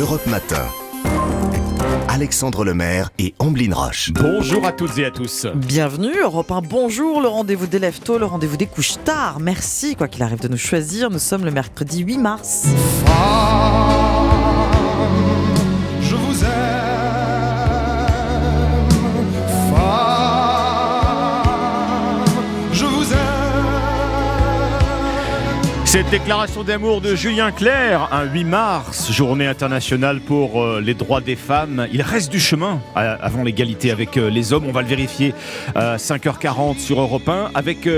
Europe Matin. Alexandre Lemaire et Amblin Roche. Bonjour à toutes et à tous. Bienvenue, Europe 1, bonjour, le rendez-vous des lève tôt, le rendez-vous des couches tard. Merci, quoi qu'il arrive de nous choisir, nous sommes le mercredi 8 mars. Cette déclaration d'amour de Julien Clerc, un 8 mars, journée internationale pour euh, les droits des femmes. Il reste du chemin euh, avant l'égalité avec euh, les hommes. On va le vérifier à 5h40 sur Europe 1 avec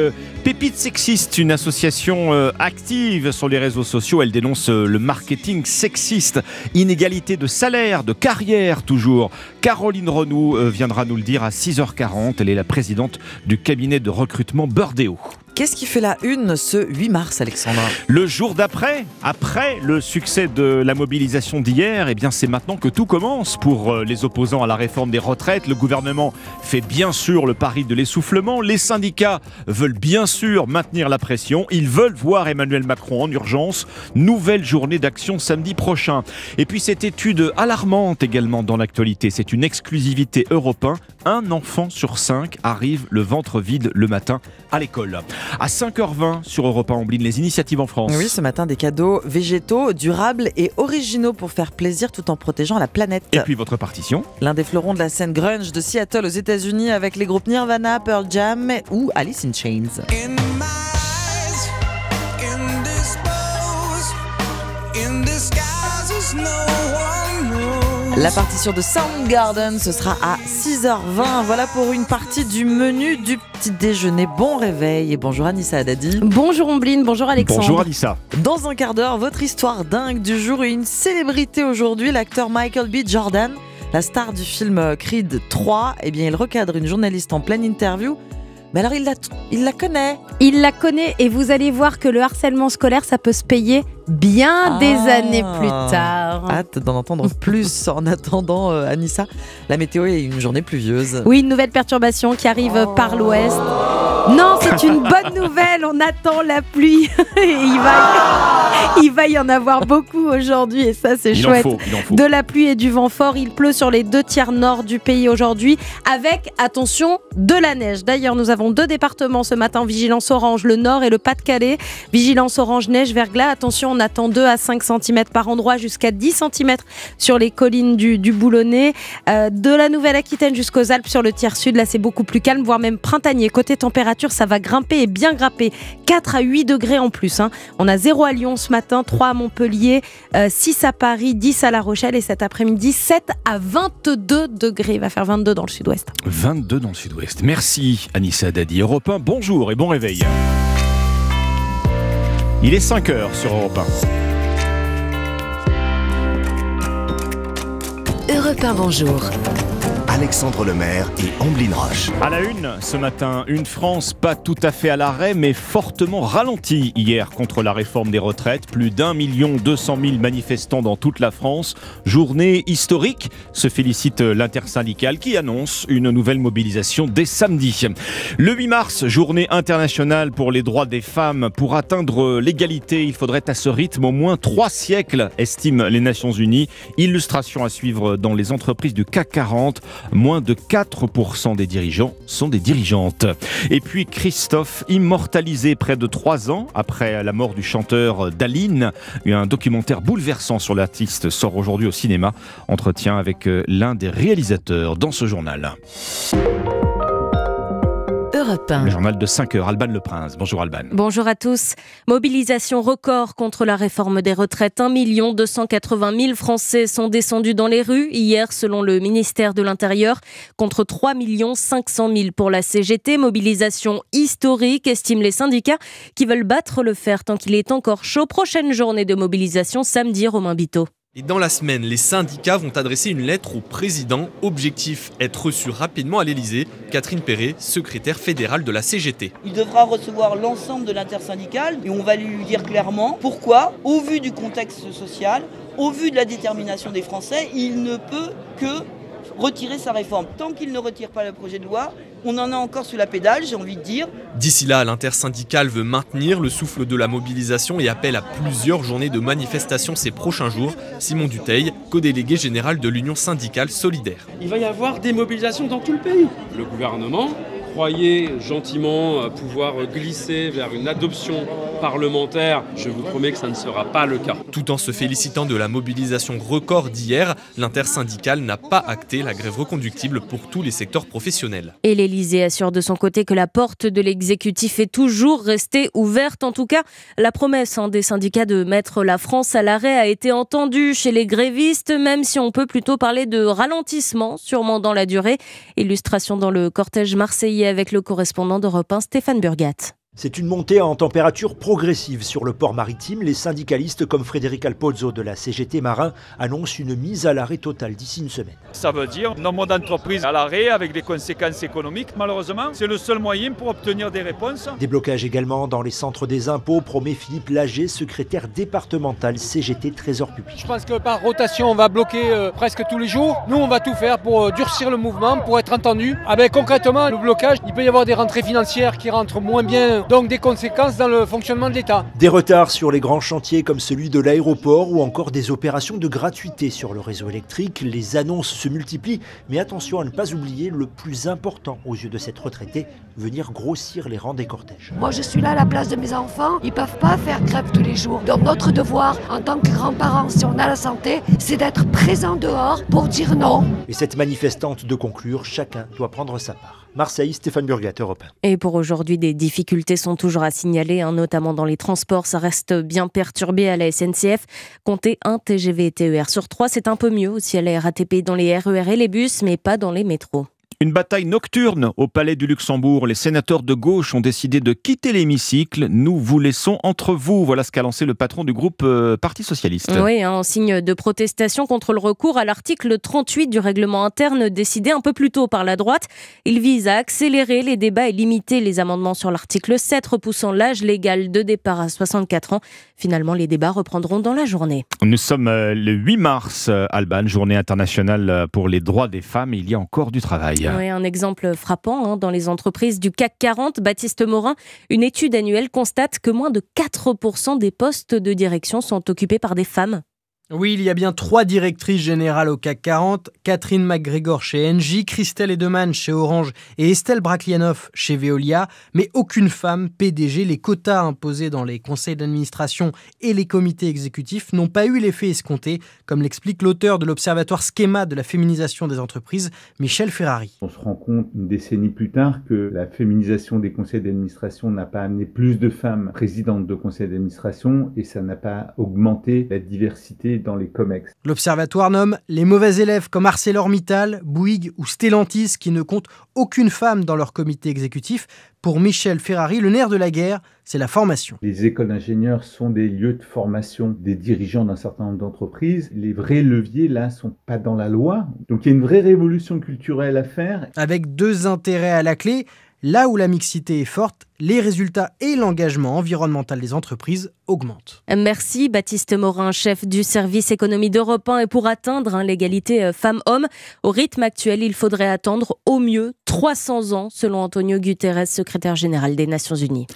Pépite Sexiste, une association active sur les réseaux sociaux. Elle dénonce le marketing sexiste, inégalité de salaire, de carrière toujours. Caroline Renou viendra nous le dire à 6h40. Elle est la présidente du cabinet de recrutement Burdeo. Qu'est-ce qui fait la une ce 8 mars, Alexandra? Le jour d'après, après le succès de la mobilisation d'hier, eh c'est maintenant que tout commence pour euh, les opposants à la réforme des retraites. Le gouvernement fait bien sûr le pari de l'essoufflement. Les syndicats veulent bien sûr maintenir la pression. Ils veulent voir Emmanuel Macron en urgence. Nouvelle journée d'action samedi prochain. Et puis cette étude alarmante également dans l'actualité. C'est une exclusivité européenne. Un enfant sur cinq arrive le ventre vide le matin à l'école. À 5h20 sur Europe 1 Ambline, les initiatives en France. Oui, ce matin, des cadeaux végétaux, durables et originaux pour faire plaisir tout en protégeant la planète. Et puis votre partition L'un des fleurons de la scène grunge de Seattle aux États-Unis avec les groupes Nirvana, Pearl Jam ou Alice in Chains. In La partition de Soundgarden, ce sera à 6h20. Voilà pour une partie du menu du petit déjeuner. Bon réveil et bonjour Anissa Haddadi. Bonjour Ombline, bonjour Alexandre. Bonjour Alissa. Dans un quart d'heure, votre histoire dingue du jour et une célébrité aujourd'hui, l'acteur Michael B. Jordan, la star du film Creed 3. Eh bien, il recadre une journaliste en pleine interview. Mais alors, il la, il la connaît? Il la connaît et vous allez voir que le harcèlement scolaire, ça peut se payer bien des Ah. années plus tard. Hâte d'en entendre plus en attendant, euh, Anissa. La météo est une journée pluvieuse. Oui, une nouvelle perturbation qui arrive par l'ouest. Non, c'est une bonne nouvelle, on attend la pluie. Et il, va, il va y en avoir beaucoup aujourd'hui et ça c'est en chouette. faut, il en faut. De la pluie et du vent fort, il pleut sur les deux tiers nord du pays aujourd'hui, avec, attention, de la neige. D'ailleurs, nous avons deux départements ce matin, vigilance orange, le nord et le Pas-de-Calais. Vigilance orange, neige, verglas. Attention, on attend 2 à 5 cm par endroit, jusqu'à 10 cm sur les collines du, du Boulonnais. Euh, de la Nouvelle-Aquitaine jusqu'aux Alpes sur le tiers sud, là c'est beaucoup plus calme, voire même printanier. Côté température, ça va grimper et bien grimper. 4 à 8 degrés en plus. hein. On a 0 à Lyon ce matin, 3 à Montpellier, euh, 6 à Paris, 10 à La Rochelle et cet après-midi 7 à 22 degrés. Il va faire 22 dans le sud-ouest. 22 dans le sud-ouest. Merci Anissa Dadi. Europe 1, bonjour et bon réveil. Il est 5 heures sur Europe 1. Europe 1, bonjour. Alexandre Lemaire et Amblin Roche. À la une, ce matin, une France pas tout à fait à l'arrêt, mais fortement ralentie hier contre la réforme des retraites. Plus d'un million deux cent mille manifestants dans toute la France. Journée historique, se félicite l'intersyndicale qui annonce une nouvelle mobilisation dès samedi. Le 8 mars, journée internationale pour les droits des femmes. Pour atteindre l'égalité, il faudrait à ce rythme au moins trois siècles, estiment les Nations Unies. Illustration à suivre dans les entreprises du CAC 40. Moins de 4% des dirigeants sont des dirigeantes. Et puis Christophe, immortalisé près de trois ans après la mort du chanteur Daline. Un documentaire bouleversant sur l'artiste sort aujourd'hui au cinéma. Entretien avec euh, l'un des réalisateurs dans ce journal. Europe 1. Le journal de 5 heures, Alban Le Prince. Bonjour Alban. Bonjour à tous. Mobilisation record contre la réforme des retraites. 1 280 000 Français sont descendus dans les rues hier, selon le ministère de l'Intérieur, contre 3 500 000 pour la CGT. Mobilisation historique, estiment les syndicats, qui veulent battre le fer tant qu'il est encore chaud. Prochaine journée de mobilisation samedi, Romain Biteau. Et dans la semaine, les syndicats vont adresser une lettre au président. Objectif être reçu rapidement à l'Elysée. Catherine Perret, secrétaire fédérale de la CGT. Il devra recevoir l'ensemble de l'intersyndicale et on va lui dire clairement pourquoi, au vu du contexte social, au vu de la détermination des Français, il ne peut que retirer sa réforme. Tant qu'il ne retire pas le projet de loi, on en a encore sous la pédale, j'ai envie de dire. D'ici là, l'intersyndicale veut maintenir le souffle de la mobilisation et appelle à plusieurs journées de manifestation ces prochains jours. Simon Duteil, co-délégué général de l'Union syndicale solidaire. Il va y avoir des mobilisations dans tout le pays. Le gouvernement croyait gentiment pouvoir glisser vers une adoption parlementaire. Je vous promets que ça ne sera pas le cas. Tout en se félicitant de la mobilisation record d'hier, l'intersyndicale n'a pas acté la grève reconductible pour tous les secteurs professionnels. Et l'Elysée assure de son côté que la porte de l'exécutif est toujours restée ouverte. En tout cas, la promesse hein, des syndicats de mettre la France à l'arrêt a été entendue chez les grévistes, même si on peut plutôt parler de ralentissement, sûrement dans la durée. Illustration dans le cortège marseillais avec le correspondant d'Europe 1, Stéphane Burgat. C'est une montée en température progressive sur le port maritime. Les syndicalistes comme Frédéric Alpozzo de la CGT Marin annoncent une mise à l'arrêt totale d'ici une semaine. Ça veut dire nombre d'entreprises à l'arrêt avec des conséquences économiques. Malheureusement, c'est le seul moyen pour obtenir des réponses. Déblocage également dans les centres des impôts, promet Philippe Lager, secrétaire départemental CGT Trésor public. Je pense que par rotation, on va bloquer euh, presque tous les jours. Nous, on va tout faire pour euh, durcir le mouvement, pour être entendu. Avec concrètement le blocage, il peut y avoir des rentrées financières qui rentrent moins bien donc des conséquences dans le fonctionnement de l'État. Des retards sur les grands chantiers comme celui de l'aéroport ou encore des opérations de gratuité sur le réseau électrique. Les annonces se multiplient, mais attention à ne pas oublier le plus important aux yeux de cette retraitée, venir grossir les rangs des cortèges. Moi je suis là à la place de mes enfants, ils peuvent pas faire grève tous les jours. Donc notre devoir en tant que grands-parents, si on a la santé, c'est d'être présent dehors pour dire non. Et cette manifestante de conclure, chacun doit prendre sa part. Marseille, Stéphane Burgat, Europe 1. Et pour aujourd'hui, des difficultés sont toujours à signaler, hein, notamment dans les transports. Ça reste bien perturbé à la SNCF. Comptez un TGV et TER sur trois, c'est un peu mieux aussi à la RATP dans les RER et les bus, mais pas dans les métros. Une bataille nocturne au Palais du Luxembourg. Les sénateurs de gauche ont décidé de quitter l'hémicycle. Nous vous laissons entre vous. Voilà ce qu'a lancé le patron du groupe euh, Parti Socialiste. Oui, hein, en signe de protestation contre le recours à l'article 38 du règlement interne décidé un peu plus tôt par la droite. Il vise à accélérer les débats et limiter les amendements sur l'article 7, repoussant l'âge légal de départ à 64 ans. Finalement, les débats reprendront dans la journée. Nous sommes euh, le 8 mars, euh, Alban, journée internationale pour les droits des femmes. Il y a encore du travail. Un exemple frappant hein, dans les entreprises du CAC 40. Baptiste Morin, une étude annuelle constate que moins de 4% des postes de direction sont occupés par des femmes. Oui, il y a bien trois directrices générales au CAC 40, Catherine McGregor chez Engie, Christelle Edeman chez Orange et Estelle Braclianoff chez Veolia, mais aucune femme PDG. Les quotas imposés dans les conseils d'administration et les comités exécutifs n'ont pas eu l'effet escompté, comme l'explique l'auteur de l'Observatoire Schema de la féminisation des entreprises, Michel Ferrari. On se rend compte une décennie plus tard que la féminisation des conseils d'administration n'a pas amené plus de femmes présidentes de conseils d'administration et ça n'a pas augmenté la diversité dans les COMEX. L'Observatoire nomme les mauvais élèves comme ArcelorMittal, Bouygues ou Stellantis qui ne comptent aucune femme dans leur comité exécutif. Pour Michel Ferrari, le nerf de la guerre, c'est la formation. Les écoles d'ingénieurs sont des lieux de formation des dirigeants d'un certain nombre d'entreprises. Les vrais leviers, là, sont pas dans la loi. Donc il y a une vraie révolution culturelle à faire. Avec deux intérêts à la clé, Là où la mixité est forte, les résultats et l'engagement environnemental des entreprises augmentent. Merci Baptiste Morin, chef du service économie d'Europe 1. Et pour atteindre hein, l'égalité euh, femmes-hommes, au rythme actuel, il faudrait attendre au mieux 300 ans, selon Antonio Guterres, secrétaire général des Nations Unies.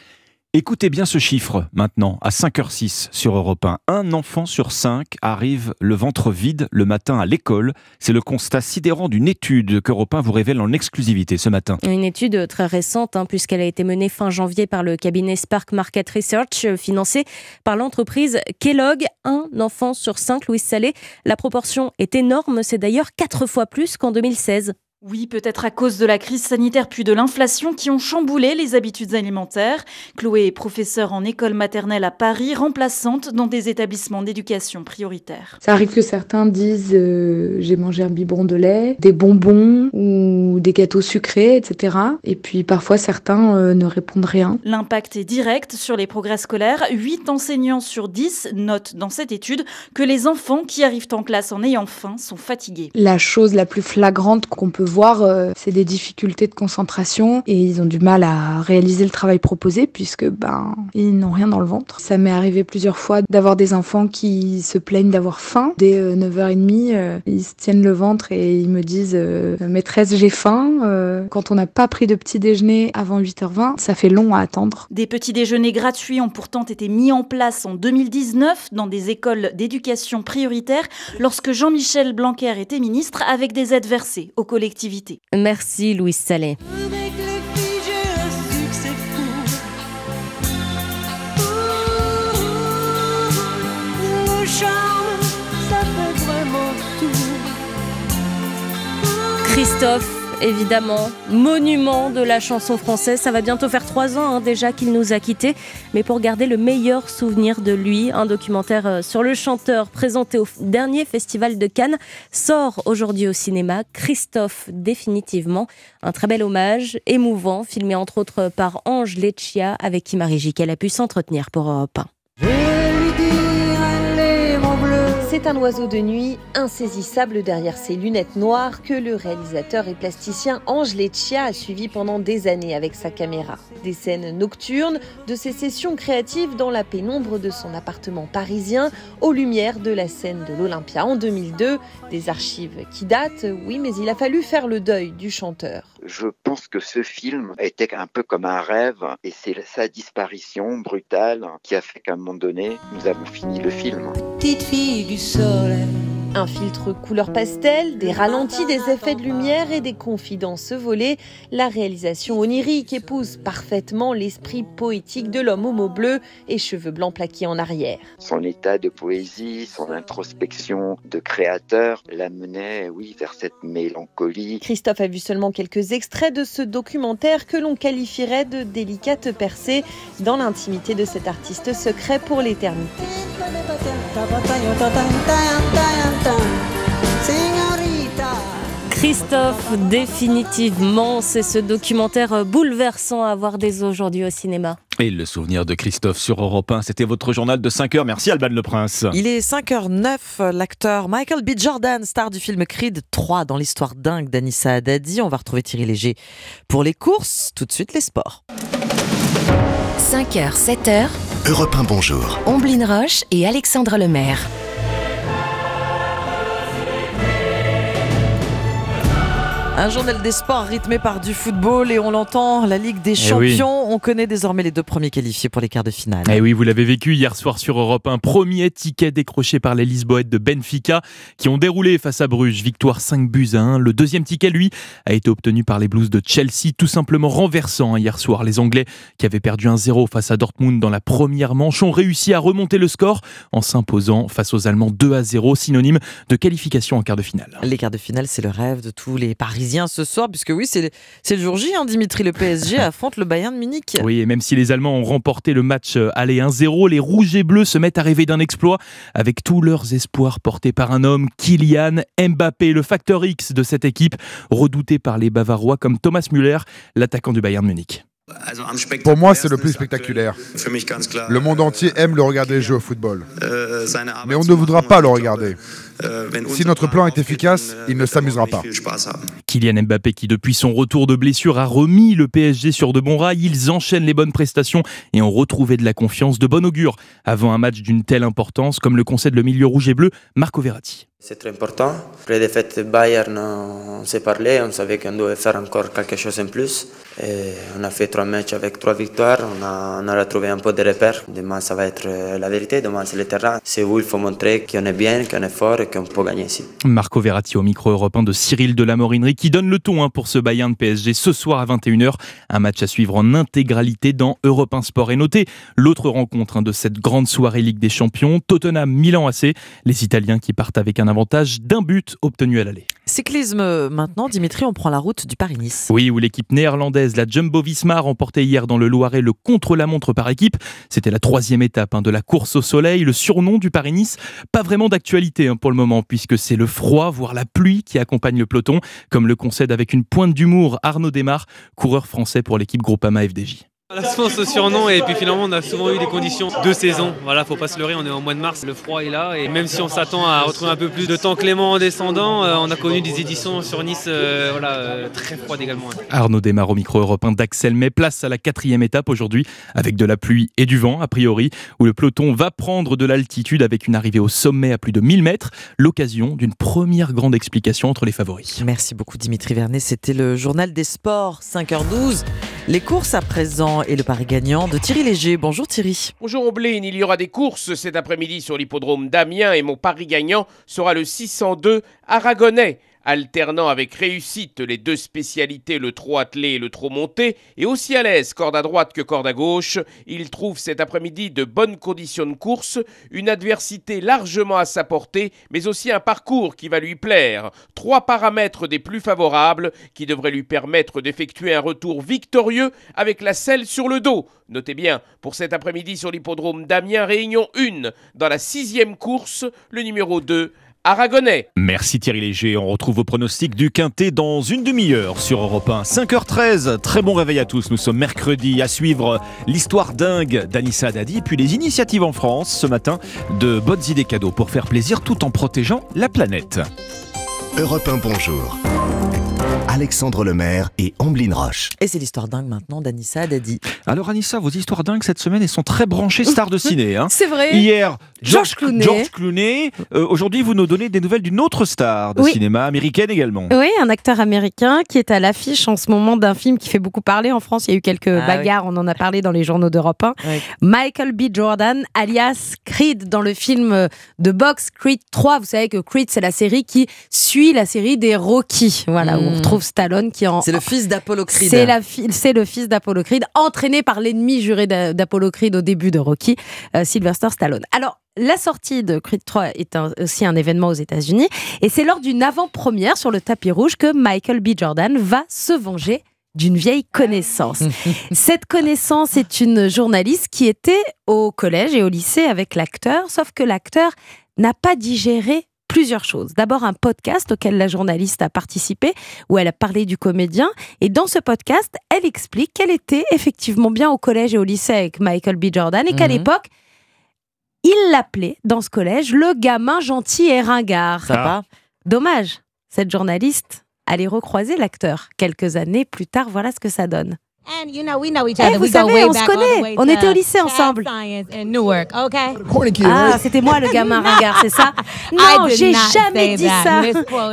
Écoutez bien ce chiffre maintenant, à 5h06 sur Europe 1. Un enfant sur cinq arrive le ventre vide le matin à l'école. C'est le constat sidérant d'une étude qu'Europe 1 vous révèle en exclusivité ce matin. Une étude très récente, hein, puisqu'elle a été menée fin janvier par le cabinet Spark Market Research, euh, financé par l'entreprise Kellogg. Un enfant sur cinq, Louis Salé. La proportion est énorme, c'est d'ailleurs quatre fois plus qu'en 2016. Oui, peut-être à cause de la crise sanitaire puis de l'inflation qui ont chamboulé les habitudes alimentaires. Chloé est professeure en école maternelle à Paris, remplaçante dans des établissements d'éducation prioritaire. Ça arrive que certains disent euh, j'ai mangé un biberon de lait, des bonbons ou des gâteaux sucrés, etc. Et puis parfois certains euh, ne répondent rien. L'impact est direct sur les progrès scolaires. 8 enseignants sur 10 notent dans cette étude que les enfants qui arrivent en classe en ayant faim sont fatigués. La chose la plus flagrante qu'on peut voir, euh, c'est des difficultés de concentration et ils ont du mal à réaliser le travail proposé puisque ben ils n'ont rien dans le ventre. Ça m'est arrivé plusieurs fois d'avoir des enfants qui se plaignent d'avoir faim. Dès euh, 9h30, euh, ils se tiennent le ventre et ils me disent euh, maîtresse j'ai faim. Euh, quand on n'a pas pris de petit déjeuner avant 8h20, ça fait long à attendre. Des petits déjeuners gratuits ont pourtant été mis en place en 2019 dans des écoles d'éducation prioritaire lorsque Jean-Michel Blanquer était ministre avec des aides versées aux collectivités. Merci Louise Salé. Christophe, évidemment, monument de la chanson française. Ça va bientôt faire trois ans hein, déjà qu'il nous a quittés. Mais pour garder le meilleur souvenir de lui, un documentaire euh, sur le chanteur présenté au dernier festival de Cannes sort aujourd'hui au cinéma. Christophe, définitivement. Un très bel hommage, émouvant, filmé entre autres par Ange Leccia, avec qui Marie Jiquel a pu s'entretenir pour Europe 1. C'est un oiseau de nuit insaisissable derrière ses lunettes noires que le réalisateur et plasticien Ange Leccia a suivi pendant des années avec sa caméra. Des scènes nocturnes, de ses sessions créatives dans la pénombre de son appartement parisien, aux lumières de la scène de l'Olympia en 2002, des archives qui datent, oui, mais il a fallu faire le deuil du chanteur. Je pense que ce film était un peu comme un rêve et c'est sa disparition brutale qui a fait qu'à un moment donné, nous avons fini le film. Petite fille du soleil. Un filtre couleur pastel, des ralentis, des effets de lumière et des confidences volées, la réalisation onirique épouse parfaitement l'esprit poétique de l'homme au mot bleu et cheveux blancs plaqués en arrière. Son état de poésie, son introspection de créateur l'amenait, oui, vers cette mélancolie. Christophe a vu seulement quelques extraits de ce documentaire que l'on qualifierait de délicate percée dans l'intimité de cet artiste secret pour l'éternité. Christophe, définitivement, c'est ce documentaire bouleversant à voir dès aujourd'hui au cinéma. Et le souvenir de Christophe sur Europe 1, c'était votre journal de 5 heures. Merci Alban Le Prince. Il est 5h09, l'acteur Michael B. Jordan, star du film Creed 3 dans l'histoire dingue d'Anissa Haddadi. On va retrouver Thierry Léger pour les courses, tout de suite les sports. 5h, 7h, Europe 1, bonjour. Omblin Roche et Alexandre Lemaire. Un journal des sports rythmé par du football et on l'entend, la Ligue des Eh oui. Champions. On connaît désormais les deux premiers qualifiés pour les quarts de finale. Eh oui, vous l'avez vécu hier soir sur Europe 1. Premier ticket décroché par les Lisboètes de Benfica qui ont déroulé face à Bruges. Victoire 5 buts à 1. Le deuxième ticket, lui, a été obtenu par les Blues de Chelsea, tout simplement renversant hier soir. Les Anglais qui avaient perdu 1-0 face à Dortmund dans la première manche ont réussi à remonter le score en s'imposant face aux Allemands 2 à 0, synonyme de qualification en quart de finale. Les quarts de finale, c'est le rêve de tous les Parisiens ce soir, puisque oui, c'est c'est le jour J, hein, Dimitri. Le PSG affronte le Bayern de Munich. Oui, et même si les Allemands ont remporté le match euh, aller 1-0, les Rouges et Bleus se mettent à rêver d'un exploit avec tous leurs espoirs portés par un homme, Kylian Mbappé, le facteur X de cette équipe, redouté par les Bavarois comme Thomas Müller, l'attaquant du Bayern de Munich. Pour moi, c'est le plus spectaculaire. Le monde entier aime le regarder jouer au football. Mais on ne voudra pas le regarder. Si notre plan est efficace, il ne s'amusera pas. Kylian Mbappé qui depuis son retour de blessure a remis le PSG sur de bons rails, ils enchaînent les bonnes prestations et ont retrouvé de la confiance de bon augure avant un match d'une telle importance comme le concède le milieu rouge et bleu Marco Verratti. C'est très important. Après la défaite de Bayern, on s'est parlé, on savait qu'on devait faire encore quelque chose en plus. Et on a fait trois matchs avec trois victoires, on a, on a retrouvé un peu de repères. Demain, ça va être euh, la vérité, demain, c'est le terrain. C'est où il faut montrer qu'on est bien, qu'on est fort Marco Verratti au micro européen de Cyril Delamorinerie qui donne le ton hein, pour ce Bayern de PSG ce soir à 21h. Un match à suivre en intégralité dans Europe 1 Sport. Et notez l'autre rencontre hein, de cette grande soirée Ligue des Champions, Tottenham Milan AC, les Italiens qui partent avec un avantage d'un but obtenu à l'aller. Cyclisme maintenant, Dimitri, on prend la route du Paris-Nice. Oui, où l'équipe néerlandaise, la Jumbo-Visma, remportait hier dans le Loiret le contre-la-montre par équipe. C'était la troisième étape hein, de la course au soleil. Le surnom du Paris-Nice, pas vraiment d'actualité hein, pour le moment, puisque c'est le froid, voire la pluie qui accompagne le peloton, comme le concède avec une pointe d'humour Arnaud Desmar, coureur français pour l'équipe Groupama FDJ. La souvent ce surnom et puis finalement on a souvent eu des conditions de saison. Voilà, faut pas se leurrer, on est en mois de mars, le froid est là et même si on s'attend à retrouver un peu plus de temps clément en descendant, euh, on a connu des éditions sur Nice euh, voilà, euh, très froides également. Arnaud démarre au micro européen d'Axel met place à la quatrième étape aujourd'hui avec de la pluie et du vent a priori où le peloton va prendre de l'altitude avec une arrivée au sommet à plus de 1000 mètres, l'occasion d'une première grande explication entre les favoris. Merci beaucoup Dimitri Vernet, c'était le journal des sports 5h12. Les courses à présent et le pari gagnant de Thierry Léger. Bonjour Thierry. Bonjour Oblin, il y aura des courses cet après-midi sur l'hippodrome d'Amiens et mon pari gagnant sera le 602 Aragonais. Alternant avec réussite les deux spécialités, le trot attelé et le trot monté, et aussi à l'aise corde à droite que corde à gauche, il trouve cet après-midi de bonnes conditions de course, une adversité largement à sa portée, mais aussi un parcours qui va lui plaire. Trois paramètres des plus favorables qui devraient lui permettre d'effectuer un retour victorieux avec la selle sur le dos. Notez bien, pour cet après-midi sur l'hippodrome d'Amiens, réunion 1, dans la sixième course, le numéro 2, Aragonais. Merci Thierry Léger. On retrouve vos pronostics du Quintet dans une demi-heure sur Europe 1. 5h13. Très bon réveil à tous. Nous sommes mercredi à suivre l'histoire dingue d'Anissa Dadi puis les initiatives en France ce matin de bonnes idées cadeaux pour faire plaisir tout en protégeant la planète. Europe 1, bonjour. Alexandre Lemaire et Amblin Roche. Et c'est l'histoire dingue maintenant d'Anissa Dadi. Alors Anissa, vos histoires dingues cette semaine, elles sont très branchées stars de ciné. Hein. C'est vrai. Hier, George Clooney. George Clooney. Euh, Aujourd'hui, vous nous donnez des nouvelles d'une autre star de Oui. cinéma américaine également. Oui, un acteur américain qui est à l'affiche en ce moment d'un film qui fait beaucoup parler en France. Il y a eu quelques Ah bagarres, on en a parlé dans les journaux d'Europe 1. Michael B. Jordan, alias Creed, dans le film de boxe Creed 3. Vous savez que Creed, c'est la série qui suit la série des Rocky. Voilà, où on Mm. retrouve Stallone qui en. C'est le fils d'Apollo Creed. C'est la fi- c'est le fils d'Apollo Creed, entraîné par l'ennemi juré d'A- d'Apollo Creed au début de Rocky, euh, Sylvester Stallone. Alors, la sortie de Creed 3 est un- aussi un événement aux États-Unis, et c'est lors d'une avant-première sur le tapis rouge que Michael B. Jordan va se venger d'une vieille connaissance. Cette connaissance est une journaliste qui était au collège et au lycée avec l'acteur, sauf que l'acteur n'a pas digéré plusieurs choses. D'abord un podcast auquel la journaliste a participé, où elle a parlé du comédien. Et dans ce podcast, elle explique qu'elle était effectivement bien au collège et au lycée avec Michael B. Jordan et qu'à Mhm. l'époque, il l'appelait dans ce collège le gamin gentil et ringard. Sympa. Dommage, cette journaliste allait recroiser l'acteur quelques années plus tard. Voilà ce que ça donne. And you know, we know each Eh, other. vous we go savez, way on se back all the connaît. way On était au lycée ensemble. Science in Newark, okay? Ah, c'était moi le gamin ringard, c'est ça? I Non, did j'ai jamais dit that. ça.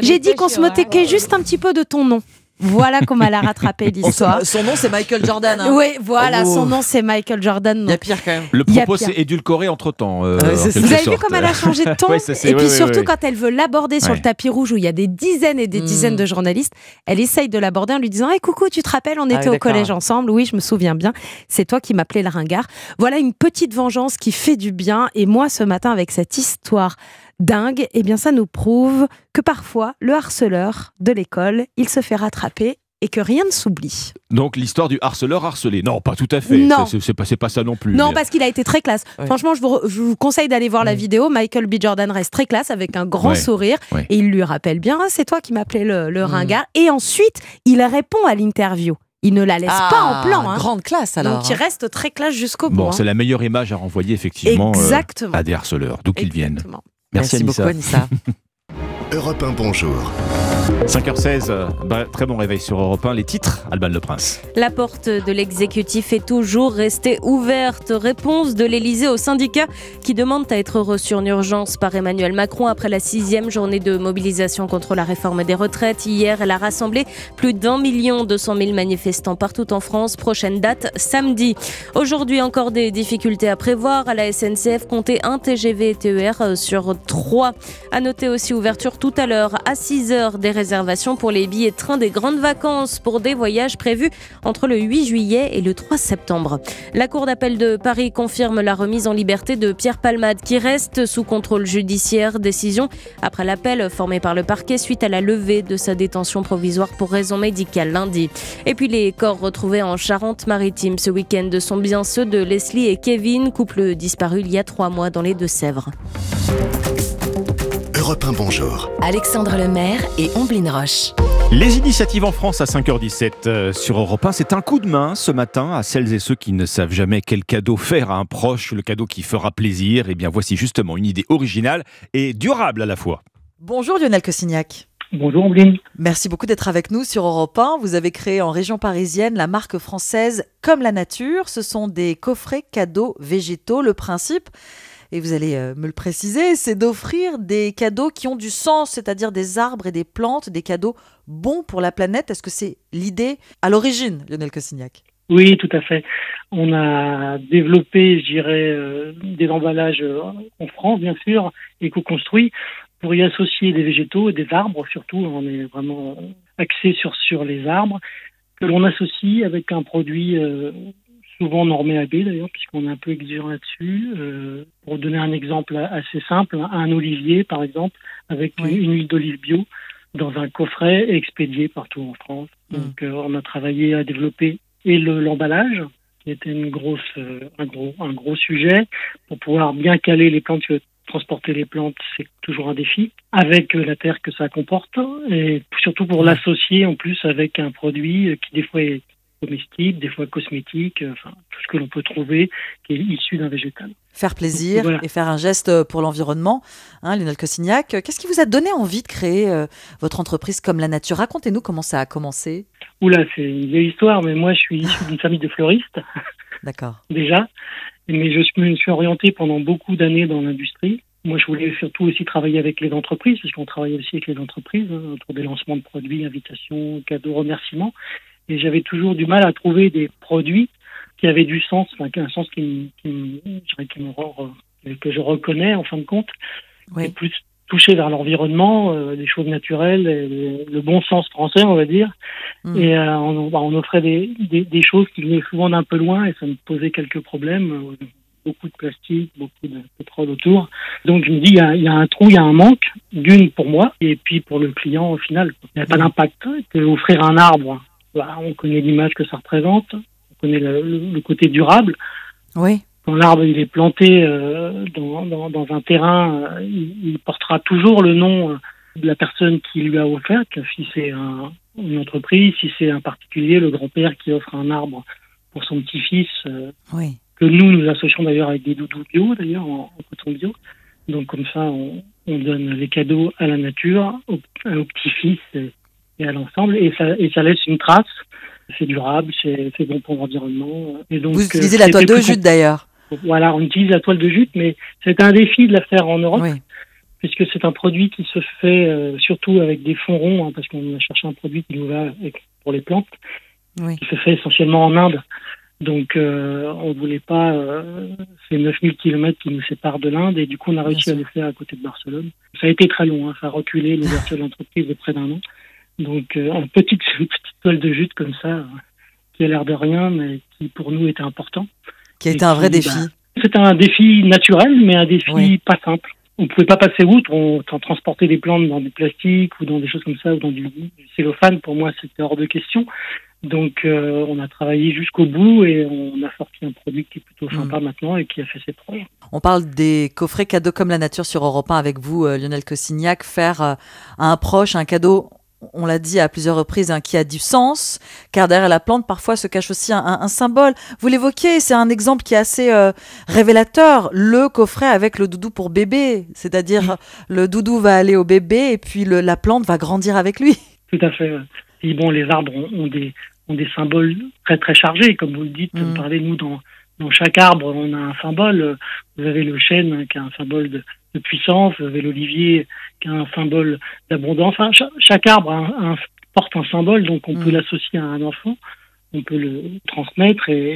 J'ai dit qu'on se sure. moquait juste un petit peu de ton nom. Voilà comment elle a rattrapé l'histoire. Son nom, c'est Michael Jordan. hein. Oui, voilà, Oh. son nom c'est Michael Jordan. Il y a pire quand même. Le propos s'est édulcoré entre temps. Ouais, ça. Vous avez vu comme elle a changé de ton Ouais, Et puis ouais, surtout quand elle veut l'aborder sur Ouais. le tapis rouge où il y a des dizaines et des Mm. dizaines de journalistes, elle essaye de l'aborder en lui disant hey, coucou, tu te rappelles, on Ah était au collège ensemble. Oui, je me souviens bien. C'est toi qui m'appelais le ringard. Voilà une petite vengeance qui fait du bien. Et moi, ce matin, avec cette histoire dingue, eh bien, ça nous prouve que parfois, le harceleur de l'école, il se fait rattraper et que rien ne s'oublie. Donc l'histoire du harceleur harcelé. Non, pas tout à fait. Non. C'est- C'est pas, c'est pas ça non plus. Non, Mais- parce qu'il a été très classe. Ouais. Franchement, je vous, re- je vous conseille d'aller voir la vidéo. Michael B. Jordan reste très classe avec un grand Ouais. sourire. Ouais. Et il lui rappelle bien, Ah, c'est toi qui m'appelais le, le Mm. ringard. Et ensuite, il répond à l'interview. Il ne la laisse Ah, pas en plan. hein. Grande classe alors. Donc il reste très classe jusqu'au bout. Bon, hein. c'est la meilleure image à renvoyer effectivement euh, Exactement. à des harceleurs, d'où qu'ils viennent. Merci, Merci beaucoup Anissa. Europe 1, bonjour. 5h16, euh, bah, très bon réveil sur Europe 1. Les titres, Alban Le Prince. La porte de l'exécutif est toujours restée ouverte. Réponse de l'Elysée aux syndicats qui demandent à être reçus en urgence par Emmanuel Macron après la sixième journée de mobilisation contre la réforme des retraites. Hier, elle a rassemblé plus d'un million deux cent mille manifestants partout en France. Prochaine date, samedi. Aujourd'hui, encore des difficultés à prévoir. À la SNCF, compter un TGV et TER euh, sur trois. À noter aussi ouverture tout à l'heure à 6h des réservations pour les billets de train des grandes vacances pour des voyages prévus entre le 8 juillet et le 3 septembre. La Cour d'appel de Paris confirme la remise en liberté de Pierre Palmade qui reste sous contrôle judiciaire. Décision après l'appel formé par le parquet suite à la levée de sa détention provisoire pour raison médicale lundi. Et puis les corps retrouvés en Charente-Maritime ce week-end sont bien ceux de Leslie et Kevin, couple disparu il y a trois mois dans les Deux-Sèvres. Europe 1, bonjour. Alexandre Lemaire et Omblin Roche. Les initiatives en France à 5h17 euh, sur Europe 1, c'est un coup de main ce matin à celles et ceux qui ne savent jamais quel cadeau faire à un proche, le cadeau qui fera plaisir. Et bien voici justement une idée originale et durable à la fois. Bonjour Lionel Cossignac. Bonjour Ombline. Merci beaucoup d'être avec nous sur Europe 1. Vous avez créé en région parisienne la marque française Comme la Nature. Ce sont des coffrets cadeaux végétaux. Le principe, et vous allez euh, me le préciser, c'est d'offrir des cadeaux qui ont du sens, c'est-à-dire des arbres et des plantes, des cadeaux bons pour la planète. Est-ce que c'est l'idée à l'origine, Lionel Cossignac? Oui, tout à fait. On a développé, je dirais, euh, des emballages euh, en France, bien sûr, éco-construits, pour y associer des végétaux et des arbres, surtout. On est vraiment axé sur, les arbres, que l'on associe avec un produit souvent normé à B d'ailleurs, puisqu'on est un peu exigeant là-dessus. Euh, pour donner un exemple assez simple, un olivier par exemple, avec une, une huile d'olive bio dans un coffret expédié partout en France. Donc euh, on a travaillé à développer et le- l'emballage, qui était une grosse, euh, un, gros, un gros sujet, pour pouvoir bien caler les plantes. Transporter les plantes, c'est toujours un défi, avec la terre que ça comporte, et surtout pour l'associer en plus avec un produit qui des fois est des fois cosmétique, euh, enfin tout ce que l'on peut trouver qui est issu d'un végétal. Faire plaisir Voilà. et faire un geste pour l'environnement. Hein, Lionel Cossignac, qu'est-ce qui vous a donné envie de créer euh, votre entreprise comme la nature? Racontez-nous comment ça a commencé. Oula, c'est une vieille histoire, mais moi je suis issu d'une famille de fleuristes. D'accord. déjà. Mais je me suis orienté pendant beaucoup d'années dans l'industrie. Moi, je voulais surtout aussi travailler avec les entreprises, puisqu'on travaille aussi avec les entreprises hein, autour des lancements de produits, invitations, cadeaux, remerciements. Et j'avais toujours du mal à trouver des produits qui avaient du sens, enfin, un sens qui, qui, qui me euh, que je reconnais en fin de compte, et plus touché vers l'environnement, euh, des choses naturelles, et le, le bon sens français, on va dire. Mm. Et euh, on, bah, on offrait des, des, des choses qui venaient souvent d'un peu loin et ça me posait quelques problèmes. euh, Beaucoup de plastique, beaucoup de pétrole autour. Donc je me dis, il y a, il y a un trou, il y a un manque, d'une pour moi et puis pour le client au final. Il n'y a pas d'impact. Offrir un arbre, bah, on connaît l'image que ça représente, on connaît le, le- côté durable. Oui. Quand l'arbre il est planté euh, dans, dans, dans un terrain, euh, il, il portera toujours le nom euh, de la personne qui lui a offert, que si c'est un- une entreprise, si c'est un particulier, le grand-père qui offre un arbre pour son petit-fils, euh, Oui. que nous nous associons d'ailleurs avec des doudous bio d'ailleurs en, en coton bio. Donc comme ça, on, on donne les cadeaux à la nature, au, au petit-fils et, à l'ensemble, et ça, et ça laisse une trace. C'est durable, c'est bon pour l'environnement. Vous euh, utilisez la toile de jute d'ailleurs. voilà, on utilise la toile de jute, mais c'est un défi de la faire en Europe, puisque c'est un produit qui se fait euh, surtout avec des fonds ronds, hein, parce qu'on a cherché un produit qui nous va avec- pour les plantes, Oui. qui se fait essentiellement en Inde. Donc, euh, on voulait pas euh, ces 9000 km qui nous séparent de l'Inde, et du coup, on a réussi à le faire à côté de Barcelone. Ça a été très long, hein, ça a reculé l'ouverture de l'entreprise de près d'un an. Donc, euh, une, petite, une petite toile de jute comme ça, euh, qui a l'air de rien, mais qui pour nous était important. Qui a été un vrai qui, défi. bah, c'est un défi naturel, mais un défi pas simple. On ne pouvait pas passer outre, on on transportait des plantes dans du plastique ou dans des choses comme ça, ou dans du, du cellophane, pour moi c'était hors de question. Donc euh, on a travaillé jusqu'au bout et on a sorti un produit qui est plutôt sympa maintenant et qui a fait ses preuves. On parle des coffrets cadeaux comme la nature sur Europe 1 avec vous, euh, Lionel Cossignac. Faire euh, à un proche un cadeau, on l'a dit à plusieurs reprises, hein, qui a du sens, car derrière la plante, parfois se cache aussi un, un- un symbole. Vous l'évoquiez, c'est un exemple qui est assez euh, révélateur. Le coffret avec le doudou pour bébé, c'est-à-dire le doudou va aller au bébé et puis le- la plante va grandir avec lui. Tout à fait. Et bon, les arbres ont, ont des, ont des symboles très très chargés, comme vous le dites. Vous parlez, nous, dans, dans chaque arbre, on a un symbole. Vous avez le chêne hein, qui a un symbole de, de puissance, vous avez l'olivier qui a un symbole d'abondance. Enfin, cha- chaque arbre a un- un- porte un symbole, donc on peut l'associer à un enfant, on peut le transmettre et,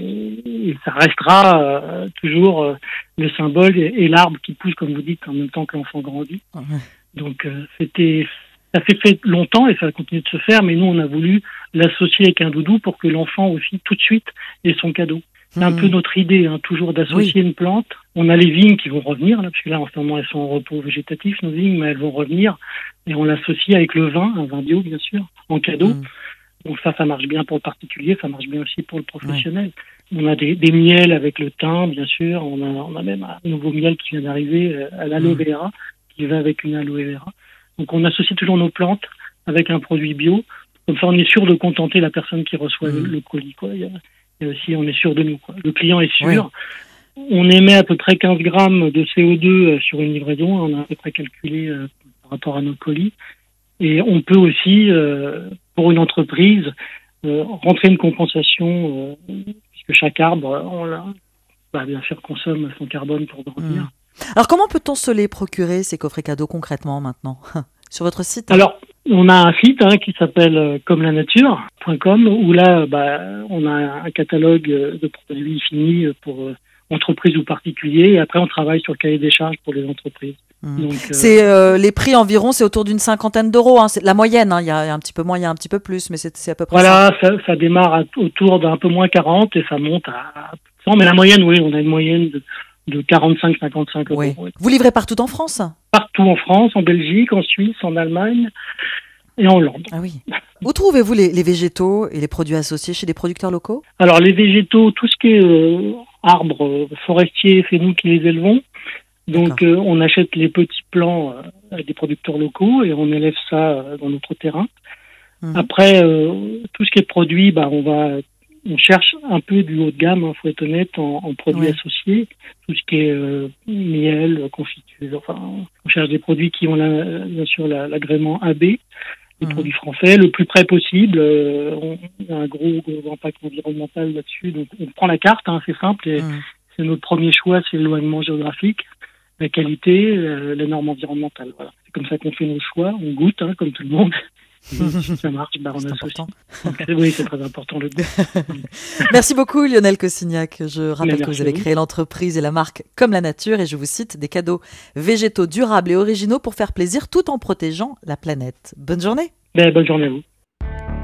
et ça restera euh, toujours euh, le symbole et, et l'arbre qui pousse, comme vous dites, en même temps que l'enfant grandit. Donc euh, c'était ça s'est fait longtemps et ça continue de se faire, mais nous, on a voulu l'associer avec un doudou pour que l'enfant aussi, tout de suite, ait son cadeau. C'est un peu notre idée, hein, toujours d'associer une plante. On a les vignes qui vont revenir, là, parce que là, en ce moment, elles sont en repos végétatif, nos vignes, mais elles vont revenir. Et on l'associe avec le vin, un vin bio, bien sûr, en cadeau. Hmm. Donc ça, ça marche bien pour le particulier, ça marche bien aussi pour le professionnel. On a des, des miels avec le thym, bien sûr. On a, on a même un nouveau miel qui vient d'arriver euh, à l'aloe Hmm. vera, qui va avec une aloe vera. Donc on associe toujours nos plantes avec un produit bio. Comme ça, on est sûr de contenter la personne qui reçoit le, le colis. Quoi. Il y a- et aussi, on est sûr de nous. Quoi. Le client est sûr. On émet à peu près 15 grammes de CO2 euh, sur une livraison. On a à peu près calculé euh, par rapport à nos colis. Et on peut aussi, euh, pour une entreprise, euh, rentrer une compensation, puisque chaque arbre, on l'a, bah, bien sûr, consomme son carbone pour grandir. Alors comment peut-on se les procurer, ces coffrets cadeaux, concrètement maintenant? Sur votre site Alors, on a un site hein, qui s'appelle euh, comme la nature.com où là, bah, on a un catalogue euh, de produits finis euh, pour euh, entreprises ou particuliers. Et après, on travaille sur le cahier des charges pour les entreprises. Euh, C'est euh, les prix environ, c'est autour d'une cinquantaine d'euros. hein. C'est la moyenne. hein. Il y, a un petit peu moins, il y a un petit peu plus, mais c'est à peu près voilà, ça, ça démarre à- autour d'un peu moins 40 et ça monte à 100. Mais la moyenne, oui, on a une moyenne de, de 45-55 euros. oui. Vous livrez partout en France Partout en France, en Belgique, en Suisse, en Allemagne et en Hollande. Ah oui. Où trouvez-vous les, les végétaux et les produits associés chez des producteurs locaux? Alors les végétaux, tout ce qui est euh, arbres euh, forestiers, c'est nous qui les élevons. Donc euh, on achète les petits plants euh, à des producteurs locaux et on élève ça euh, dans notre terrain. Après euh, tout ce qui est produit, bah on va on cherche un peu du haut de gamme, il faut être honnête, en, en produits Ouais. associés. Tout ce qui est euh, miel, confiture, enfin on cherche des produits qui ont la- bien sûr la- l'agrément AB les produits français le plus près possible. Euh, on a un gros, gros impact environnemental là-dessus. Donc on prend la carte, hein, c'est simple. Et C'est notre premier choix, c'est l'éloignement géographique, la qualité, euh, les normes environnementales. Voilà. C'est comme ça qu'on fait nos choix. On goûte, hein, comme tout le monde. Ça associe. Donc, c'est- oui, c'est très important le goût. Merci beaucoup Lionel Cossignac. Je rappelle que vous avez créé l'entreprise et la marque Comme la Nature et je vous cite des cadeaux végétaux durables et originaux pour faire plaisir tout en protégeant la planète. Bonne journée. Ben, bonne journée à vous.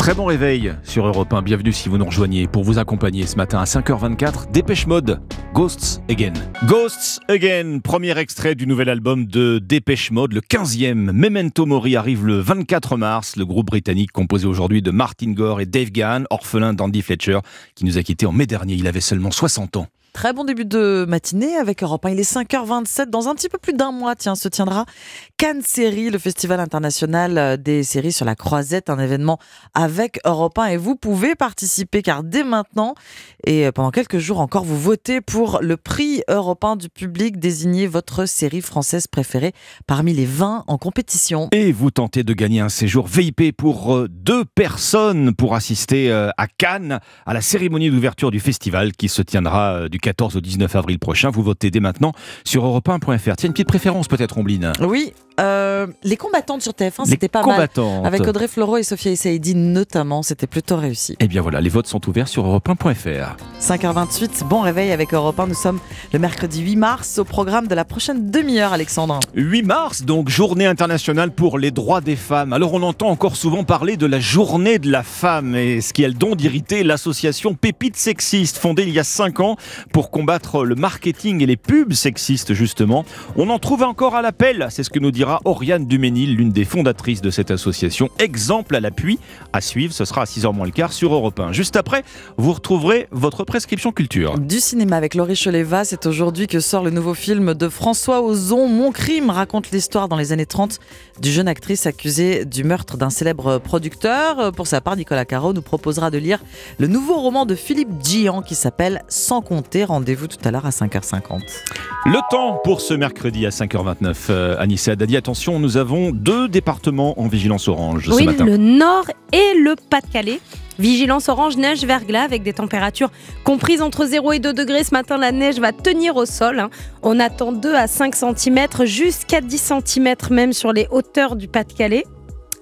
Très bon réveil sur Europe 1. Bienvenue si vous nous rejoignez pour vous accompagner ce matin à 5h24. Dépêche Mode, Ghosts Again. Ghosts Again, premier extrait du nouvel album de Dépêche Mode, le 15e. Memento Mori arrive le 24 mars. Le groupe britannique composé aujourd'hui de Martin Gore et Dave Gahan, orphelin d'Andy Fletcher, qui nous a quittés en mai dernier. Il avait seulement 60 ans. Très bon début de matinée avec Europe 1. Il est 5h27. Dans un petit peu plus d'un mois, tiens, se tiendra Cannes Série, le festival international euh, des séries sur la croisette, un événement avec Europe 1. Et vous pouvez participer car dès maintenant et pendant quelques jours encore, vous votez pour le prix Europe 1 du public. Désignez votre série française préférée parmi les 20 en compétition. Et vous tentez de gagner un séjour VIP pour euh, deux personnes pour assister euh, à Cannes à la cérémonie d'ouverture du festival qui se tiendra euh, du 14 au 19 avril prochain. Vous votez dès maintenant sur europe1.fr. Tiens, une petite préférence peut-être, Ombline Oui, euh, les combattantes sur TF1, Les c'était pas combattantes. mal. Avec Audrey Fleurot et Sophia Issaidi notamment, c'était plutôt réussi. Eh bien voilà, les votes sont ouverts sur europe1.fr. 5h28, bon réveil avec Europe 1. Nous sommes le mercredi 8 mars au programme de la prochaine demi-heure, Alexandre. 8 mars, donc journée internationale pour les droits des femmes. Alors on entend encore souvent parler de la journée de la femme et ce qui a le don d'irriter l'association Pépite Sexiste, fondée il y a 5 ans pour combattre le marketing et les pubs sexistes justement. On en trouve encore à l'appel, c'est ce que nous dira Oriane Duménil, l'une des fondatrices de cette association. Exemple à l'appui, à suivre, ce sera à 6h moins le quart sur Europe 1. Juste après, vous retrouverez votre prescription culture. Du cinéma avec Laurie Choleva, c'est aujourd'hui que sort le nouveau film de François Ozon. Mon crime raconte l'histoire dans les années 30 du jeune actrice accusée du meurtre d'un célèbre producteur. Pour sa part, Nicolas Caro nous proposera de lire le nouveau roman de Philippe Gian qui s'appelle Sans compter. Rendez-vous tout à l'heure à 5h50. Le temps pour ce mercredi à 5h29. Euh, Anissa Dadi, attention, nous avons deux départements en vigilance orange ce Oui, matin. le Nord et le Pas-de-Calais. Vigilance orange, neige, verglas avec des températures comprises entre 0 et 2 degrés. Ce matin, la neige va tenir au sol. hein. On attend 2 à 5 cm, jusqu'à 10 cm même sur les hauteurs du Pas-de-Calais.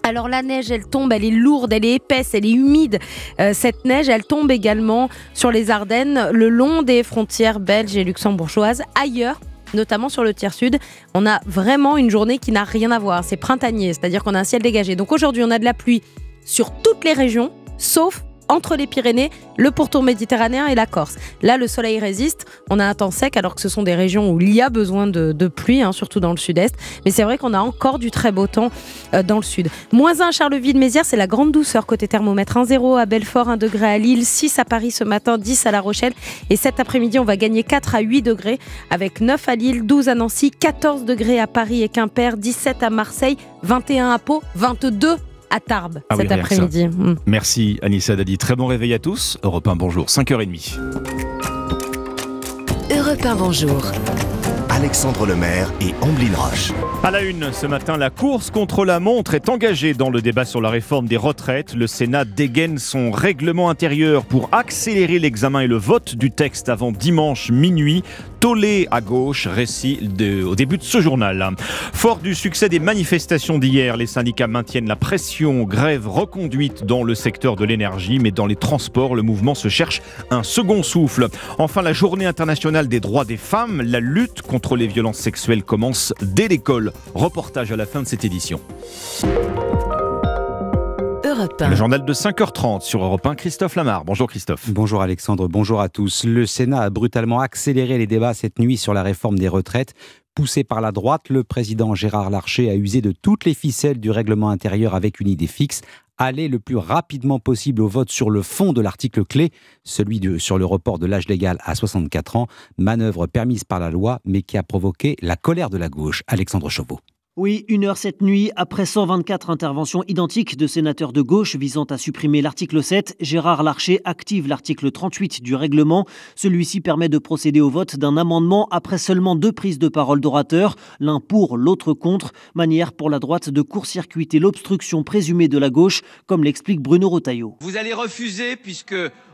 Alors la neige, elle tombe, elle est lourde, elle est épaisse, elle est humide. Euh, cette neige, elle tombe également sur les Ardennes, le long des frontières belges et luxembourgeoises. Ailleurs, notamment sur le tiers sud. On a vraiment une journée qui n'a rien à voir. C'est printanier, c'est-à-dire qu'on a un ciel dégagé. Donc aujourd'hui, on a de la pluie sur toutes les régions, sauf entre les Pyrénées, le pourtour méditerranéen et la Corse. Là, le soleil résiste, on a un temps sec alors que ce sont des régions où il y a besoin de, pluie, hein, surtout dans le sud-est. Mais c'est vrai qu'on a encore du très beau temps euh, dans le sud. Moins 1 à Charleville-Mézières, c'est la grande douceur côté thermomètre. 1-0 à Belfort, 1 degré à Lille, 6 à Paris ce matin, 10 à La Rochelle. Et cet après-midi, on va gagner 4 à 8 degrés avec 9 à Lille, 12 à Nancy, 14 degrés à Paris et Quimper, 17 à Marseille, 21 à Pau, 22 à Tarbes Ah cet après-midi. Mm. Merci Anissa Dadi. Très bon réveil à tous. Europe 1, bonjour. 5h30. Europe 1, bonjour. Alexandre Lemaire et Amblin Roche. À la une, ce matin, la course contre la montre est engagée dans le débat sur la réforme des retraites. Le Sénat dégaine son règlement intérieur pour accélérer l'examen et le vote du texte avant dimanche minuit. Tollé à gauche, récit de- au début de ce journal. Fort du succès des manifestations d'hier, les syndicats maintiennent la pression. Grève reconduite dans le secteur de l'énergie, mais dans les transports, le mouvement se cherche un second souffle. Enfin, la journée internationale des droits des femmes, la lutte contre les violences sexuelles commence dès l'école. Reportage à la fin de cette édition. Europe Le journal de 5h30 sur Europe 1, Christophe Lamar. Bonjour Christophe. Bonjour Alexandre, bonjour à tous. Le Sénat a brutalement accéléré les débats cette nuit sur la réforme des retraites. Poussé par la droite, le président Gérard Larcher a usé de toutes les ficelles du règlement intérieur avec une idée fixe aller le plus rapidement possible au vote sur le fond de l'article clé, celui sur le report de l'âge légal à 64 ans, manœuvre permise par la loi mais qui a provoqué la colère de la gauche. Alexandre Chauveau. Oui, une heure cette nuit, après 124 interventions identiques de sénateurs de gauche visant à supprimer l'article 7, Gérard Larcher active l'article 38 du règlement. Celui-ci permet de procéder au vote d'un amendement après seulement deux prises de parole d'orateurs, l'un pour, l'autre contre, manière pour la droite de court-circuiter l'obstruction présumée de la gauche, comme l'explique Bruno Rotaillot. Vous allez refuser, puisque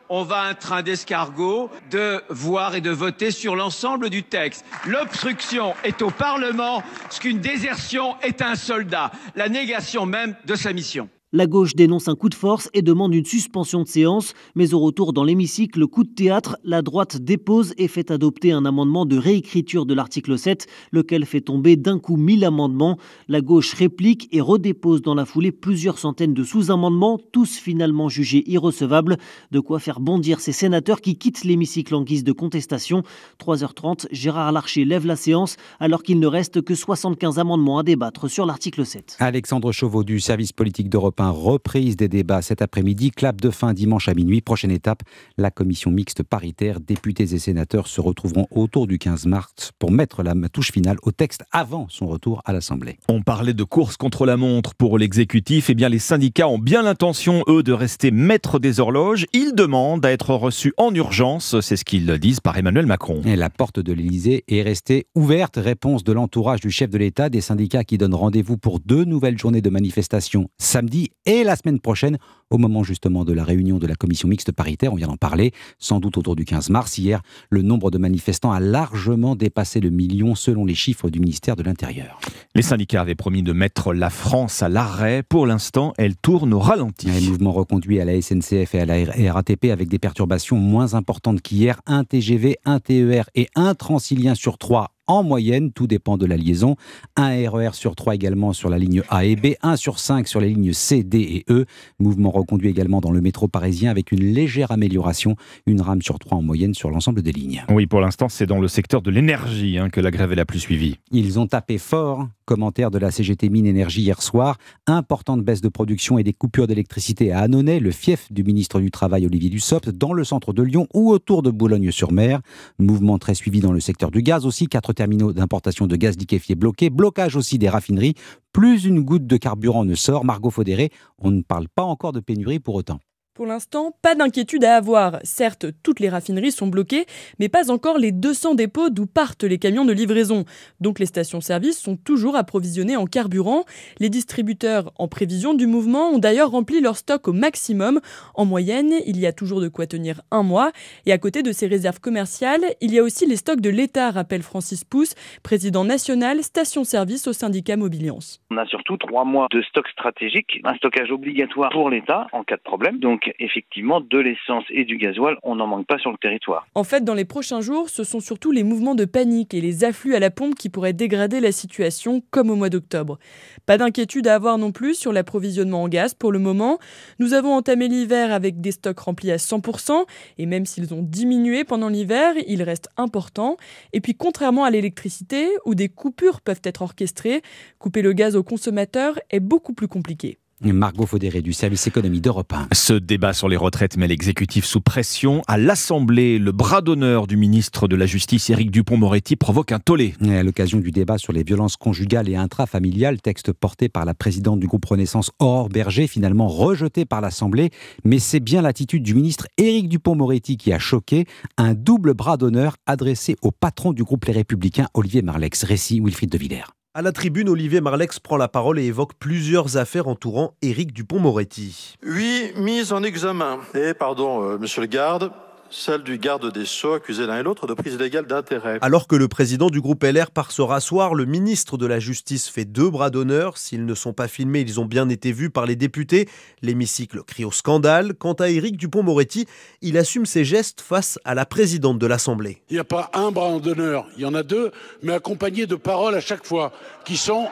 on va un train d'escargot, de voir et de voter sur l'ensemble du texte. L'obstruction est au Parlement, ce qu'une désertion est à un soldat, la négation même de sa mission. La gauche dénonce un coup de force et demande une suspension de séance, mais au retour dans l'hémicycle, coup de théâtre, la droite dépose et fait adopter un amendement de réécriture de l'article 7, lequel fait tomber d'un coup 1000 amendements. La gauche réplique et redépose dans la foulée plusieurs centaines de sous-amendements, tous finalement jugés irrecevables, de quoi faire bondir ces sénateurs qui quittent l'hémicycle en guise de contestation. 3h30, Gérard Larcher lève la séance alors qu'il ne reste que 75 amendements à débattre sur l'article 7. Alexandre Chauveau du service politique d'Europe 1, reprise des débats cet après-midi, clap de fin dimanche à minuit. Prochaine étape, la commission mixte paritaire, députés et sénateurs se retrouveront autour du 15 mars pour mettre la touche finale au texte avant son retour à l'Assemblée. On parlait de course contre la montre pour l'exécutif. Eh bien, les syndicats ont bien l'intention, eux, de rester maîtres des horloges. Ils demandent à être reçus en urgence. C'est ce qu'ils disent par Emmanuel Macron. Et la porte de l'Elysée est restée ouverte. Réponse de l'entourage du chef de l'État, des syndicats qui donnent rendez-vous pour deux nouvelles journées de manifestation samedi et la semaine prochaine, au moment justement de la réunion de la commission mixte paritaire. On vient d'en parler, sans doute autour du 15 mars. Hier, le nombre de manifestants a largement dépassé le million selon les chiffres du ministère de l'Intérieur. Les syndicats avaient promis de mettre la France à l'arrêt. Pour l'instant, elle tourne au ralenti. Un mouvement reconduit à la SNCF et à la RATP avec des perturbations moins importantes qu'hier. Un TGV, un TER et un Transilien sur trois en moyenne, tout dépend de la liaison. Un RER sur 3 également sur la ligne A et B, 1 sur 5 sur les lignes C, D et E. Mouvement reconduit également dans le métro parisien avec une légère amélioration, une rame sur 3 en moyenne sur l'ensemble des lignes. Oui, pour l'instant, c'est dans le secteur de l'énergie hein, que la grève est la plus suivie. Ils ont tapé fort. Commentaire de la CGT Mine Énergie hier soir. Importante baisse de production et des coupures d'électricité à Annonay, le fief du ministre du Travail Olivier Dussopt, dans le centre de Lyon ou autour de Boulogne-sur-Mer. Mouvement très suivi dans le secteur du gaz aussi. Quatre terminaux d'importation de gaz liquéfié bloqués. Blocage aussi des raffineries. Plus une goutte de carburant ne sort. Margot Faudéré, on ne parle pas encore de pénurie pour autant. Pour l'instant, pas d'inquiétude à avoir. Certes, toutes les raffineries sont bloquées, mais pas encore les 200 dépôts d'où partent les camions de livraison. Donc les stations-service sont toujours approvisionnées en carburant. Les distributeurs, en prévision du mouvement, ont d'ailleurs rempli leur stock au maximum. En moyenne, il y a toujours de quoi tenir un mois. Et à côté de ces réserves commerciales, il y a aussi les stocks de l'État, rappelle Francis Pousse, président national station-service au syndicat Mobiliance. On a surtout trois mois de stock stratégique, un stockage obligatoire pour l'État en cas de problème. Donc Effectivement, de l'essence et du gasoil, on n'en manque pas sur le territoire. En fait, dans les prochains jours, ce sont surtout les mouvements de panique et les afflux à la pompe qui pourraient dégrader la situation comme au mois d'octobre. Pas d'inquiétude à avoir non plus sur l'approvisionnement en gaz pour le moment. Nous avons entamé l'hiver avec des stocks remplis à 100% et même s'ils ont diminué pendant l'hiver, ils restent importants. Et puis contrairement à l'électricité, où des coupures peuvent être orchestrées, couper le gaz aux consommateurs est beaucoup plus compliqué. Margot Faudéré du service économie d'Europe 1. Ce débat sur les retraites met l'exécutif sous pression. À l'Assemblée, le bras d'honneur du ministre de la Justice, Éric Dupont-Moretti, provoque un tollé. à l'occasion du débat sur les violences conjugales et intrafamiliales, texte porté par la présidente du groupe Renaissance, Aurore Berger, finalement rejeté par l'Assemblée. Mais c'est bien l'attitude du ministre Éric Dupont-Moretti qui a choqué. Un double bras d'honneur adressé au patron du groupe Les Républicains, Olivier Marlex. Récit Wilfried de Villers. À la tribune, Olivier Marlex prend la parole et évoque plusieurs affaires entourant Éric Dupont-Moretti. Oui, mise en examen. Et pardon, euh, monsieur le garde, celle du garde des Sceaux, accusé l'un et l'autre de prise illégale d'intérêt. Alors que le président du groupe LR part se rasseoir, le ministre de la Justice fait deux bras d'honneur. S'ils ne sont pas filmés, ils ont bien été vus par les députés. L'hémicycle crie au scandale. Quant à Éric Dupont-Moretti, il assume ses gestes face à la présidente de l'Assemblée. Il n'y a pas un bras d'honneur, il y en a deux, mais accompagnés de paroles à chaque fois, qui sont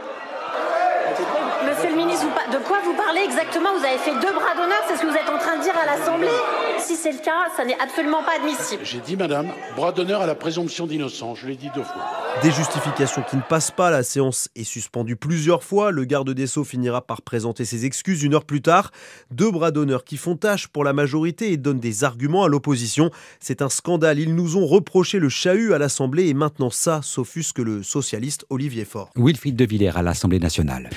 Monsieur le ministre, de quoi vous parlez exactement? Vous avez fait deux bras d'honneur, c'est ce que vous êtes en train de dire à l'Assemblée Si c'est le cas, ça n'est absolument pas admissible. J'ai dit, madame, bras d'honneur à la présomption d'innocence, je l'ai dit deux fois. Des justifications qui ne passent pas, la séance est suspendue plusieurs fois. Le garde des Sceaux finira par présenter ses excuses une heure plus tard. Deux bras d'honneur qui font tâche pour la majorité et donnent des arguments à l'opposition. C'est un scandale. Ils nous ont reproché le chahut à l'Assemblée et maintenant ça s'offusque le socialiste Olivier Faure. Wilfried de Villers à l'Assemblée nationale.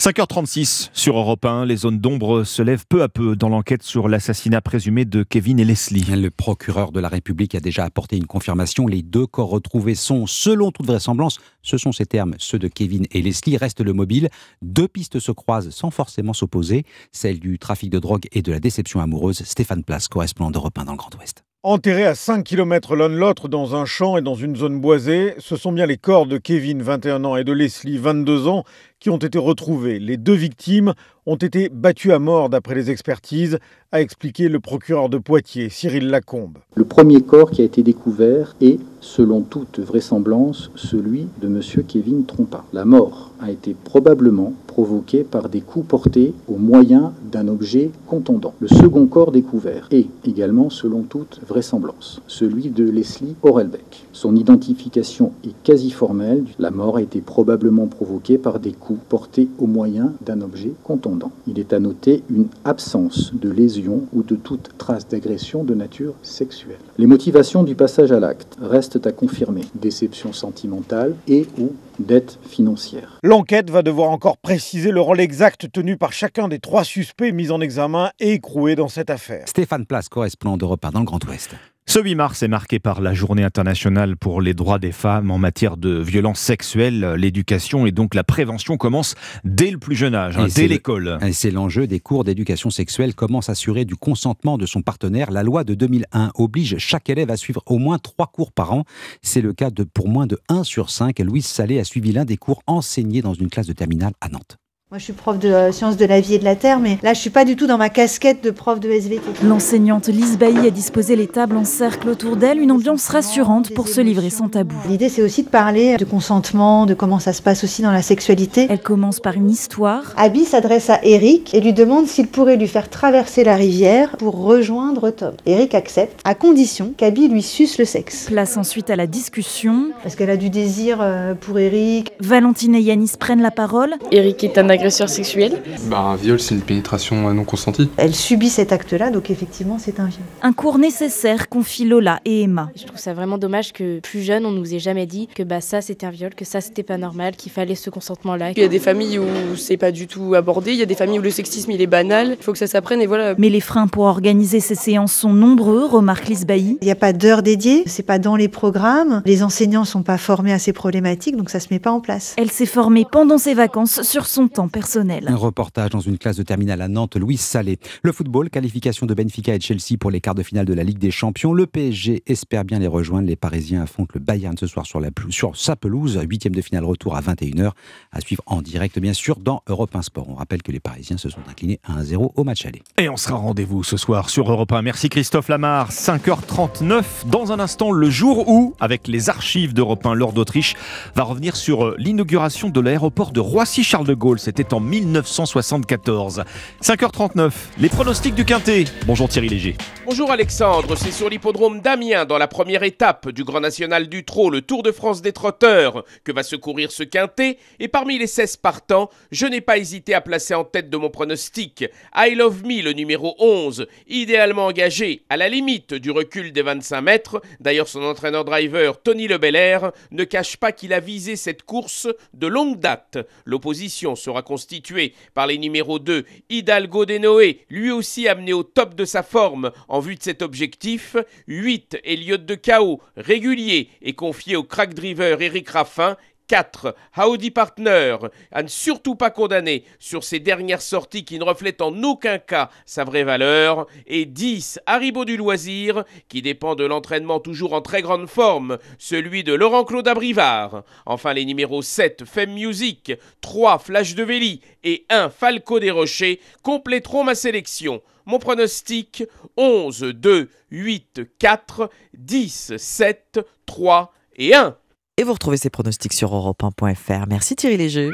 5h36 sur Europe 1, les zones d'ombre se lèvent peu à peu dans l'enquête sur l'assassinat présumé de Kevin et Leslie. Le procureur de la République a déjà apporté une confirmation. Les deux corps retrouvés sont, selon toute vraisemblance, ce sont ces termes, ceux de Kevin et Leslie, reste le mobile. Deux pistes se croisent sans forcément s'opposer, celle du trafic de drogue et de la déception amoureuse. Stéphane Place, correspondant d'Europe 1 dans le Grand Ouest. Enterrés à 5 km l'un de l'autre dans un champ et dans une zone boisée, ce sont bien les corps de Kevin, 21 ans, et de Leslie, 22 ans, qui ont été retrouvés. Les deux victimes ont été battues à mort d'après les expertises, a expliqué le procureur de Poitiers, Cyril Lacombe. Le premier corps qui a été découvert est, selon toute vraisemblance, celui de M. Kevin Trompin. La mort a été probablement provoquée par des coups portés au moyen d'un objet contondant. Le second corps découvert est également, selon toute vraisemblance, celui de Leslie Orelbeck. Son identification est quasi formelle. La mort a été probablement provoquée par des coups portés au moyen d'un objet contondant. Il est à noter une absence de lésion ou de toute trace d'agression de nature sexuelle. Les motivations du passage à l'acte restent à confirmer. Déception sentimentale et ou dette financière. L'enquête va devoir encore préciser le rôle exact tenu par chacun des trois suspects mis en examen et écroués dans cette affaire. Stéphane Place, correspondant d'Europe 1 dans le Grand Ouest. Ce 8 mars est marqué par la journée internationale pour les droits des femmes en matière de violences sexuelles. L'éducation et donc la prévention commencent dès le plus jeune âge, hein, dès l'école. C'est l'enjeu des cours d'éducation sexuelle. Comment s'assurer du consentement de son partenaire? La loi de 2001 oblige chaque élève à suivre au moins trois cours par an. C'est le cas de pour moins de 1 sur 5. Louise Salé a suivi l'un des cours enseignés dans une classe de terminale à Nantes. Moi, je suis prof de euh, sciences de la vie et de la terre, mais là, je suis pas du tout dans ma casquette de prof de SVT. L'enseignante Lise Bailly a disposé les tables en cercle autour d'elle, une ambiance rassurante pour se livrer sans tabou. L'idée, c'est aussi de parler de consentement, de comment ça se passe aussi dans la sexualité. Elle commence par une histoire. Abby s'adresse à Eric et lui demande s'il pourrait lui faire traverser la rivière pour rejoindre Tom. Eric accepte, à condition qu'Abby lui suce le sexe. Place ensuite à la discussion. Parce qu'elle a du désir euh, pour Eric. Valentine et Yanis prennent la parole. Eric est un agresseur sexuel bah, Un viol, c'est une pénétration non consentie. Elle subit cet acte-là, donc effectivement, c'est un viol. Un cours nécessaire, confie Lola et Emma. Je trouve ça vraiment dommage que plus jeune, on nous ait jamais dit que bah, ça c'était un viol, que ça c'était pas normal, qu'il fallait ce consentement-là. Il y a des familles où c'est pas du tout abordé, il y a des familles où le sexisme il est banal, il faut que ça s'apprenne et voilà. Mais les freins pour organiser ces séances sont nombreux, remarque Lise Bailly. Il n'y a pas d'heures dédiées, c'est pas dans les programmes, les enseignants sont pas formés à ces problématiques, donc ça se met pas en place. Elle s'est formée pendant ses vacances sur son temps personnel. Un reportage dans une classe de terminale à Nantes, Louis Salé. Le football, qualification de Benfica et de Chelsea pour les quarts de finale de la Ligue des Champions. Le PSG espère bien les rejoindre. Les Parisiens affrontent le Bayern ce soir sur, la, sur sa pelouse. Huitième de finale retour à 21h. À suivre en direct, bien sûr, dans Europe 1 Sport. On rappelle que les Parisiens se sont inclinés 1-0 au match aller. Et on sera rendez-vous ce soir sur Europe 1. Merci Christophe Lamar. 5h39. Dans un instant, le jour où, avec les archives d'Europe 1, Lord d'Autriche va revenir sur euh, l'inauguration de l'aéroport de Roissy-Charles de Gaulle. C'était en 1974. 5h39. Les pronostics du Quintet. Bonjour Thierry Léger. Bonjour Alexandre. C'est sur l'hippodrome d'Amiens, dans la première étape du Grand National du Trot, le Tour de France des trotteurs, que va se courir ce Quintet. Et parmi les 16 partants, je n'ai pas hésité à placer en tête de mon pronostic I Love Me, le numéro 11, idéalement engagé à la limite du recul des 25 mètres. D'ailleurs, son entraîneur-driver, Tony Lebelair, ne cache pas qu'il a visé cette course de longue date. L'opposition sera constituée par les numéros 2, Hidalgo Noé, lui aussi amené au top de sa forme en vue de cet objectif. 8, Elliott de Chaos, régulier et confié au crack driver Eric Raffin. 4. Howdy Partner, à ne surtout pas condamner sur ses dernières sorties qui ne reflètent en aucun cas sa vraie valeur. Et 10. Haribo du loisir, qui dépend de l'entraînement toujours en très grande forme, celui de Laurent-Claude Abrivard. Enfin, les numéros 7. Femme Music, 3. Flash de Véli et 1. Falco des Rochers compléteront ma sélection. Mon pronostic 11, 2, 8, 4, 10, 7, 3 et 1. Et vous retrouvez ces pronostics sur europe1.fr. Merci Thierry Léger.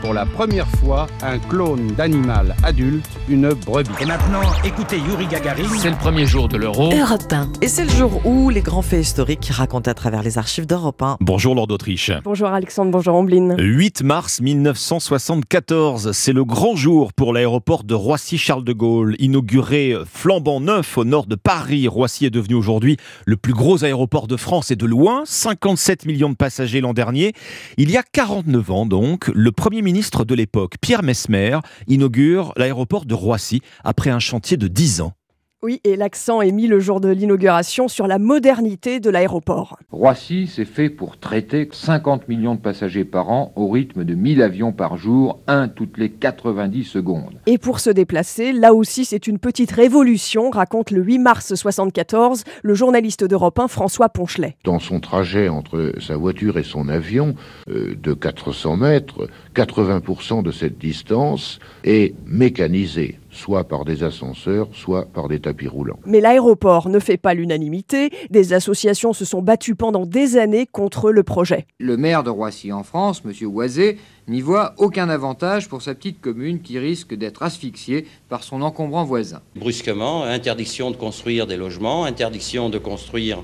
Pour la première fois, un clone d'animal adulte, une brebis. Et maintenant, écoutez Yuri Gagarin. C'est le premier jour de l'euro. Europe 1. Et c'est le jour où les grands faits historiques racontés à travers les archives d'Europe 1. Bonjour Lord d'Autriche. Bonjour Alexandre, bonjour Ambline. 8 mars 1974, c'est le grand jour pour l'aéroport de Roissy-Charles de Gaulle. Inauguré flambant neuf au nord de Paris, Roissy est devenu aujourd'hui le plus gros aéroport de France et de loin, 57 millions de passagers l'an dernier. Il y a 49 ans donc, le premier ministre de l'époque, Pierre Mesmer, inaugure l'aéroport de Roissy après un chantier de 10 ans. Oui, et l'accent est mis le jour de l'inauguration sur la modernité de l'aéroport. Roissy, c'est fait pour traiter 50 millions de passagers par an au rythme de 1000 avions par jour, un toutes les 90 secondes. Et pour se déplacer, là aussi c'est une petite révolution, raconte le 8 mars 74 le journaliste d'Europe 1 François Ponchelet. Dans son trajet entre sa voiture et son avion euh, de 400 mètres, 80% de cette distance est mécanisée soit par des ascenseurs, soit par des tapis roulants. Mais l'aéroport ne fait pas l'unanimité. Des associations se sont battues pendant des années contre le projet. Le maire de Roissy en France, M. Oisé, n'y voit aucun avantage pour sa petite commune qui risque d'être asphyxiée par son encombrant voisin. Brusquement, interdiction de construire des logements, interdiction de construire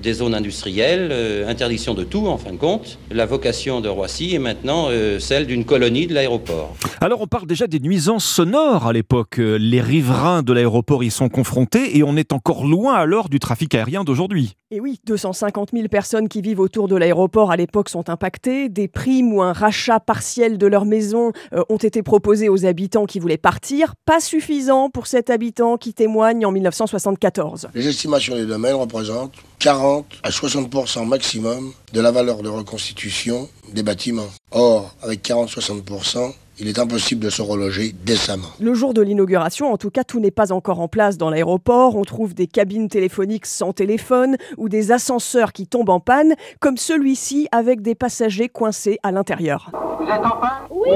des zones industrielles, euh, interdiction de tout en fin de compte. La vocation de Roissy est maintenant euh, celle d'une colonie de l'aéroport. Alors on parle déjà des nuisances sonores à l'époque. Euh, Les riverains de l'aéroport y sont confrontés et on est encore loin alors du trafic aérien d'aujourd'hui. Et oui, 250 000 personnes qui vivent autour de l'aéroport à l'époque sont impactées. Des primes ou un rachat partiel de leur maison euh, ont été proposés aux habitants qui voulaient partir. Pas suffisant pour cet habitant qui témoigne en 1974. Les estimations des domaines représentent 40 à 60% maximum de la valeur de reconstitution des bâtiments. Or, avec 40-60%, il est impossible de se reloger décemment. Le jour de l'inauguration, en tout cas, tout n'est pas encore en place dans l'aéroport. On trouve des cabines téléphoniques sans téléphone ou des ascenseurs qui tombent en panne, comme celui-ci avec des passagers coincés à l'intérieur. Vous êtes en panne Oui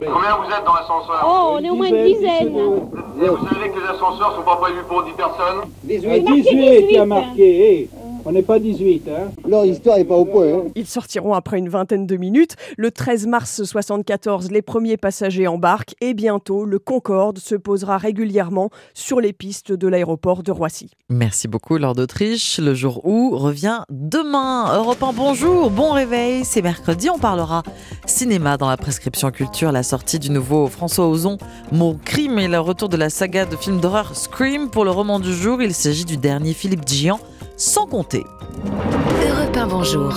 Combien vous êtes dans l'ascenseur Oh, on est au moins une dizaine. Et vous savez que les ascenseurs sont pas prévus pour 10 personnes 18, 18 il y a marqué. On n'est pas 18, hein Leur histoire n'est pas au point. Hein. Ils sortiront après une vingtaine de minutes. Le 13 mars 74, les premiers passagers embarquent et bientôt, le Concorde se posera régulièrement sur les pistes de l'aéroport de Roissy. Merci beaucoup, Lord d'Autriche. Le jour où revient demain. Europe 1, bonjour, bon réveil. C'est mercredi, on parlera cinéma dans la prescription culture, la sortie du nouveau François Ozon, Mon crime et le retour de la saga de films d'horreur Scream. Pour le roman du jour, il s'agit du dernier Philippe Gian, sans compter. Europe 1, bonjour.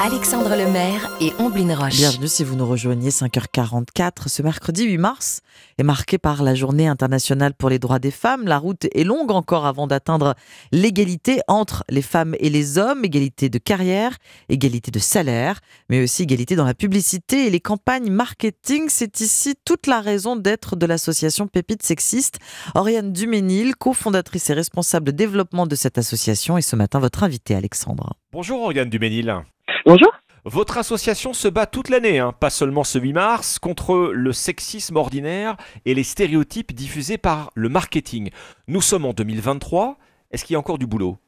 Alexandre Lemaire et Omblin Roche. Bienvenue si vous nous rejoignez 5h44. Ce mercredi 8 mars est marqué par la journée internationale pour les droits des femmes. La route est longue encore avant d'atteindre l'égalité entre les femmes et les hommes, égalité de carrière, égalité de salaire, mais aussi égalité dans la publicité et les campagnes marketing. C'est ici toute la raison d'être de l'association Pépite Sexiste. Oriane Duménil, cofondatrice et responsable développement de cette association, et ce matin votre invité Alexandre. Bonjour Oriane Duménil. Bonjour. Votre association se bat toute l'année, hein, pas seulement ce 8 mars, contre le sexisme ordinaire et les stéréotypes diffusés par le marketing. Nous sommes en 2023. Est-ce qu'il y a encore du boulot?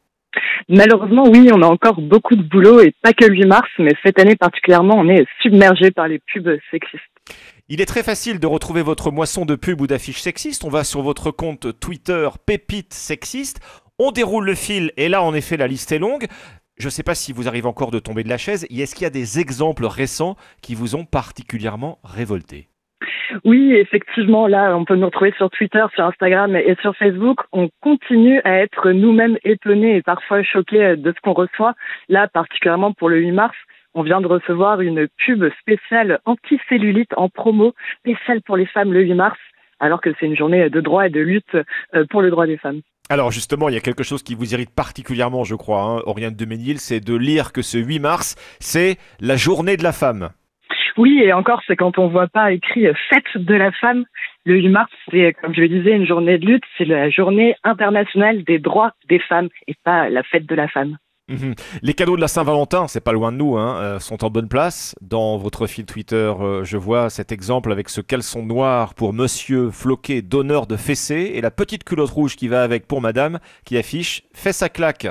Malheureusement, oui, on a encore beaucoup de boulot et pas que le 8 mars, mais cette année particulièrement, on est submergé par les pubs sexistes. Il est très facile de retrouver votre moisson de pubs ou d'affiches sexistes. On va sur votre compte Twitter Pépite Sexiste. On déroule le fil et là, en effet, la liste est longue. Je ne sais pas si vous arrivez encore de tomber de la chaise. Est-ce qu'il y a des exemples récents qui vous ont particulièrement révolté? Oui, effectivement, là, on peut nous retrouver sur Twitter, sur Instagram et sur Facebook. On continue à être nous-mêmes étonnés et parfois choqués de ce qu'on reçoit. Là, particulièrement pour le 8 mars, on vient de recevoir une pub spéciale anticellulite en promo, spéciale pour les femmes le 8 mars, alors que c'est une journée de droit et de lutte euh, pour le droit des femmes. Alors justement, il y a quelque chose qui vous irrite particulièrement, je crois, hein, Oriane de Ménil, c'est de lire que ce 8 mars, c'est la journée de la femme. Oui, et encore, c'est quand on voit pas écrit Fête de la femme. Le 8 mars, c'est, comme je le disais, une journée de lutte. C'est la journée internationale des droits des femmes et pas la fête de la femme. Mhm. Les cadeaux de la Saint-Valentin, c'est pas loin de nous, hein, euh, sont en bonne place. Dans votre fil Twitter, euh, je vois cet exemple avec ce caleçon noir pour Monsieur floqué d'honneur de fessé et la petite culotte rouge qui va avec pour Madame qui affiche fait sa claque.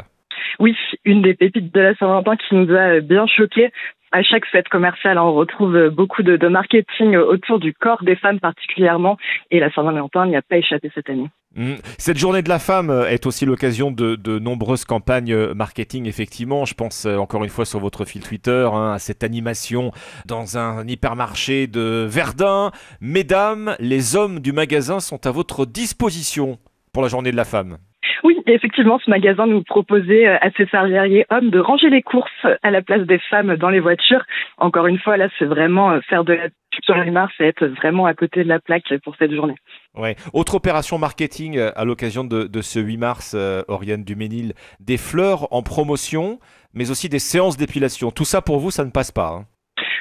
Oui, une des pépites de la Saint-Valentin qui nous a bien choqués à chaque fête commerciale, on retrouve beaucoup de, marketing autour du corps des femmes particulièrement, et la Saint-Valentin n'y a pas échappé cette année. Mmh. Cette journée de la femme est aussi l'occasion de, nombreuses campagnes marketing, effectivement. Je pense euh, encore une fois sur votre fil Twitter hein, à cette animation dans un hypermarché de Verdun. Mesdames, les hommes du magasin sont à votre disposition pour la journée de la femme. Oui, effectivement, ce magasin nous proposait euh, à ses salariés hommes de ranger les courses à la place des femmes dans les voitures. Encore une fois, là, c'est vraiment euh, faire de la sur mars et être vraiment à côté de la plaque pour cette journée. Ouais. Autre opération marketing euh, à l'occasion de, ce 8 mars, Oriane Duménil, des fleurs en promotion, mais aussi des séances d'épilation. Tout ça pour vous, ça ne passe pas. Hein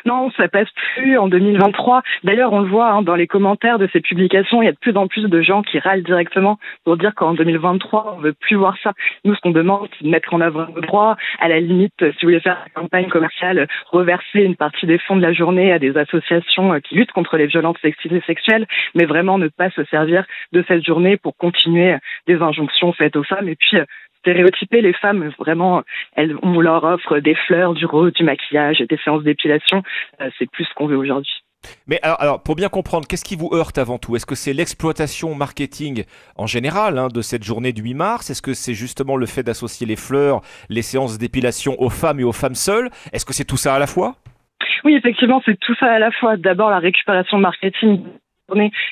non, ça passe plus en 2023. D'ailleurs, on le voit hein, dans les commentaires de ces publications, il y a de plus en plus de gens qui râlent directement pour dire qu'en 2023, on veut plus voir ça. Nous, ce qu'on demande, c'est de mettre en œuvre nos droits. À la limite, si vous voulez faire une campagne commerciale, reverser une partie des fonds de la journée à des associations euh, qui luttent contre les violences sexuelles et sexuelles, mais vraiment ne pas se servir de cette journée pour continuer des injonctions faites aux femmes et puis euh, stéréotyper les femmes. Vraiment, elles, on leur offre des fleurs, du rose, du maquillage, des séances d'épilation. Euh, c'est plus ce qu'on veut aujourd'hui. Mais alors, pour bien comprendre, qu'est-ce qui vous heurte avant tout? Est-ce que c'est l'exploitation marketing en général hein, de cette journée du 8 mars? Est-ce que c'est justement le fait d'associer les fleurs, les séances d'épilation aux femmes et aux femmes seules? Est-ce que c'est tout ça à la fois? Oui, effectivement, c'est tout ça à la fois. D'abord, la récupération marketing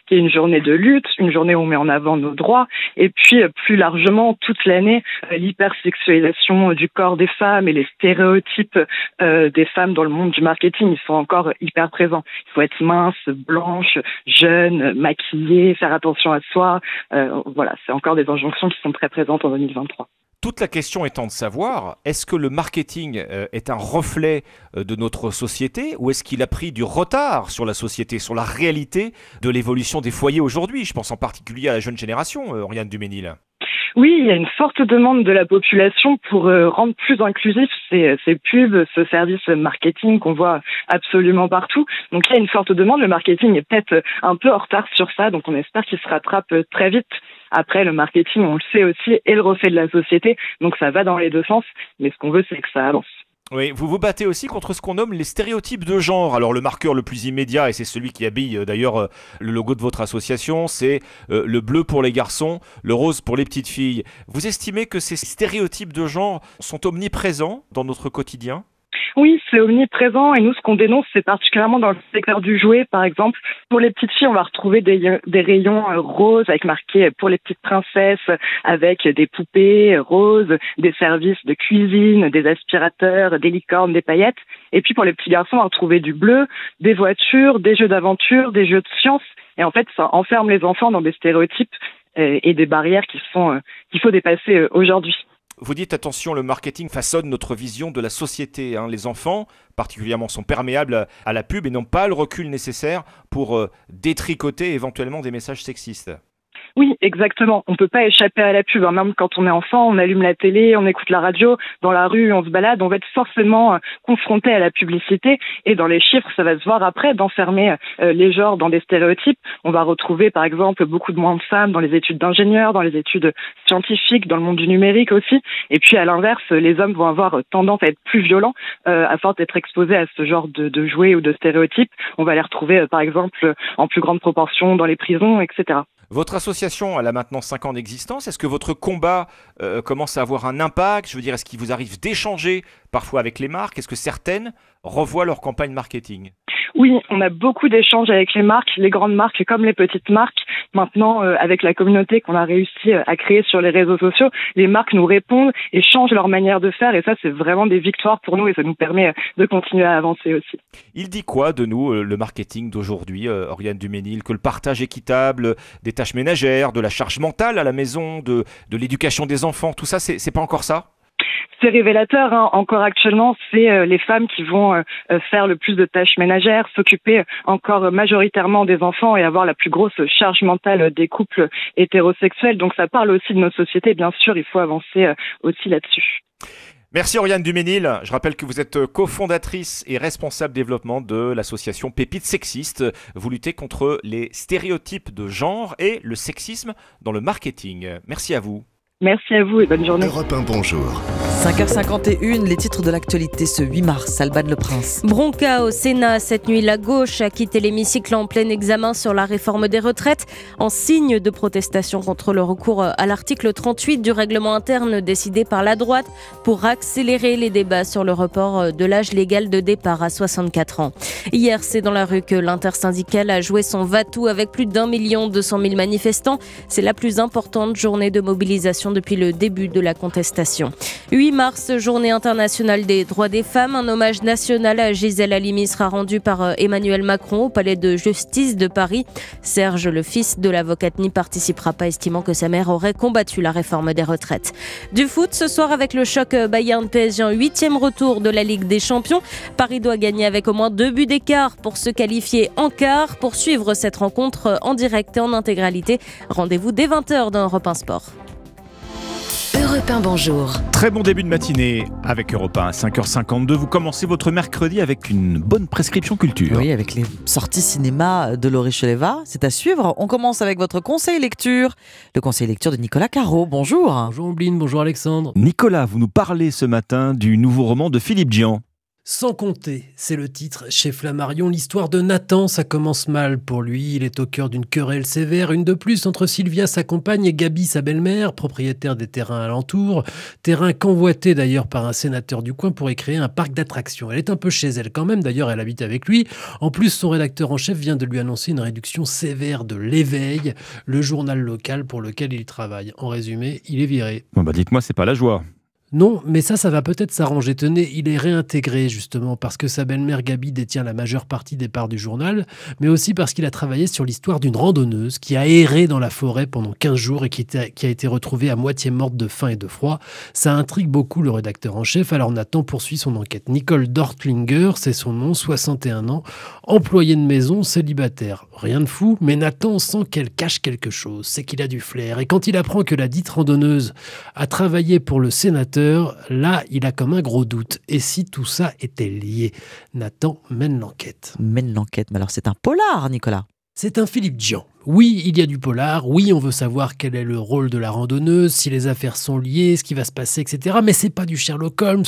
qui est une journée de lutte, une journée où on met en avant nos droits, et puis euh, plus largement toute l'année euh, l'hypersexualisation du corps des femmes et les stéréotypes euh, des femmes dans le monde du marketing, ils sont encore hyper présents. Il faut être mince, blanche, jeune, maquillée, faire attention à soi. voilà, c'est encore des injonctions qui sont très présentes en 2023. Toute la question étant de savoir, est-ce que le marketing euh, est un reflet euh, de notre société ou est-ce qu'il a pris du retard sur la société, sur la réalité de l'évolution des foyers aujourd'hui? Je pense en particulier à la jeune génération, euh, Oriane Duménil. Oui, il y a une forte demande de la population pour rendre plus inclusif ces, ces pubs, ce service marketing qu'on voit absolument partout. Donc il y a une forte demande. Le marketing est peut-être un peu en retard sur ça, donc on espère qu'il se rattrape très vite. Après, le marketing, on le sait aussi, est le reflet de la société, donc ça va dans les deux sens, mais ce qu'on veut, c'est que ça avance. Oui, vous vous battez aussi contre ce qu'on nomme les stéréotypes de genre. Alors le marqueur le plus immédiat, et c'est celui qui habille euh, d'ailleurs euh, le logo de votre association, c'est euh, le bleu pour les garçons, le rose pour les petites filles. Vous estimez que ces stéréotypes de genre sont omniprésents dans notre quotidien? Oui, c'est omniprésent et nous, ce qu'on dénonce, c'est particulièrement dans le secteur du jouet, par exemple. Pour les petites filles, on va retrouver des, rayons euh, roses avec marqué pour les petites princesses, avec des poupées roses, des services de cuisine, des aspirateurs, des licornes, des paillettes. Et puis pour les petits garçons, on va retrouver du bleu, des voitures, des jeux d'aventure, des jeux de science. Et en fait, ça enferme les enfants dans des stéréotypes euh, et des barrières qui sont euh, qu'il faut dépasser aujourd'hui. Vous dites attention, le marketing façonne notre vision de la société. Hein. Les enfants, particulièrement, sont perméables à la pub et n'ont pas le recul nécessaire pour euh, détricoter éventuellement des messages sexistes. Oui, exactement. On peut pas échapper à la pub. Hein. Même quand on est enfant, on allume la télé, on écoute la radio, dans la rue, on se balade, on va être forcément euh, confronté à la publicité. Et dans les chiffres, ça va se voir après d'enfermer euh, les genres dans des stéréotypes. On va retrouver, par exemple, beaucoup de moins de femmes dans les études d'ingénieurs, dans les études scientifiques, dans le monde du numérique aussi. Et puis, à l'inverse, les hommes vont avoir tendance à être plus violents euh, à force d'être exposés à ce genre de, de jouets ou de stéréotypes. On va les retrouver, par exemple, en plus grande proportion dans les prisons, etc. Votre association, elle a maintenant 5 ans d'existence. Est-ce que votre combat euh, commence à avoir un impact? Je veux dire, est-ce qu'il vous arrive d'échanger parfois avec les marques? Est-ce que certaines revoient leur campagne marketing? Oui, on a beaucoup d'échanges avec les marques, les grandes marques comme les petites marques. Maintenant, euh, avec la communauté qu'on a réussi euh, à créer sur les réseaux sociaux, les marques nous répondent et changent leur manière de faire. Et ça, c'est vraiment des victoires pour nous et ça nous permet euh, de continuer à avancer aussi. Il dit quoi de nous, le marketing d'aujourd'hui, Oriane Duménil Que le partage équitable des tâches ménagères, de la charge mentale à la maison, de, de l'éducation des enfants, tout ça, c'est pas encore ça? C'est révélateur. Hein. Encore actuellement, c'est euh, les femmes qui vont euh, euh, faire le plus de tâches ménagères, s'occuper encore majoritairement des enfants et avoir la plus grosse charge mentale des couples hétérosexuels. Donc ça parle aussi de nos sociétés. Bien sûr, il faut avancer aussi là-dessus. Merci Oriane Duménil. Je rappelle que vous êtes cofondatrice et responsable développement de l'association Pépites Sexistes. Vous luttez contre les stéréotypes de genre et le sexisme dans le marketing. Merci à vous. Merci à vous et bonne journée. Europe 1, bonjour. 5h51, les titres de l'actualité ce 8 mars, Alban Le Prince. Bronca au Sénat. Cette nuit, la gauche a quitté l'hémicycle en plein examen sur la réforme des retraites en signe de protestation contre le recours à l'article 38 du règlement interne décidé par la droite pour accélérer les débats sur le report de l'âge légal de départ à 64 ans. Hier, c'est dans la rue que l'intersyndicale a joué son va-tout avec plus d'un million deux cent mille manifestants. C'est la plus importante journée de mobilisation depuis le début de la contestation. 8 mars, journée internationale des droits des femmes. Un hommage national à Gisèle Halimi sera rendu par euh, Emmanuel Macron au palais de justice de Paris. Serge, le fils de l'avocate, n'y participera pas, estimant que sa mère aurait combattu la réforme des retraites. Du foot, ce soir avec le choc Bayern PSG en huitième retour de la Ligue des Champions. Paris doit gagner avec au moins deux buts d'écart pour se qualifier en quart. Pour suivre cette rencontre en direct et en intégralité, rendez-vous dès 20h dans Europe 1 Sport. Europe 1, bonjour. Très bon début de matinée avec Europe 1 à 5h52. Vous commencez votre mercredi avec une bonne prescription culture. Oui, avec les sorties cinéma de Laurie Cheleva. C'est à suivre. On commence avec votre conseil lecture. Le conseil lecture de Nicolas Caro. Bonjour. Bonjour Ombline, bonjour Alexandre. Nicolas, vous nous parlez ce matin du nouveau roman de Philippe Dian. Sans compter, c'est le titre chez Flammarion. L'histoire de Nathan, ça commence mal pour lui. Il est au cœur d'une querelle sévère, une de plus entre Sylvia, sa compagne, et Gabi, sa belle-mère, propriétaire des terrains alentours. Terrain convoité d'ailleurs par un sénateur du coin pour y créer un parc d'attractions. Elle est un peu chez elle quand même, d'ailleurs elle habite avec lui. En plus, son rédacteur en chef vient de lui annoncer une réduction sévère de l'éveil, le journal local pour lequel il travaille. En résumé, il est viré. Bon bah dites-moi, c'est pas la joie. Non, mais ça, ça va peut-être s'arranger. Tenez, il est réintégré justement parce que sa belle-mère Gabi détient la majeure partie des parts du journal, mais aussi parce qu'il a travaillé sur l'histoire d'une randonneuse qui a erré dans la forêt pendant 15 jours et qui, a été retrouvée à moitié morte de faim et de froid. Ça intrigue beaucoup le rédacteur en chef, alors Nathan poursuit son enquête. Nicole Dortlinger, c'est son nom, 61 ans, employé de maison, célibataire. Rien de fou, mais Nathan sent qu'elle cache quelque chose, c'est qu'il a du flair. Et quand il apprend que la dite randonneuse a travaillé pour le sénateur, là, il a comme un gros doute. Et si tout ça était lié? Nathan mène l'enquête. Mène l'enquête, mais alors c'est un polar, Nicolas C'est un Philippe Dian. Oui, il y a du polar, oui, on veut savoir quel est le rôle de la randonneuse, si les affaires sont liées, ce qui va se passer, etc. Mais c'est pas du Sherlock Holmes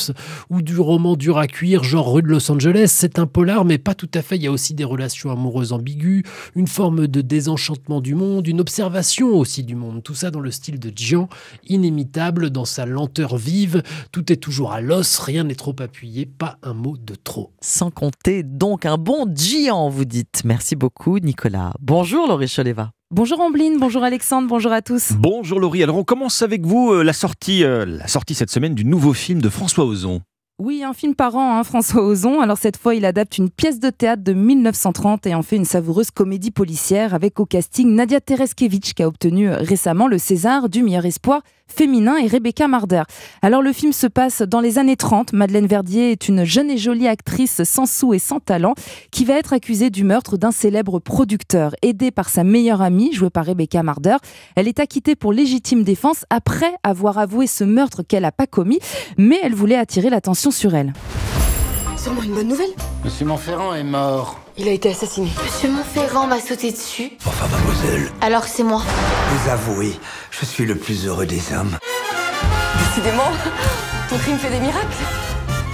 ou du roman dur à cuire, genre rue de Los Angeles. C'est un polar, mais pas tout à fait. Il y a aussi des relations amoureuses ambiguës, une forme de désenchantement du monde, une observation aussi du monde. Tout ça dans le style de Jian, inimitable dans sa lenteur vive. Tout est toujours à l'os, rien n'est trop appuyé, pas un mot de trop. Sans compter donc un bon Jian, vous dites. Merci beaucoup, Nicolas. Bonjour, Laurie Choleva. Bonjour Ambline, bonjour Alexandre, bonjour à tous. Bonjour Laurie. Alors on commence avec vous euh, la sortie, euh, la sortie cette semaine du nouveau film de François Ozon. Oui, un film par an, hein, François Ozon. Alors cette fois, il adapte une pièce de théâtre de 1930 et en fait une savoureuse comédie policière avec au casting Nadia Tereskevich qui a obtenu récemment le César du meilleur espoir féminin et Rebecca Marder. Alors le film se passe dans les années 30. Madeleine Verdier est une jeune et jolie actrice sans sous et sans talent qui va être accusée du meurtre d'un célèbre producteur. Aidée par sa meilleure amie, jouée par Rebecca Marder, elle est acquittée pour légitime défense après avoir avoué ce meurtre qu'elle n'a pas commis, mais elle voulait attirer l'attention sur elle. Sûrement une bonne nouvelle. Monsieur Montferrand est mort. Il a été assassiné. Monsieur Montferrand m'a sauté dessus. Enfin, mademoiselle. Alors c'est moi. Vous avouez, je suis le plus heureux des hommes. Décidément, ton crime fait des miracles.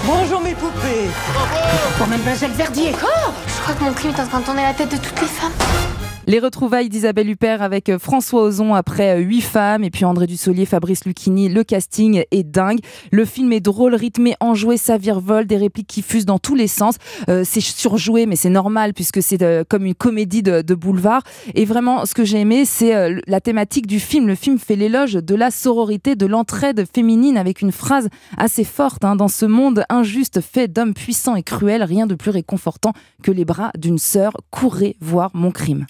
Bonjour mes poupées. Pour mademoiselle Verdier. Encore? Je crois que mon crime est en train de tourner la tête de toutes les femmes. Les retrouvailles d'Isabelle Huppert avec euh, François Ozon après euh, huit femmes et puis André Dussolier, Fabrice Lucchini. Le casting est dingue. Le film est drôle, rythmé, enjoué, ça virevole, des répliques qui fusent dans tous les sens. Euh, c'est surjoué, mais c'est normal puisque c'est comme une comédie de, boulevard. Et vraiment, ce que j'ai aimé, c'est la thématique du film. Le film fait l'éloge de la sororité, de l'entraide féminine avec une phrase assez forte. Hein. Dans ce monde injuste fait d'hommes puissants et cruels, rien de plus réconfortant que les bras d'une sœur. Courez voir mon crime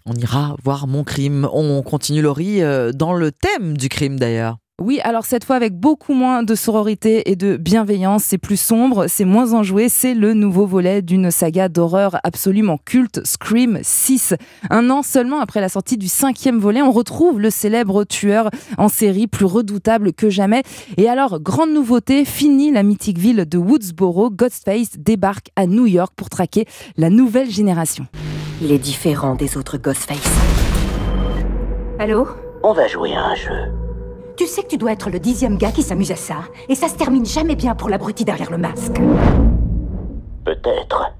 voir mon crime. On continue Laurie euh, dans le thème du crime d'ailleurs. Oui, alors cette fois avec beaucoup moins de sororité et de bienveillance, c'est plus sombre, c'est moins enjoué, c'est le nouveau volet d'une saga d'horreur absolument culte, Scream 6. Un an seulement après la sortie du cinquième volet, on retrouve le célèbre tueur en série plus redoutable que jamais. Et alors, grande nouveauté, fini la mythique ville de Woodsboro, Ghostface débarque à New York pour traquer la nouvelle génération. Il est différent des autres Ghostface. Allô? On va jouer à un jeu. Tu sais que tu dois être le dixième gars qui s'amuse à ça, et ça se termine jamais bien pour l'abruti derrière le masque. Peut-être.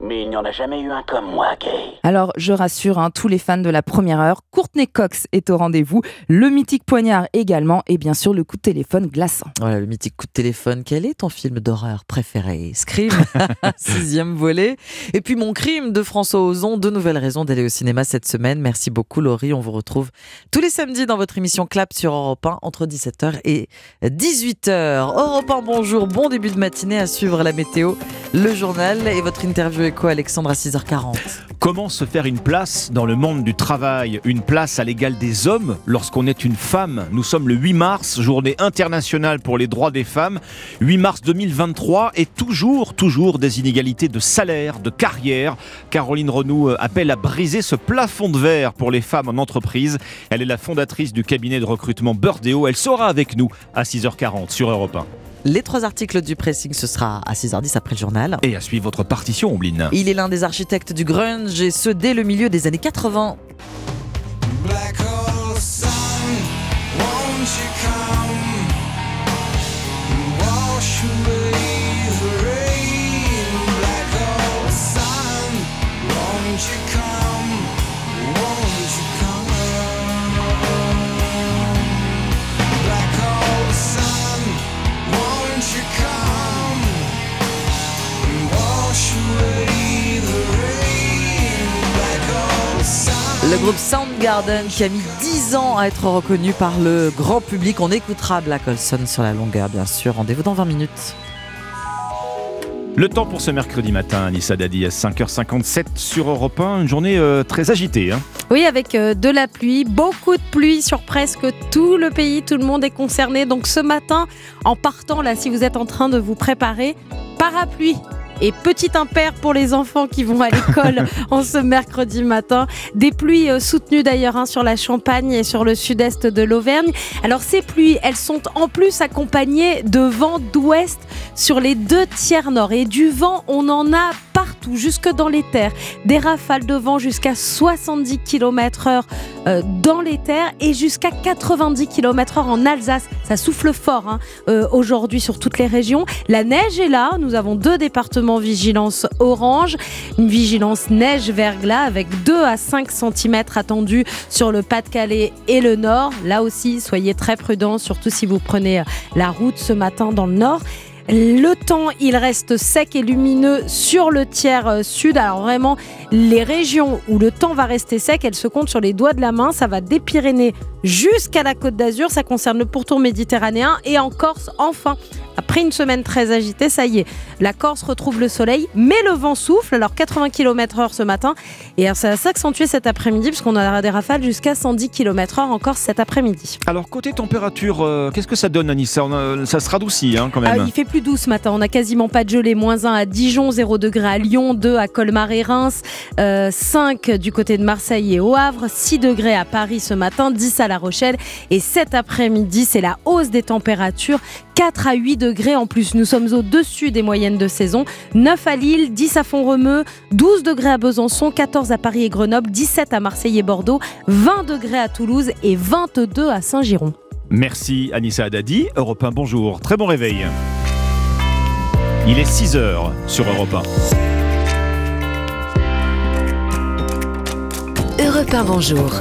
Mais il n'y en a jamais eu un comme moi, Gay. Alors, je rassure hein, tous les fans de la première heure, Courtney Cox est au rendez-vous, le mythique poignard également, et bien sûr le coup de téléphone glaçant. Voilà, le mythique coup de téléphone. Quel est ton film d'horreur préféré? Scream, sixième volet. Et puis Mon crime de François Ozon, de nouvelles raisons d'aller au cinéma cette semaine. Merci beaucoup Laurie, on vous retrouve tous les samedis dans votre émission Clap sur Europe 1 entre 17h et 18h. Europe 1, bonjour, bon début de matinée à suivre la météo, le journal et votre interview quoi, Alexandre, à 6h40 Comment se faire une place dans le monde du travail? Une place à l'égal des hommes? Lorsqu'on est une femme Nous sommes le 8 mars, journée internationale pour les droits des femmes. 8 mars 2023 et toujours, toujours des inégalités de salaire, de carrière. Caroline Renou euh, appelle à briser ce plafond de verre pour les femmes en entreprise. Elle est la fondatrice du cabinet de recrutement Burdeo. Elle sera avec nous à 6h40 sur Europe 1. Les trois articles du pressing, ce sera à 6h10 après le journal. Et à suivre votre partition, Ombline. Il est l'un des architectes du grunge et ce dès le milieu des années 80. Le groupe Soundgarden qui a mis 10 ans à être reconnu par le grand public. On écoutera Black Olson sur la longueur, bien sûr. Rendez-vous dans 20 minutes. Le temps pour ce mercredi matin, Anissa Dadi, à 5h57 sur Europe 1. Une journée euh, très agitée. Hein. Oui, avec euh, de la pluie, beaucoup de pluie sur presque tout le pays. Tout le monde est concerné. Donc ce matin, en partant là, si vous êtes en train de vous préparer, parapluie et petit impair pour les enfants qui vont à l'école en ce mercredi matin. Des pluies euh, soutenues d'ailleurs hein, sur la Champagne et sur le sud-est de l'Auvergne. Alors ces pluies, elles sont en plus accompagnées de vent d'ouest sur les deux tiers nord. Et du vent, on en a partout, jusque dans les terres. Des rafales de vent jusqu'à 70 km/h euh, dans les terres et jusqu'à 90 km/h en Alsace. Ça souffle fort hein, euh, aujourd'hui sur toutes les régions. La neige est là. Nous avons deux départements vigilance orange, une vigilance neige-verglas avec 2 à 5 cm attendus sur le Pas-de-Calais et le Nord. Là aussi, soyez très prudents, surtout si vous prenez la route ce matin dans le Nord. Le temps, il reste sec et lumineux sur le tiers euh, sud. Alors vraiment, les régions où le temps va rester sec, elles se comptent sur les doigts de la main. Ça va des Pyrénées jusqu'à la Côte d'Azur. Ça concerne le pourtour méditerranéen et en Corse, enfin. Après une semaine très agitée, ça y est, la Corse retrouve le soleil, mais le vent souffle. Alors 80 km/h ce matin, et ça va s'accentuer cet après-midi, puisqu'on aura des rafales jusqu'à 110 km/h encore cet après-midi. Alors côté température, euh, qu'est-ce que ça donne, Anissa Ça se radoucit hein, quand même. Ah, il fait plus doux ce matin. On a quasiment pas de gelée. Moins 1 à Dijon, 0 degré à Lyon, 2 à Colmar et Reims, 5 euh, du côté de Marseille et au Havre, 6 degrés à Paris ce matin, 10 à La Rochelle. Et cet après-midi, c'est la hausse des températures. 4 à 8 degrés en plus. Nous sommes au-dessus des moyennes de saison. 9 à Lille, 10 à Font-Romeu, 12 degrés à Besançon, 14 à Paris et Grenoble, 17 à Marseille et Bordeaux, 20 degrés à Toulouse et 22 à Saint-Giron. Merci Anissa Haddadi. Europe 1, bonjour. Très bon réveil. Il est 6 heures sur Europe 1. Europe 1, bonjour.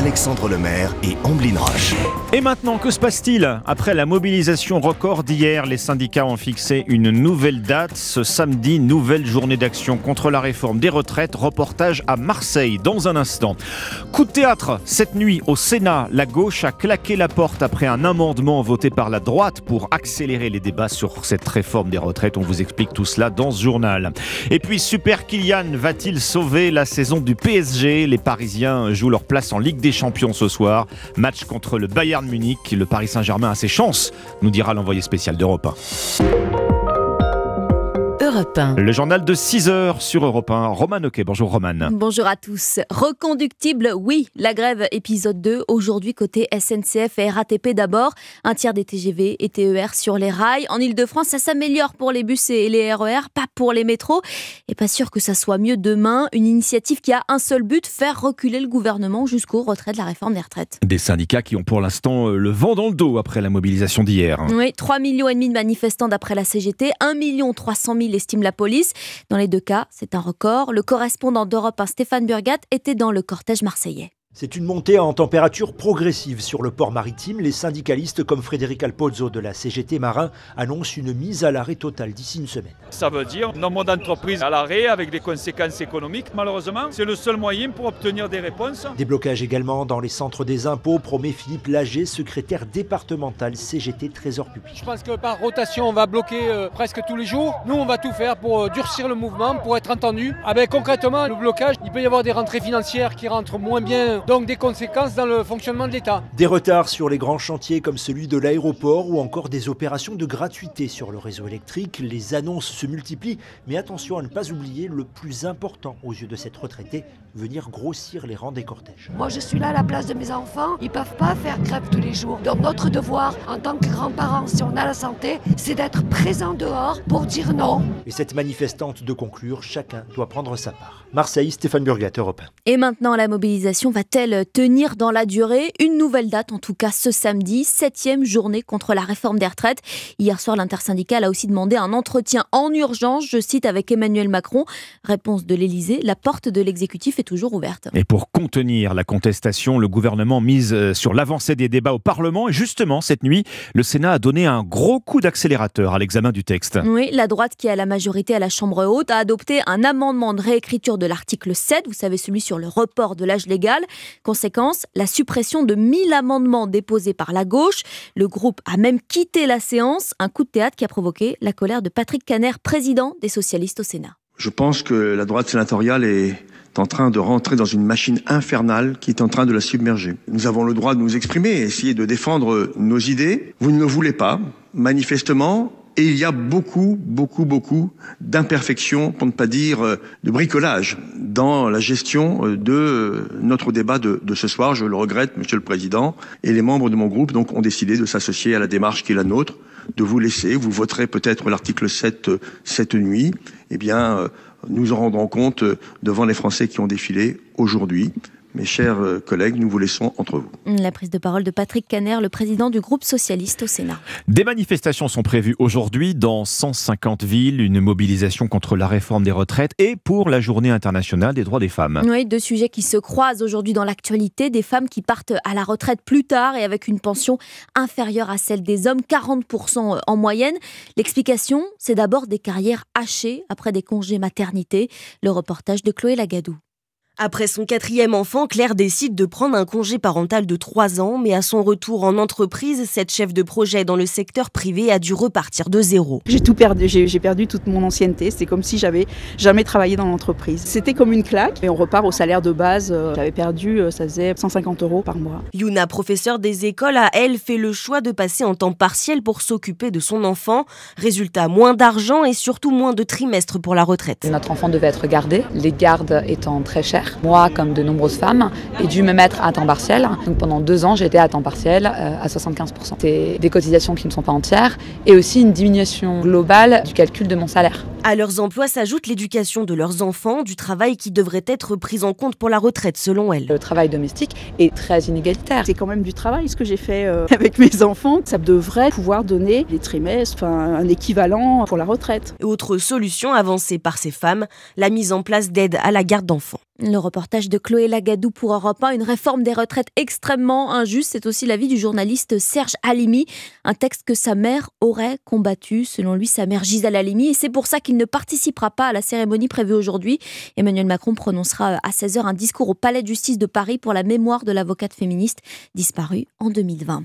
Alexandre Lemaire et Amblin Roche. Et maintenant, que se passe-t-il Après la mobilisation record d'hier, les syndicats ont fixé une nouvelle date. Ce samedi, nouvelle journée d'action contre la réforme des retraites. Reportage à Marseille dans un instant. Coup de théâtre, cette nuit au Sénat, la gauche a claqué la porte après un amendement voté par la droite pour accélérer les débats sur cette réforme des retraites. On vous explique tout cela dans ce journal. Et puis, Super Kylian va-t-il sauver la saison du PSG Les Parisiens jouent leur place en Ligue des champions ce soir. Match contre le Bayern Munich. Le Paris Saint-Germain a ses chances, nous dira l'envoyé spécial d'Europe 1. Le journal de 6 heures sur Europe 1. Roman Ok, bonjour Roman. Bonjour à tous. Reconductible, oui, la grève épisode 2. Aujourd'hui, côté SNCF et RATP d'abord. Un tiers des TGV et TER sur les rails. En Ile-de-France, ça s'améliore pour les bus et les RER, pas pour les métros. Et pas sûr que ça soit mieux demain. Une initiative qui a un seul but, faire reculer le gouvernement jusqu'au retrait de la réforme des retraites. Des syndicats qui ont pour l'instant euh, le vent dans le dos après la mobilisation d'hier. Oui, 3 millions et demi de manifestants d'après la CGT, 1 million 300 000 estime la police. Dans les deux cas, c'est un record. Le correspondant d'Europe 1, Stéphane Burgat, était dans le cortège marseillais. C'est une montée en température progressive sur le port maritime. Les syndicalistes comme Frédéric Alpozzo de la CGT Marin annoncent une mise à l'arrêt totale d'ici une semaine. Ça veut dire nombre d'entreprises à l'arrêt avec des conséquences économiques. Malheureusement, c'est le seul moyen pour obtenir des réponses. Déblocage également dans les centres des impôts, promet Philippe Lager, secrétaire départemental CGT Trésor public. Je pense que par rotation, on va bloquer euh, presque tous les jours. Nous, on va tout faire pour euh, durcir le mouvement, pour être entendu. Avec concrètement le blocage, il peut y avoir des rentrées financières qui rentrent moins bien donc des conséquences dans le fonctionnement de l'État. Des retards sur les grands chantiers comme celui de l'aéroport ou encore des opérations de gratuité sur le réseau électrique. Les annonces se multiplient, mais attention à ne pas oublier le plus important aux yeux de cette retraitée, venir grossir les rangs des cortèges. Moi je suis là à la place de mes enfants, ils peuvent pas faire grève tous les jours. Donc notre devoir en tant que grands-parents, si on a la santé, c'est d'être présent dehors pour dire non. Et cette manifestante de conclure, chacun doit prendre sa part. Marseille, Stéphane Burgat, Europe Et maintenant la mobilisation va va-t-elle tenir dans la durée? Une nouvelle date, en tout cas ce samedi, septième journée contre la réforme des retraites. Hier soir, l'intersyndicale a aussi demandé un entretien en urgence, je cite, avec Emmanuel Macron. Réponse de l'Élysée, la porte de l'exécutif est toujours ouverte. Et pour contenir la contestation, le gouvernement mise euh, sur l'avancée des débats au Parlement. Et justement, cette nuit, le Sénat a donné un gros coup d'accélérateur à l'examen du texte. Oui, la droite qui a la majorité à la Chambre haute a adopté un amendement de réécriture de l'article 7, vous savez celui sur le report de l'âge légal. Conséquence, la suppression de 1000 amendements déposés par la gauche. Le groupe a même quitté la séance, un coup de théâtre qui a provoqué la colère de Patrick Caner, président des socialistes au Sénat. Je pense que la droite sénatoriale est en train de rentrer dans une machine infernale qui est en train de la submerger. Nous avons le droit de nous exprimer et essayer de défendre nos idées. Vous ne le voulez pas, manifestement, Et il y a beaucoup, beaucoup, beaucoup d'imperfections, pour ne pas dire euh, de bricolage, dans la gestion euh, de euh, notre débat de, ce soir. Je le regrette, Monsieur le Président. Et les membres de mon groupe donc, ont décidé de s'associer à la démarche qui est la nôtre, de vous laisser. Vous voterez peut-être l'article 7 cette nuit. Eh bien, nous en rendrons compte devant les Français qui ont défilé aujourd'hui. Mes chers euh, collègues, nous vous laissons entre vous. La prise de parole de Patrick Caner, le président du groupe socialiste au Sénat. Des manifestations sont prévues aujourd'hui dans 150 villes, une mobilisation contre la réforme des retraites et pour la journée internationale des droits des femmes. Oui, deux sujets qui se croisent aujourd'hui dans l'actualité, des femmes qui partent à la retraite plus tard et avec une pension inférieure à celle des hommes, 40% en moyenne. L'explication, c'est d'abord des carrières hachées après des congés maternité. Le reportage de Chloé Lagadou. Après son quatrième enfant, Claire décide de prendre un congé parental de 3 ans, mais à son retour en entreprise, cette chef de projet dans le secteur privé a dû repartir de zéro. J'ai tout perdu, j'ai perdu toute mon ancienneté, c'est comme si j'avais jamais travaillé dans l'entreprise. C'était comme une claque, et on repart au salaire de base, euh, j'avais perdu, euh, ça faisait 150 euros par mois. Yuna, professeure des écoles, a elle fait le choix de passer en temps partiel pour s'occuper de son enfant. Résultat, moins d'argent et surtout moins de trimestres pour la retraite. Notre enfant devait être gardé, les gardes étant très Moi, comme de nombreuses femmes, ai dû me mettre à temps partiel. Donc pendant deux ans, j'étais à temps partiel euh, à 75%. C'est des cotisations qui ne sont pas entières et aussi une diminution globale du calcul de mon salaire. À leurs emplois s'ajoute l'éducation de leurs enfants, du travail qui devrait être pris en compte pour la retraite selon elle. Le travail domestique est très inégalitaire. C'est quand même du travail ce que j'ai fait euh, avec mes enfants. Ça devrait pouvoir donner des trimestres, un équivalent pour la retraite. Autre solution avancée par ces femmes, la mise en place d'aides à la garde d'enfants. Le reportage de Chloé Lagadou pour Europe 1, une réforme des retraites extrêmement injuste. C'est aussi l'avis du journaliste Serge Halimi, un texte que sa mère aurait combattu, selon lui, sa mère Gisèle Halimi. Et c'est pour ça qu'il ne participera pas à la cérémonie prévue aujourd'hui. Emmanuel Macron prononcera à 16h un discours au Palais de justice de Paris pour la mémoire de l'avocate féministe disparue en 2020.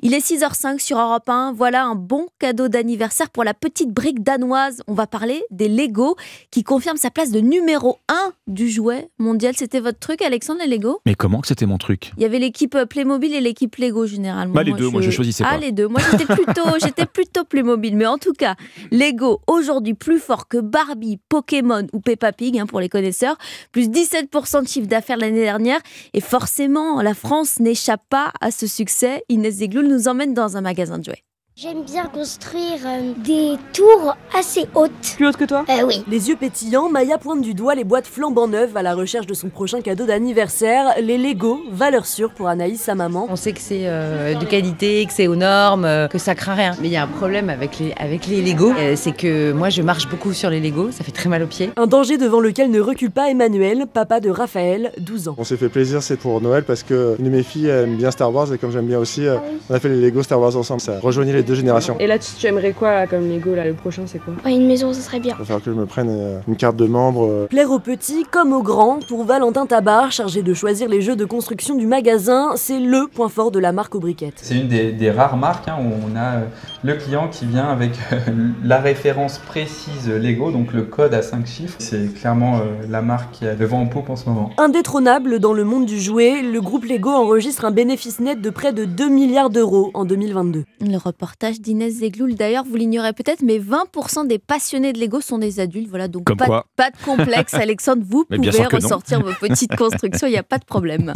Il est 6h05 sur Europe 1. Voilà un bon cadeau d'anniversaire pour la petite brique danoise. On va parler des Lego qui confirment sa place de numéro 1 du jouet mondial. C'était votre truc, Alexandre, les Lego? Mais comment que c'était mon truc? Il y avait l'équipe Playmobil et l'équipe Lego généralement. Bah, les deux, moi je choisissais ah, pas. les deux. Moi j'étais plutôt, j'étais plutôt Playmobil. Mais en tout cas, Lego aujourd'hui plus fort que Barbie, Pokémon ou Peppa Pig hein, pour les connaisseurs. Plus 17% de chiffre d'affaires l'année dernière. Et forcément, la France n'échappe pas à ce succès. Inès Zegloul nous emmène dans un magasin de jouets. J'aime bien construire euh, des tours assez hautes. Plus hautes que toi? Euh, Oui. Les yeux pétillants, Maya pointe du doigt les boîtes flambant neuves à la recherche de son prochain cadeau d'anniversaire, les Lego, valeur sûre pour Anaïs, sa maman. On sait que c'est euh, de qualité, que c'est aux normes, euh, que ça craint rien. Mais il y a un problème avec les, avec les Lego, euh, c'est que moi je marche beaucoup sur les Lego, ça fait très mal aux pieds. Un danger devant lequel ne recule pas Emmanuel, papa de Raphaël, 12 ans. On s'est fait plaisir, c'est pour Noël parce que une de mes filles aime bien Star Wars et comme j'aime bien aussi, euh, on a fait les Lego Star Wars ensemble. Ça rejoignait les deux générations. Et là, tu, tu aimerais quoi là, comme Lego là, Le prochain, c'est quoi Ouais, Une maison, ça serait bien. Il va falloir que je me prenne euh, une carte de membre. euh, Plaire aux petits comme aux grands, pour Valentin Tabar, chargé de choisir les jeux de construction du magasin, c'est LE point fort de la marque aux briquettes. C'est une des, des rares marques hein, où on a euh, le client qui vient avec euh, la référence précise Lego, donc le code à 5 chiffres. C'est clairement euh, la marque qui a le vent en poupe en ce moment. Indétrônable dans le monde du jouet, le groupe Lego enregistre un bénéfice net de près de 2 milliards d'euros en 2022. Le reportage d'Inès Zegloul, d'ailleurs, vous l'ignorez peut-être, mais 20% des passionnés de Lego sont des adultes. Voilà, donc Comme pas, quoi. pas de complexe, Alexandre, vous Mais pouvez ressortir vos petites constructions, il n'y a pas de problème.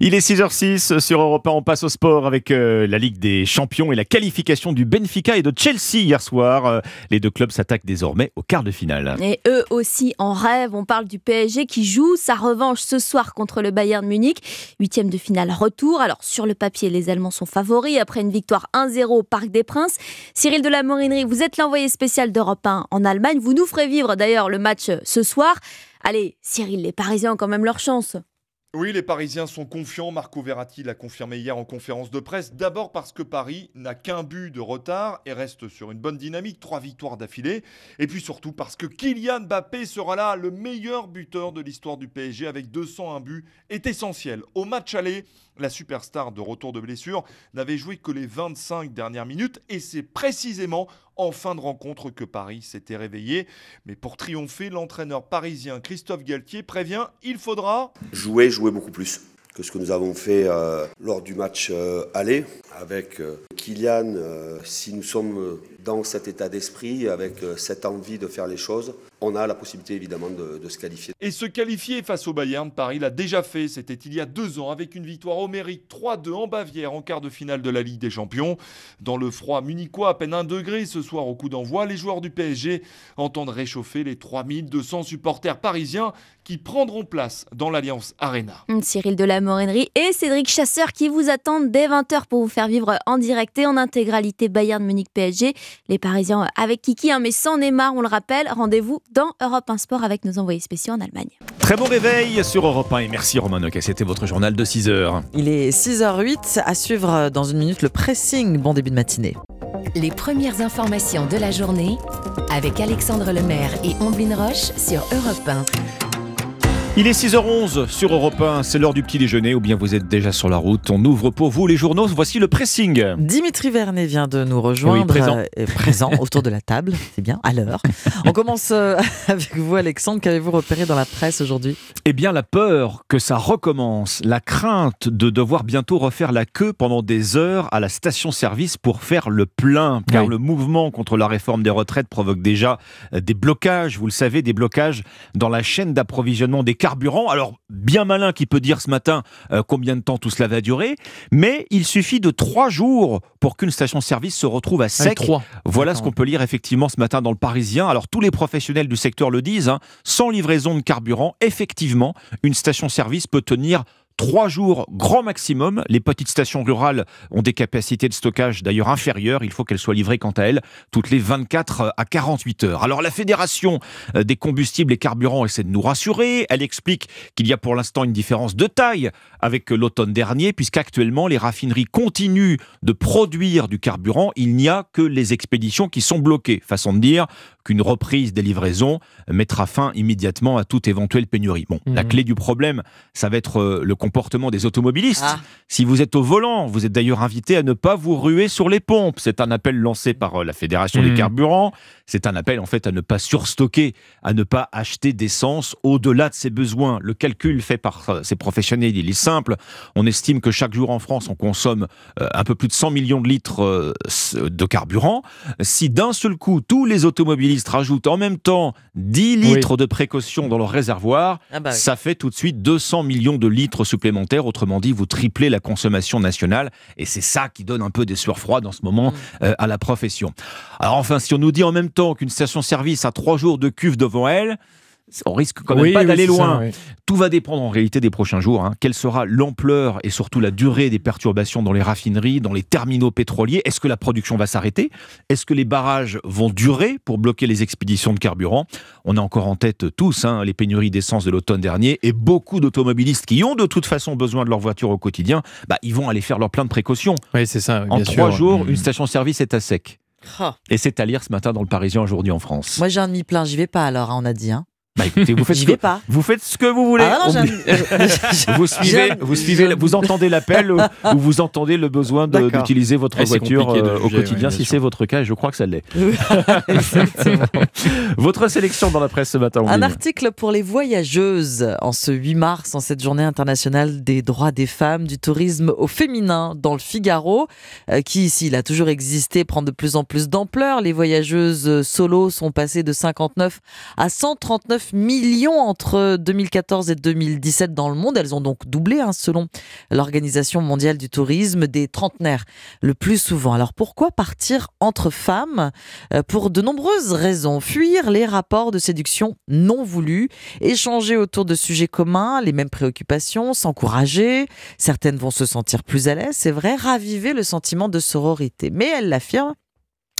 Il est 6h06 sur Europe 1. On passe au sport avec euh, la Ligue des Champions et la qualification du Benfica et de Chelsea hier soir. Euh, les deux clubs s'attaquent désormais au quart de finale. Et eux aussi en rêve, on parle du PSG qui joue sa revanche ce soir contre le Bayern Munich. Huitième de finale retour. Alors sur le papier, les Allemands sont favoris après une victoire 1-0 au Parc des Princes. Cyril de la Morinerie, vous êtes l'envoyé spécial d'Europe 1 en Allemagne. Vous nous ferez vivre d'ailleurs le match ce soir. Allez, Cyril, les Parisiens ont quand même leur chance. Oui, les Parisiens sont confiants. Marco Verratti l'a confirmé hier en conférence de presse. D'abord parce que Paris n'a qu'un but de retard et reste sur une bonne dynamique, trois victoires d'affilée. Et puis surtout parce que Kylian Mbappé sera là, le meilleur buteur de l'histoire du PSG avec 201 buts, est essentiel. Au match aller, la superstar de retour de blessure n'avait joué que les 25 dernières minutes et c'est précisément en fin de rencontre que Paris s'était réveillé. Mais pour triompher, l'entraîneur parisien Christophe Galtier prévient, il faudra jouer, jouer beaucoup plus que ce que nous avons fait euh, lors du match euh, aller, avec euh, Kylian, euh, si nous sommes dans cet état d'esprit, avec euh, cette envie de faire les choses, on a la possibilité évidemment de, de se qualifier. Et se qualifier face au Bayern, Paris l'a déjà fait. C'était il y a deux ans avec une victoire homérique 3-2 en Bavière en quart de finale de la Ligue des Champions. Dans le froid munichois, à peine un degré ce soir au coup d'envoi, les joueurs du PSG entendent réchauffer les 3200 supporters parisiens qui prendront place dans l'Alliance Arena. Cyril de la Morennerie et Cédric Chasseur qui vous attendent dès 20h pour vous faire vivre en direct et en intégralité Bayern Munich PSG. Les Parisiens avec Kiki, hein, mais sans Neymar, on le rappelle. Rendez-vous dans Europe 1 Sport avec nos envoyés spéciaux en Allemagne. Très bon réveil sur Europe 1 et merci Romain Noquet, c'était votre journal de 6h. Il est 6h08, à suivre dans une minute le pressing. Bon début de matinée. Les premières informations de la journée avec Alexandre Lemaire et Omblin Roche sur Europe 1. Il est 6h11 sur Europe 1, c'est l'heure du petit déjeuner ou bien vous êtes déjà sur la route. On ouvre pour vous les journaux, voici le pressing. Dimitri Vernet vient de nous rejoindre. Oui, présent. euh, présent autour de la table, c'est bien, à l'heure. On commence euh, avec vous Alexandre, qu'avez-vous repéré dans la presse aujourd'hui? Eh bien la peur que ça recommence, la crainte de devoir bientôt refaire la queue pendant des heures à la station-service pour faire le plein, car le mouvement contre la réforme des retraites provoque déjà euh, des blocages, vous le savez, des blocages dans la chaîne d'approvisionnement des carburants. Alors bien malin qui peut dire ce matin euh, combien de temps tout cela va durer, mais il suffit de trois jours pour qu'une station-service se retrouve à sec. trois. Voilà ce qu'on peut lire effectivement ce matin dans le Parisien. Alors tous les professionnels du secteur le disent, hein, sans livraison de carburant, effectivement, une station-service peut tenir Trois jours grand maximum. Les petites stations rurales ont des capacités de stockage d'ailleurs inférieures. Il faut qu'elles soient livrées quant à elles toutes les 24 à 48 heures. Alors la Fédération euh, des combustibles et carburants essaie de nous rassurer. Elle explique qu'il y a pour l'instant une différence de taille avec l'automne dernier puisqu'actuellement les raffineries continuent de produire du carburant. Il n'y a que les expéditions qui sont bloquées. Façon de dire qu'une reprise des livraisons mettra fin immédiatement à toute éventuelle pénurie. Bon, la clé du problème, ça va être euh, le comportement des automobilistes. Ah. Si vous êtes au volant, vous êtes d'ailleurs invité à ne pas vous ruer sur les pompes. C'est un appel lancé par euh, la Fédération des Mhm. carburants. C'est un appel en fait à ne pas surstocker, à ne pas acheter d'essence au-delà de ses besoins. Le calcul fait par euh, ces professionnels, il est simple. On estime que chaque jour en France, on consomme un peu plus de 100 millions de litres de carburant. Si d'un seul coup, tous les automobilistes rajoutent en même temps 10 litres de précaution dans leur réservoir, Ah bah oui. ça fait tout de suite 200 millions de litres supplémentaires. Autrement dit, vous triplez la consommation nationale. Et c'est ça qui donne un peu des sueurs froides en ce moment euh, à la profession. Alors enfin, si on nous dit en même temps qu'une station-service a trois jours de cuve devant elle, on risque quand même Oui, pas oui, d'aller ça, loin. oui. Tout va dépendre en réalité des prochains jours. hein. Quelle sera l'ampleur et surtout la durée des perturbations dans les raffineries, dans les terminaux pétroliers? Est-ce que la production va s'arrêter? Est-ce que les barrages vont durer pour bloquer les expéditions de carburant? On a encore en tête tous hein, les pénuries d'essence de l'automne dernier et beaucoup d'automobilistes qui ont de toute façon besoin de leur voiture au quotidien, bah, ils vont aller faire leur plein de précautions. Oui, c'est ça. oui, En bien trois sûr. jours, Mm. une station-service est à sec. Ah. Et c'est à lire ce matin dans le Parisien aujourd'hui en France. Moi j'ai un demi-plein, j'y vais pas alors, hein, on a dit. Hein. Bah écoutez, vous faites, ce que, vais pas. vous faites ce que vous voulez. Ah non, On- vous suivez, vous suivez, vous entendez l'appel ou ou vous entendez le besoin d'utiliser votre Eh, voiture euh, au quotidien. oui, si c'est votre cas, et je crois que ça l'est. votre sélection dans la presse ce matin. Un article pour les voyageuses en ce 8 mars, en cette journée internationale des droits des femmes, du tourisme au féminin dans le Figaro, euh, qui ici, il a toujours existé, prend de plus en plus d'ampleur. Les voyageuses solo sont passées de 59 à 139 millions entre 2014 et 2017 dans le monde. Elles ont donc doublé, hein, selon l'Organisation mondiale du tourisme, des trentenaires le plus souvent. Alors pourquoi partir entre femmes? Euh, Pour de nombreuses raisons. Fuir les rapports de séduction non voulus, échanger autour de sujets communs, les mêmes préoccupations, s'encourager. Certaines vont se sentir plus à l'aise, c'est vrai, raviver le sentiment de sororité. Mais elle l'affirme,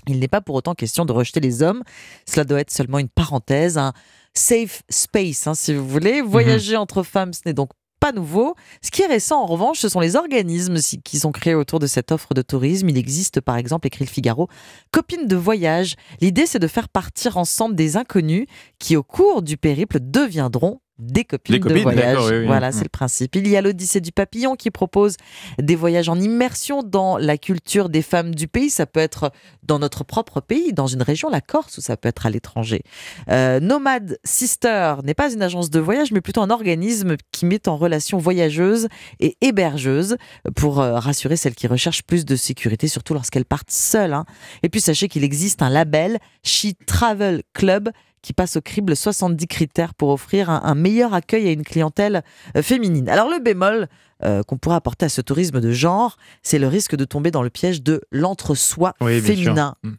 il n'est pas pour autant question de rejeter les hommes. Cela doit être seulement une parenthèse, un safe space, hein, si vous voulez. Voyager entre femmes, ce n'est donc pas nouveau. Ce qui est récent, en revanche, ce sont les organismes qui sont créés autour de cette offre de tourisme. Il existe, par exemple, écrit le Figaro, Copines de voyage. L'idée, c'est de faire partir ensemble des inconnus qui, au cours du périple, deviendront des copines, Des copines, de voyage. d'accord, oui, oui. Voilà, Mm. c'est le principe. Il y a l'Odyssée du papillon qui propose des voyages en immersion dans la culture des femmes du pays. Ça peut être dans notre propre pays, dans une région, la Corse, ou ça peut être à l'étranger. Euh, Nomad Sister n'est pas une agence de voyage, mais plutôt un organisme qui met en relation voyageuses et hébergeuses pour euh, rassurer celles qui recherchent plus de sécurité, surtout lorsqu'elles partent seules. hein. Et puis sachez qu'il existe un label, She Travel Club, qui passe au crible 70 critères pour offrir un, un meilleur accueil à une clientèle euh, féminine. Alors le bémol euh, qu'on pourrait apporter à ce tourisme de genre, c'est le risque de tomber dans le piège de l'entre-soi Oui, féminin. Mm.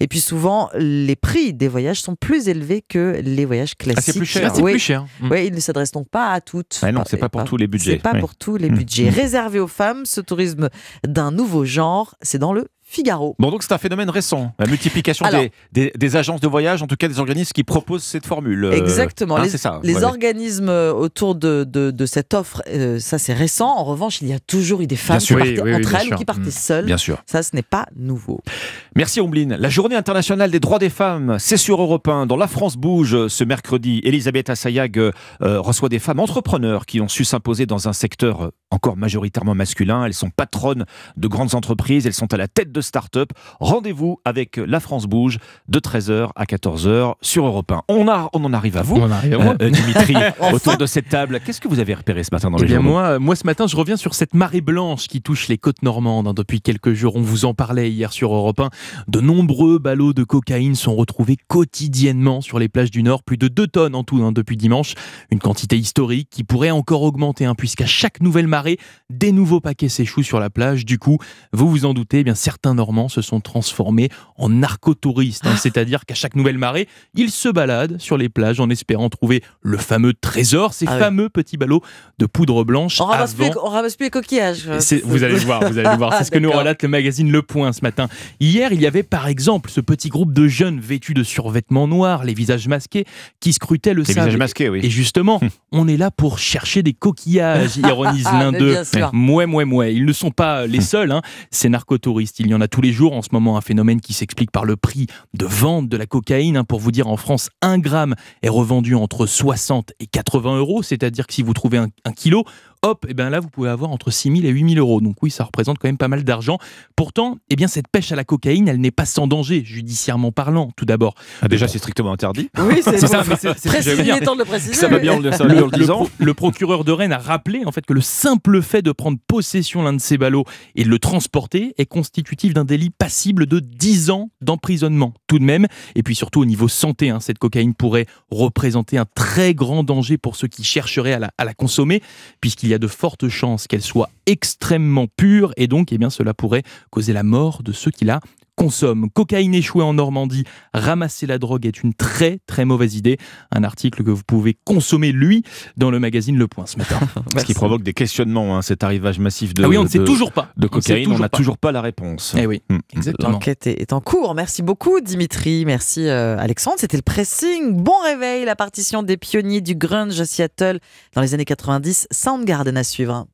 Et puis souvent, les prix des voyages sont plus élevés que les voyages classiques. c'est plus cher. Ah, c'est Oui. plus cher. Mm. Oui, ils ne s'adressent donc pas à toutes. Ah non, c'est pas pour tous les budgets. C'est pas Oui. pour tous les Mm. budgets. Réservé aux femmes, ce tourisme d'un nouveau genre, c'est dans le Figaro. Bon, donc c'est un phénomène récent, la multiplication Alors- des, des- des agences de voyage, en tout cas des organismes qui proposent cette formule. euh, Exactement. hein, les c'est ça. les Ouais, organismes euh, autour de, de, de cette offre, euh, ça c'est récent. En revanche, il y a toujours eu des femmes sûr. qui Oui, partaient oui, oui, entre elles sûr. ou qui partaient seules. Bien sûr. Ça, ce n'est pas nouveau. Merci Ombline. La journée internationale des droits des femmes, c'est sur Europe 1. Dans La France bouge ce mercredi. Elisabeth Assayag euh, reçoit des femmes entrepreneurs qui ont su s'imposer dans un secteur encore majoritairement masculin. Elles sont patronnes de grandes entreprises, elles sont à la tête de start-up. Rendez-vous avec La France bouge de 13h à 14h sur Europe 1. On, a, on en arrive à vous, On arrive à. Euh, Dimitri, Enfin. autour de cette table. Qu'est-ce que vous avez repéré ce matin dans Eh les bien journaux? moi, moi, ce matin, je reviens sur cette marée blanche qui touche les côtes normandes hein, depuis quelques jours. On vous en parlait hier sur Europe 1. De nombreux ballots de cocaïne sont retrouvés quotidiennement sur les plages du Nord. Plus de 2 tonnes en tout hein, depuis dimanche. Une quantité historique qui pourrait encore augmenter hein, puisqu'à chaque nouvelle marée, des nouveaux paquets s'échouent sur la plage. Du coup, vous vous en doutez, eh bien certains Normands se sont transformés en narcotouristes. hein. C'est-à-dire qu'à chaque nouvelle marée, ils se baladent sur les plages en espérant trouver le fameux trésor, ces Ah oui. fameux petits ballots de poudre blanche. On ramasse, plus, avant- les- on ramasse plus les coquillages. c'est- vous allez le voir, vous allez le voir. C'est ce que nous relate le magazine Le Point ce matin. Hier, il y avait par exemple ce petit groupe de jeunes vêtus de survêtements noirs, les visages masqués, qui scrutaient le Les sable. visages masqués, oui. Et justement, on est là pour chercher des coquillages, ironise l'un Mais d'eux. Mouais, mouais, mouais. Ils ne sont pas les seuls, hein. ces narcotouristes. Il y en a tous les jours en ce moment, un phénomène qui s'explique par le prix de vente de la cocaïne. hein. Pour vous dire, en France, un gramme est revendu entre 60 et 80 euros, c'est-à-dire que si vous trouvez un kilo, hop, et ben là, vous pouvez avoir entre 6 000 et 8 000 euros. Donc oui, ça représente quand même pas mal d'argent. Pourtant, eh bien, cette pêche à la cocaïne, elle n'est pas sans danger, judiciairement parlant, tout d'abord. Ah, déjà, c'est strictement interdit. Oui, c'est ça, mais c'est- ce temps de le préciser. Ça va bien, on le- ça va bien le le, disant. pro- le procureur de Rennes a rappelé en fait que le simple fait de prendre possession l'un de ces ballots et de le transporter est constitutif d'un délit passible de 10 ans d'emprisonnement tout de même. Et puis surtout au niveau santé, hein, cette cocaïne pourrait représenter un très grand danger pour ceux qui chercheraient à la, à la consommer, puisqu'il y a de fortes chances qu'elle soit extrêmement pure et donc eh cela pourrait causer la mort de ceux qui la consomment. Cocaïne échouée en Normandie, ramasser la drogue est une très très mauvaise idée. Un article que vous pouvez consommer, lui, dans le magazine Le Point ce matin. Ce qui provoque des questionnements, hein, cet arrivage massif de, Ah oui, on ne sait toujours pas. de cocaïne. On n'a toujours pas la réponse. Eh oui, Mm. exactement. L'enquête est est en cours. Merci beaucoup, Dimitri. Merci, euh, Alexandre. C'était le pressing. Bon réveil, la partition des pionniers du grunge à Seattle dans les années 90. Soundgarden à suivre.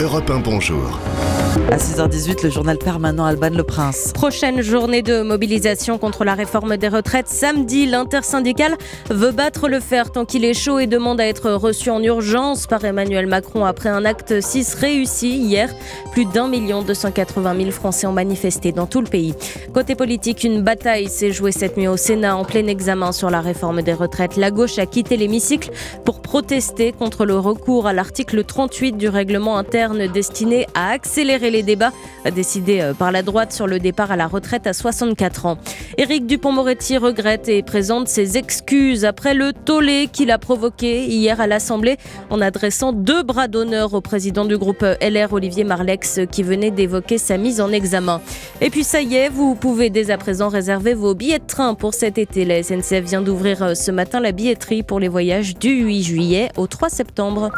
Europe 1, bonjour. À 6h18, le journal permanent Alban Le Prince. Prochaine journée de mobilisation contre la réforme des retraites. Samedi, l'intersyndicale veut battre le fer tant qu'il est chaud et demande à être reçu en urgence par Emmanuel Macron après un acte 6 réussi hier. Plus d'un million 280 000 Français ont manifesté dans tout le pays. Côté politique, une bataille s'est jouée cette nuit au Sénat en plein examen sur la réforme des retraites. La gauche a quitté l'hémicycle pour protester contre le recours à l'article 38 du règlement interne destiné à accélérer les débats décidés euh, par la droite sur le départ à la retraite à 64 ans. Éric Dupont-Moretti regrette et présente ses excuses après le tollé qu'il a provoqué hier à l'Assemblée en adressant deux bras d'honneur au président du groupe LR Olivier Marlex qui venait d'évoquer sa mise en examen. Et puis ça y est, vous pouvez dès à présent réserver vos billets de train pour cet été. La SNCF vient d'ouvrir euh, ce matin la billetterie pour les voyages du 8 juillet au 3 septembre.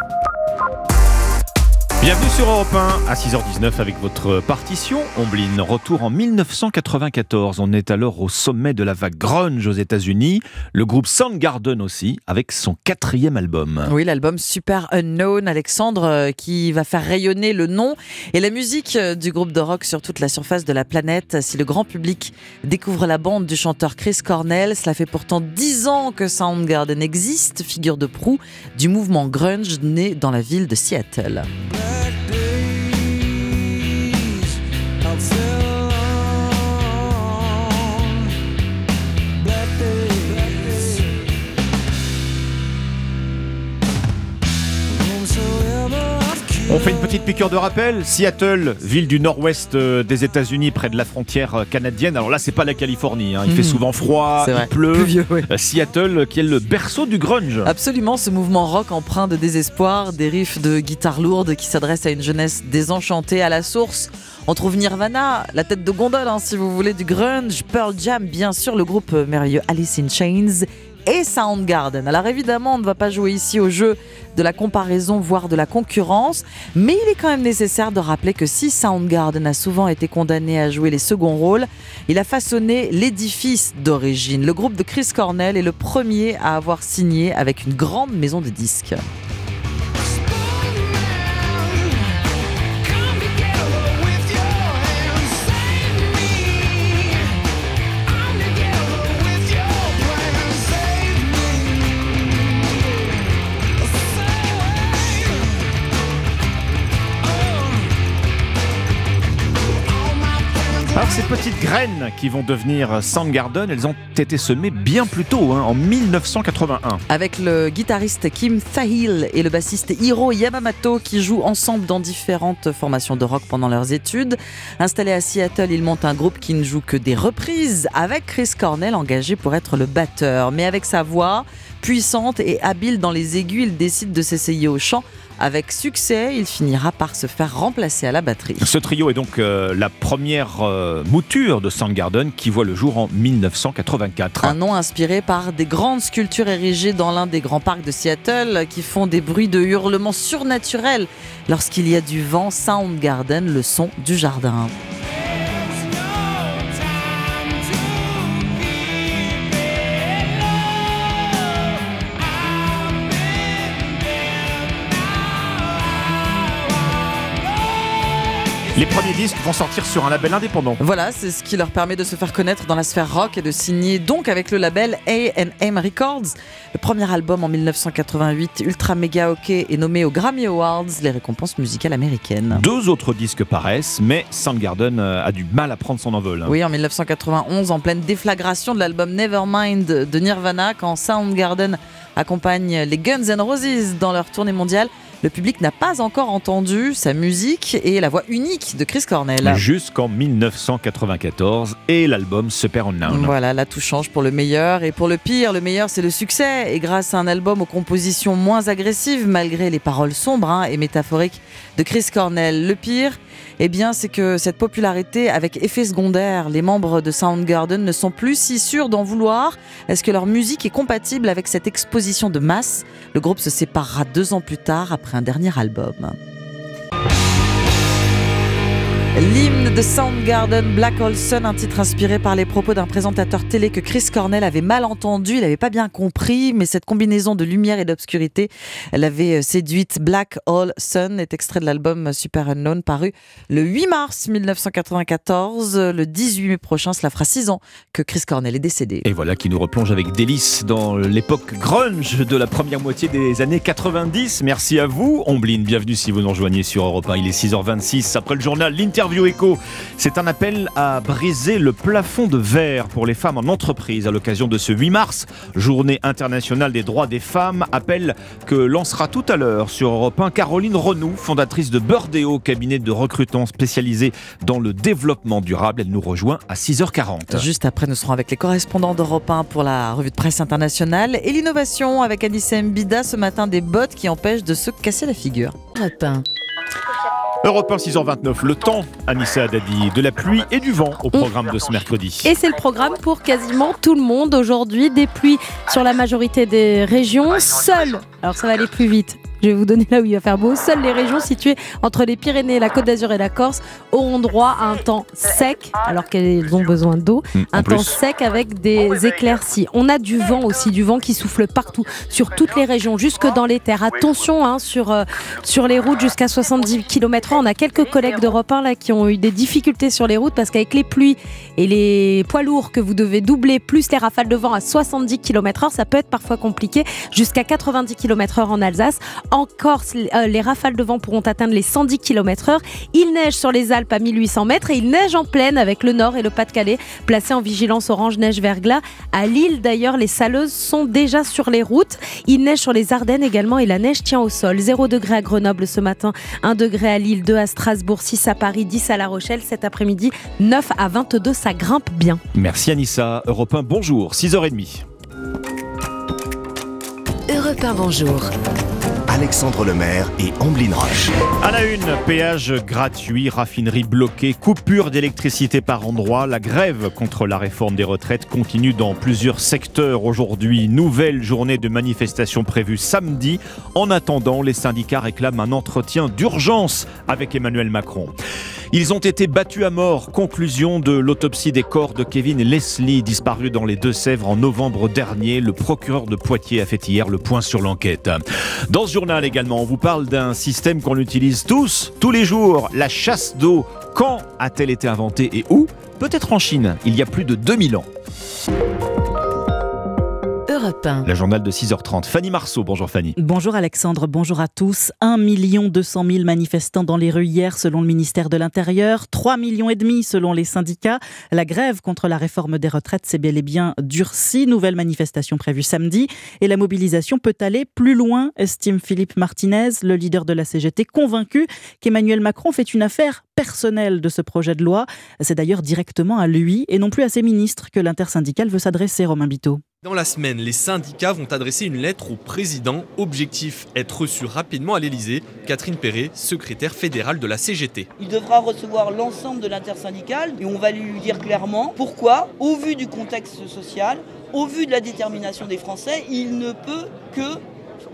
Bienvenue sur Europe 1 à 6h19 avec votre partition. Ombline, retour en 1994. On est alors au sommet de la vague grunge aux États-Unis. Le groupe Soundgarden aussi, avec son quatrième album. Oui, l'album Super Unknown, Alexandre, euh, qui va faire rayonner le nom et la musique euh, du groupe de rock sur toute la surface de la planète. Si le grand public découvre la bande du chanteur Chris Cornell, cela fait pourtant dix ans que Soundgarden existe, figure de proue du mouvement grunge né dans la ville de Seattle. On fait une petite piqûre de rappel. Seattle, ville du nord-ouest euh, des États-Unis, près de la frontière euh, canadienne. Alors là, c'est pas la Californie. hein. Il fait Mhm. souvent froid, vrai. il pleut. Oui. Euh, Seattle, qui est le berceau du grunge. Absolument, ce mouvement rock empreint de désespoir, des riffs de guitare lourde qui s'adressent à une jeunesse désenchantée à la source. On trouve Nirvana, la tête de gondole hein, si vous voulez, du grunge, Pearl Jam, bien sûr, le groupe merveilleux Alice in Chains et Soundgarden. Alors évidemment, on ne va pas jouer ici au jeu de la comparaison, voire de la concurrence, mais il est quand même nécessaire de rappeler que si Soundgarden a souvent été condamné à jouer les seconds rôles, il a façonné l'édifice d'origine. Le groupe de Chris Cornell est le premier à avoir signé avec une grande maison de disques. Ces petites graines qui vont devenir Soundgarden, elles ont été semées bien plus tôt, hein, en 1981. Avec le guitariste Kim Thayil et le bassiste Hiro Yamamoto qui jouent ensemble dans différentes formations de rock pendant leurs études. Installés à Seattle, ils montent un groupe qui ne joue que des reprises avec Chris Cornell engagé pour être le batteur. Mais avec sa voix puissante et habile dans les aigus, il décide de s'essayer au chant. Avec succès, il finira par se faire remplacer à la batterie. Ce trio est donc euh, la première euh, mouture de Soundgarden qui voit le jour en 1984. Un nom inspiré par des grandes sculptures érigées dans l'un des grands parcs de Seattle qui font des bruits de hurlements surnaturels. Lorsqu'il y a du vent, Soundgarden, le son du jardin. Les premiers disques vont sortir sur un label indépendant. Voilà, c'est ce qui leur permet de se faire connaître dans la sphère rock et de signer donc avec le label A&M Records. Le premier album en 1988, Ultra Mega OK, est nommé aux Grammy Awards, les récompenses musicales américaines. Deux autres disques paraissent, mais Soundgarden euh, a du mal à prendre son envol. hein. Oui, en 1991, en pleine déflagration de l'album Nevermind de Nirvana, quand Soundgarden accompagne les Guns N' Roses dans leur tournée mondiale, le public n'a pas encore entendu sa musique et la voix unique de Chris Cornell. Jusqu'en 1994 et l'album Super Unknown. Voilà, là tout change pour le meilleur et pour le pire. Le meilleur, c'est le succès. Et grâce à un album aux compositions moins agressives, malgré les paroles sombres hein, et métaphoriques de Chris Cornell. Le pire, eh bien, c'est que cette popularité avec effet secondaire, les membres de Soundgarden ne sont plus si sûrs d'en vouloir. Est-ce que leur musique est compatible avec cette exposition de masse? Le groupe se séparera deux ans plus tard après un dernier album. L'hymne de Soundgarden, Black Hole Sun, un titre inspiré par les propos d'un présentateur télé que Chris Cornell avait mal entendu, il n'avait pas bien compris, mais cette combinaison de lumière et d'obscurité l'avait séduite. Black Hole Sun est extrait de l'album Super Unknown paru le 8 mars 1994. Le 18 mai prochain, cela fera 6 ans que Chris Cornell est décédé. Et voilà qui nous replonge avec délice dans l'époque grunge de la première moitié des années 90. Merci à vous, Ombline. Bienvenue si vous nous rejoignez sur Europe 1. Il est 6h26. Après le journal, l'interview écho. C'est un appel à briser le plafond de verre pour les femmes en entreprise à l'occasion de ce 8 mars, journée internationale des droits des femmes. Appel que lancera tout à l'heure sur Europe 1 Caroline Renou, fondatrice de Burdeo, cabinet de recrutement spécialisé dans le développement durable. Elle nous rejoint à 6h40. Juste après, nous serons avec les correspondants d'Europe 1 pour la revue de presse internationale et l'innovation avec Anissa Mbida ce matin des bottes qui empêchent de se casser la figure. Europe 1. Europe 1 6h29, le temps, Anissa Dadi, de la pluie et du vent au programme de ce mercredi. Et c'est le programme pour quasiment tout le monde aujourd'hui. Des pluies sur la majorité des régions. Seul, alors ça va aller plus vite. Je vais vous donner là où il va faire beau. Seules les régions situées entre les Pyrénées, la Côte d'Azur et la Corse auront droit à un temps sec, alors qu'elles ont besoin d'eau. Mmh, en un temps plus. sec avec des éclaircies. On a du vent aussi, du vent qui souffle partout, sur toutes les régions, jusque dans les terres. Attention hein, sur, euh, sur les routes jusqu'à 70 km/h. On a quelques collègues d'Europe 1 là, qui ont eu des difficultés sur les routes parce qu'avec les pluies et les poids lourds que vous devez doubler, plus les rafales de vent à 70 km/h, ça peut être parfois compliqué. Jusqu'à 90 km/h en Alsace. En Corse, euh, les rafales de vent pourront atteindre les 110 km/h. Il neige sur les Alpes à 1800 mètres et il neige en plaine avec le Nord et le Pas-de-Calais placés en vigilance orange neige verglas. À Lille d'ailleurs, les saleuses sont déjà sur les routes. Il neige sur les Ardennes également et la neige tient au sol. 0 degré à Grenoble ce matin, 1 degré à Lille, 2 à Strasbourg, 6 à Paris, 10 à La Rochelle. Cet après-midi, 9 à 22, ça grimpe bien. Merci Anissa. Europe 1, bonjour, 6h30. Europe 1, bonjour. Alexandre Lemaire et Amblin Roche. À la une, péage gratuit, raffinerie bloquée, coupure d'électricité par endroits. La grève contre la réforme des retraites continue dans plusieurs secteurs aujourd'hui. Nouvelle journée de manifestation prévue samedi. En attendant, les syndicats réclament un entretien d'urgence avec Emmanuel Macron. Ils ont été battus à mort. Conclusion de l'autopsie des corps de Kevin Leslie, disparus dans les Deux-Sèvres en novembre dernier. Le procureur de Poitiers a fait hier le point sur l'enquête. Dans ce journal également, on vous parle d'un système qu'on utilise tous, tous les jours, la chasse d'eau. Quand a-t-elle été inventée et où? Peut-être en Chine, il y a plus de 2000 ans. Europe 1. La journal de 6h30. Fanny Marceau, bonjour Fanny. Bonjour Alexandre, bonjour à tous. 1 200 000 manifestants dans les rues hier selon le ministère de l'Intérieur, 3 millions et demi selon les syndicats. La grève contre la réforme des retraites s'est bel et bien durcie. Nouvelle manifestation prévue samedi et la mobilisation peut aller plus loin, estime Philippe Martinez, le leader de la CGT, convaincu qu'Emmanuel Macron fait une affaire personnelle de ce projet de loi. C'est d'ailleurs directement à lui et non plus à ses ministres que l'intersyndicale veut s'adresser, Romain Biteau. Dans la semaine, les syndicats vont adresser une lettre au président. Objectif être reçu rapidement à l'Elysée. Catherine Perret, secrétaire fédérale de la CGT. Il devra recevoir l'ensemble de l'intersyndicale et on va lui dire clairement pourquoi, au vu du contexte social, au vu de la détermination des Français, il ne peut que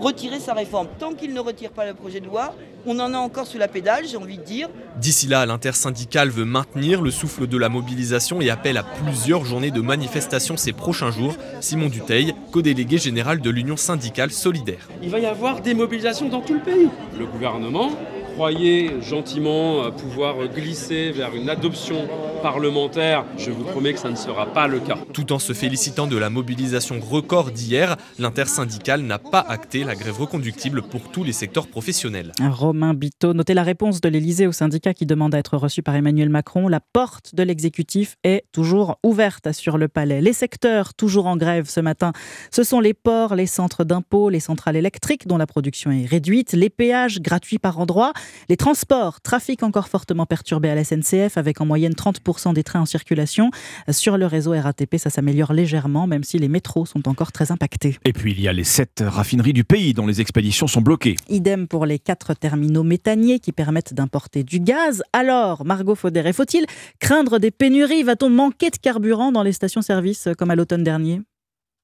retirer sa réforme. Tant qu'il ne retire pas le projet de loi, on en a encore sous la pédale, j'ai envie de dire. D'ici là, l'intersyndicale veut maintenir le souffle de la mobilisation et appelle à plusieurs journées de manifestation ces prochains jours. Simon Duteil, co-délégué général de l'Union syndicale solidaire. Il va y avoir des mobilisations dans tout le pays. Le gouvernement croyait gentiment pouvoir glisser vers une adoption parlementaire. Je vous promets que ça ne sera pas le cas. Tout en se félicitant de la mobilisation record d'hier, l'intersyndicale n'a pas acté la grève reconductible pour tous les secteurs professionnels. Romain Biteau, notez la réponse de l'Elysée au syndicat qui demande à être reçu par Emmanuel Macron. La porte de l'exécutif est toujours ouverte, assure le palais. Les secteurs toujours en grève ce matin, ce sont les ports, les centres d'impôts, les centrales électriques dont la production est réduite, les péages gratuits par endroit, les transports, trafic encore fortement perturbé à la SNCF avec en moyenne 30% des trains en circulation. Sur le réseau RATP, ça s'améliore légèrement, même si les métros sont encore très impactés. Et puis il y a les sept raffineries du pays dont les expéditions sont bloquées. Idem pour les quatre terminaux méthaniers qui permettent d'importer du gaz. Alors, Margot Faudéré, faut-il craindre des pénuries? Va-t-on manquer de carburant dans les stations-service comme à l'automne dernier?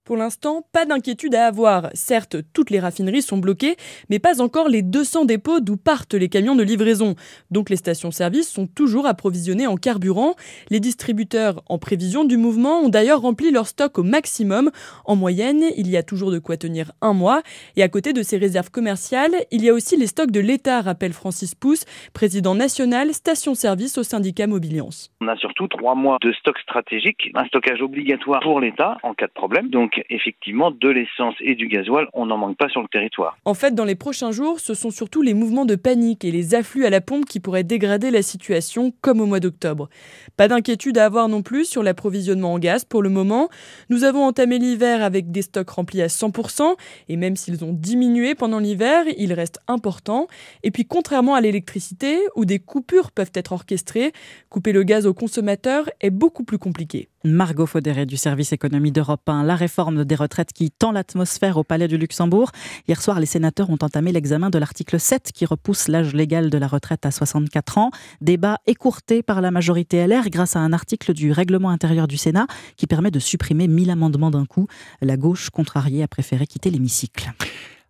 Pour l'instant, pas d'inquiétude à avoir. Certes, toutes les raffineries sont bloquées, mais pas encore les 200 dépôts d'où partent les camions de livraison. Donc les stations-service sont toujours approvisionnées en carburant. Les distributeurs, en prévision du mouvement, ont d'ailleurs rempli leur stock au maximum. En moyenne, il y a toujours de quoi tenir un mois. Et à côté de ces réserves commerciales, il y a aussi les stocks de l'État, rappelle Francis Pousse, président national station-service au syndicat Mobiliance. On a surtout trois mois de stock stratégique, un stockage obligatoire pour l'État en cas de problème. Donc effectivement, de l'essence et du gasoil, on n'en manque pas sur le territoire. En fait, dans les prochains jours, ce sont surtout les mouvements de panique et les afflux à la pompe qui pourraient dégrader la situation, comme au mois d'octobre. Pas d'inquiétude à avoir non plus sur l'approvisionnement en gaz pour le moment. Nous avons entamé l'hiver avec des stocks remplis à 100%, et même s'ils ont diminué pendant l'hiver, ils restent importants. Et puis, contrairement à l'électricité, où des coupures peuvent être orchestrées, couper le gaz aux consommateurs est beaucoup plus compliqué. Margot Faudéré du service économie d'Europe 1. La réforme des retraites qui tend l'atmosphère au Palais du Luxembourg. Hier soir, les sénateurs ont entamé l'examen de l'article 7 qui repousse l'âge légal de la retraite à 64 ans. Débat écourté par la majorité LR grâce à un article du règlement intérieur du Sénat qui permet de supprimer 1000 amendements d'un coup. La gauche, contrariée, a préféré quitter l'hémicycle.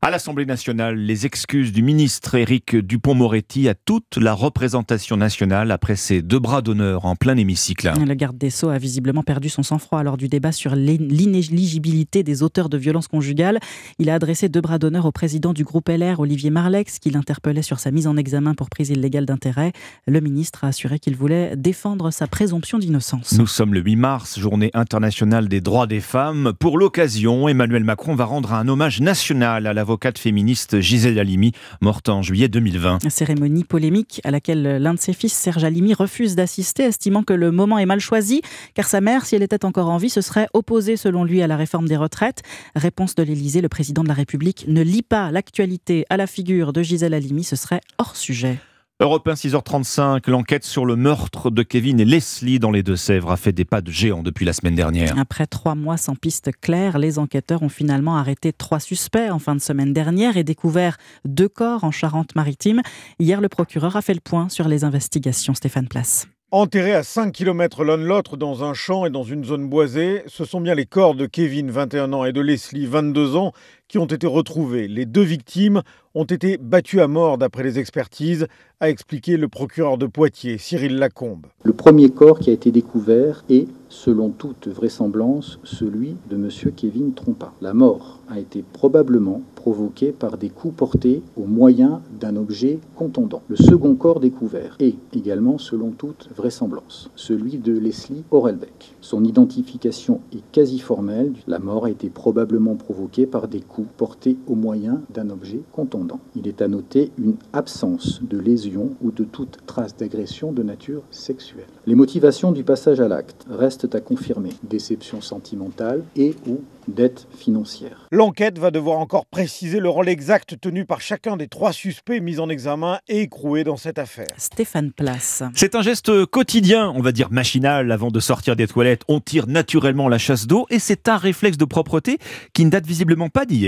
À l'Assemblée nationale, les excuses du ministre Éric Dupont-Moretti à toute la représentation nationale après ses deux bras d'honneur en plein hémicycle. Le garde des Sceaux a visiblement perdu son sang-froid lors du débat sur l'inéligibilité des auteurs de violences conjugales. Il a adressé deux bras d'honneur au président du groupe LR, Olivier Marlex, qui l'interpellait sur sa mise en examen pour prise illégale d'intérêt. Le ministre a assuré qu'il voulait défendre sa présomption d'innocence. Nous sommes le 8 mars, journée internationale des droits des femmes. Pour l'occasion, Emmanuel Macron va rendre un hommage national à la avocate féministe Gisèle Halimi, morte en juillet 2020. Cérémonie polémique à laquelle l'un de ses fils, Serge Halimi, refuse d'assister, estimant que le moment est mal choisi, car sa mère, si elle était encore en vie, se serait opposée selon lui à la réforme des retraites. Réponse de l'Élysée, le président de la République ne lit pas l'actualité à la figure de Gisèle Halimi, ce serait hors sujet. Europe 1 6h35, l'enquête sur le meurtre de Kevin et Leslie dans les Deux-Sèvres a fait des pas de géant depuis la semaine dernière. Après trois mois sans piste claire, les enquêteurs ont finalement arrêté trois suspects en fin de semaine dernière et découvert deux corps en Charente-Maritime. Hier, le procureur a fait le point sur les investigations. Stéphane Place. Enterrés à 5 km l'un de l'autre dans un champ et dans une zone boisée, ce sont bien les corps de Kevin, 21 ans, et de Leslie, 22 ans, qui ont été retrouvés. Les deux victimes ont été battues à mort d'après les expertises, a expliqué le procureur de Poitiers, Cyril Lacombe. Le premier corps qui a été découvert est, selon toute vraisemblance, celui de M. Kevin Trompa. La mort a été probablement provoquée par des coups portés au moyen d'un objet contondant. Le second corps découvert est également, selon toute vraisemblance, celui de Leslie Orelbeck. Son identification est quasi formelle. La mort a été probablement provoquée par des coups portés au moyen d'un objet contondant. Il est à noter une absence de lésion ou de toute trace d'agression de nature sexuelle. Les motivations du passage à l'acte restent à confirmer. Déception sentimentale et ou dette financière. L'enquête va devoir encore préciser le rôle exact tenu par chacun des trois suspects mis en examen et écroués dans cette affaire. Stéphane Place. C'est un geste quotidien, on va dire machinal, avant de sortir des toilettes. On tire naturellement la chasse d'eau et c'est un réflexe de propreté qui ne date visiblement pas d'hier,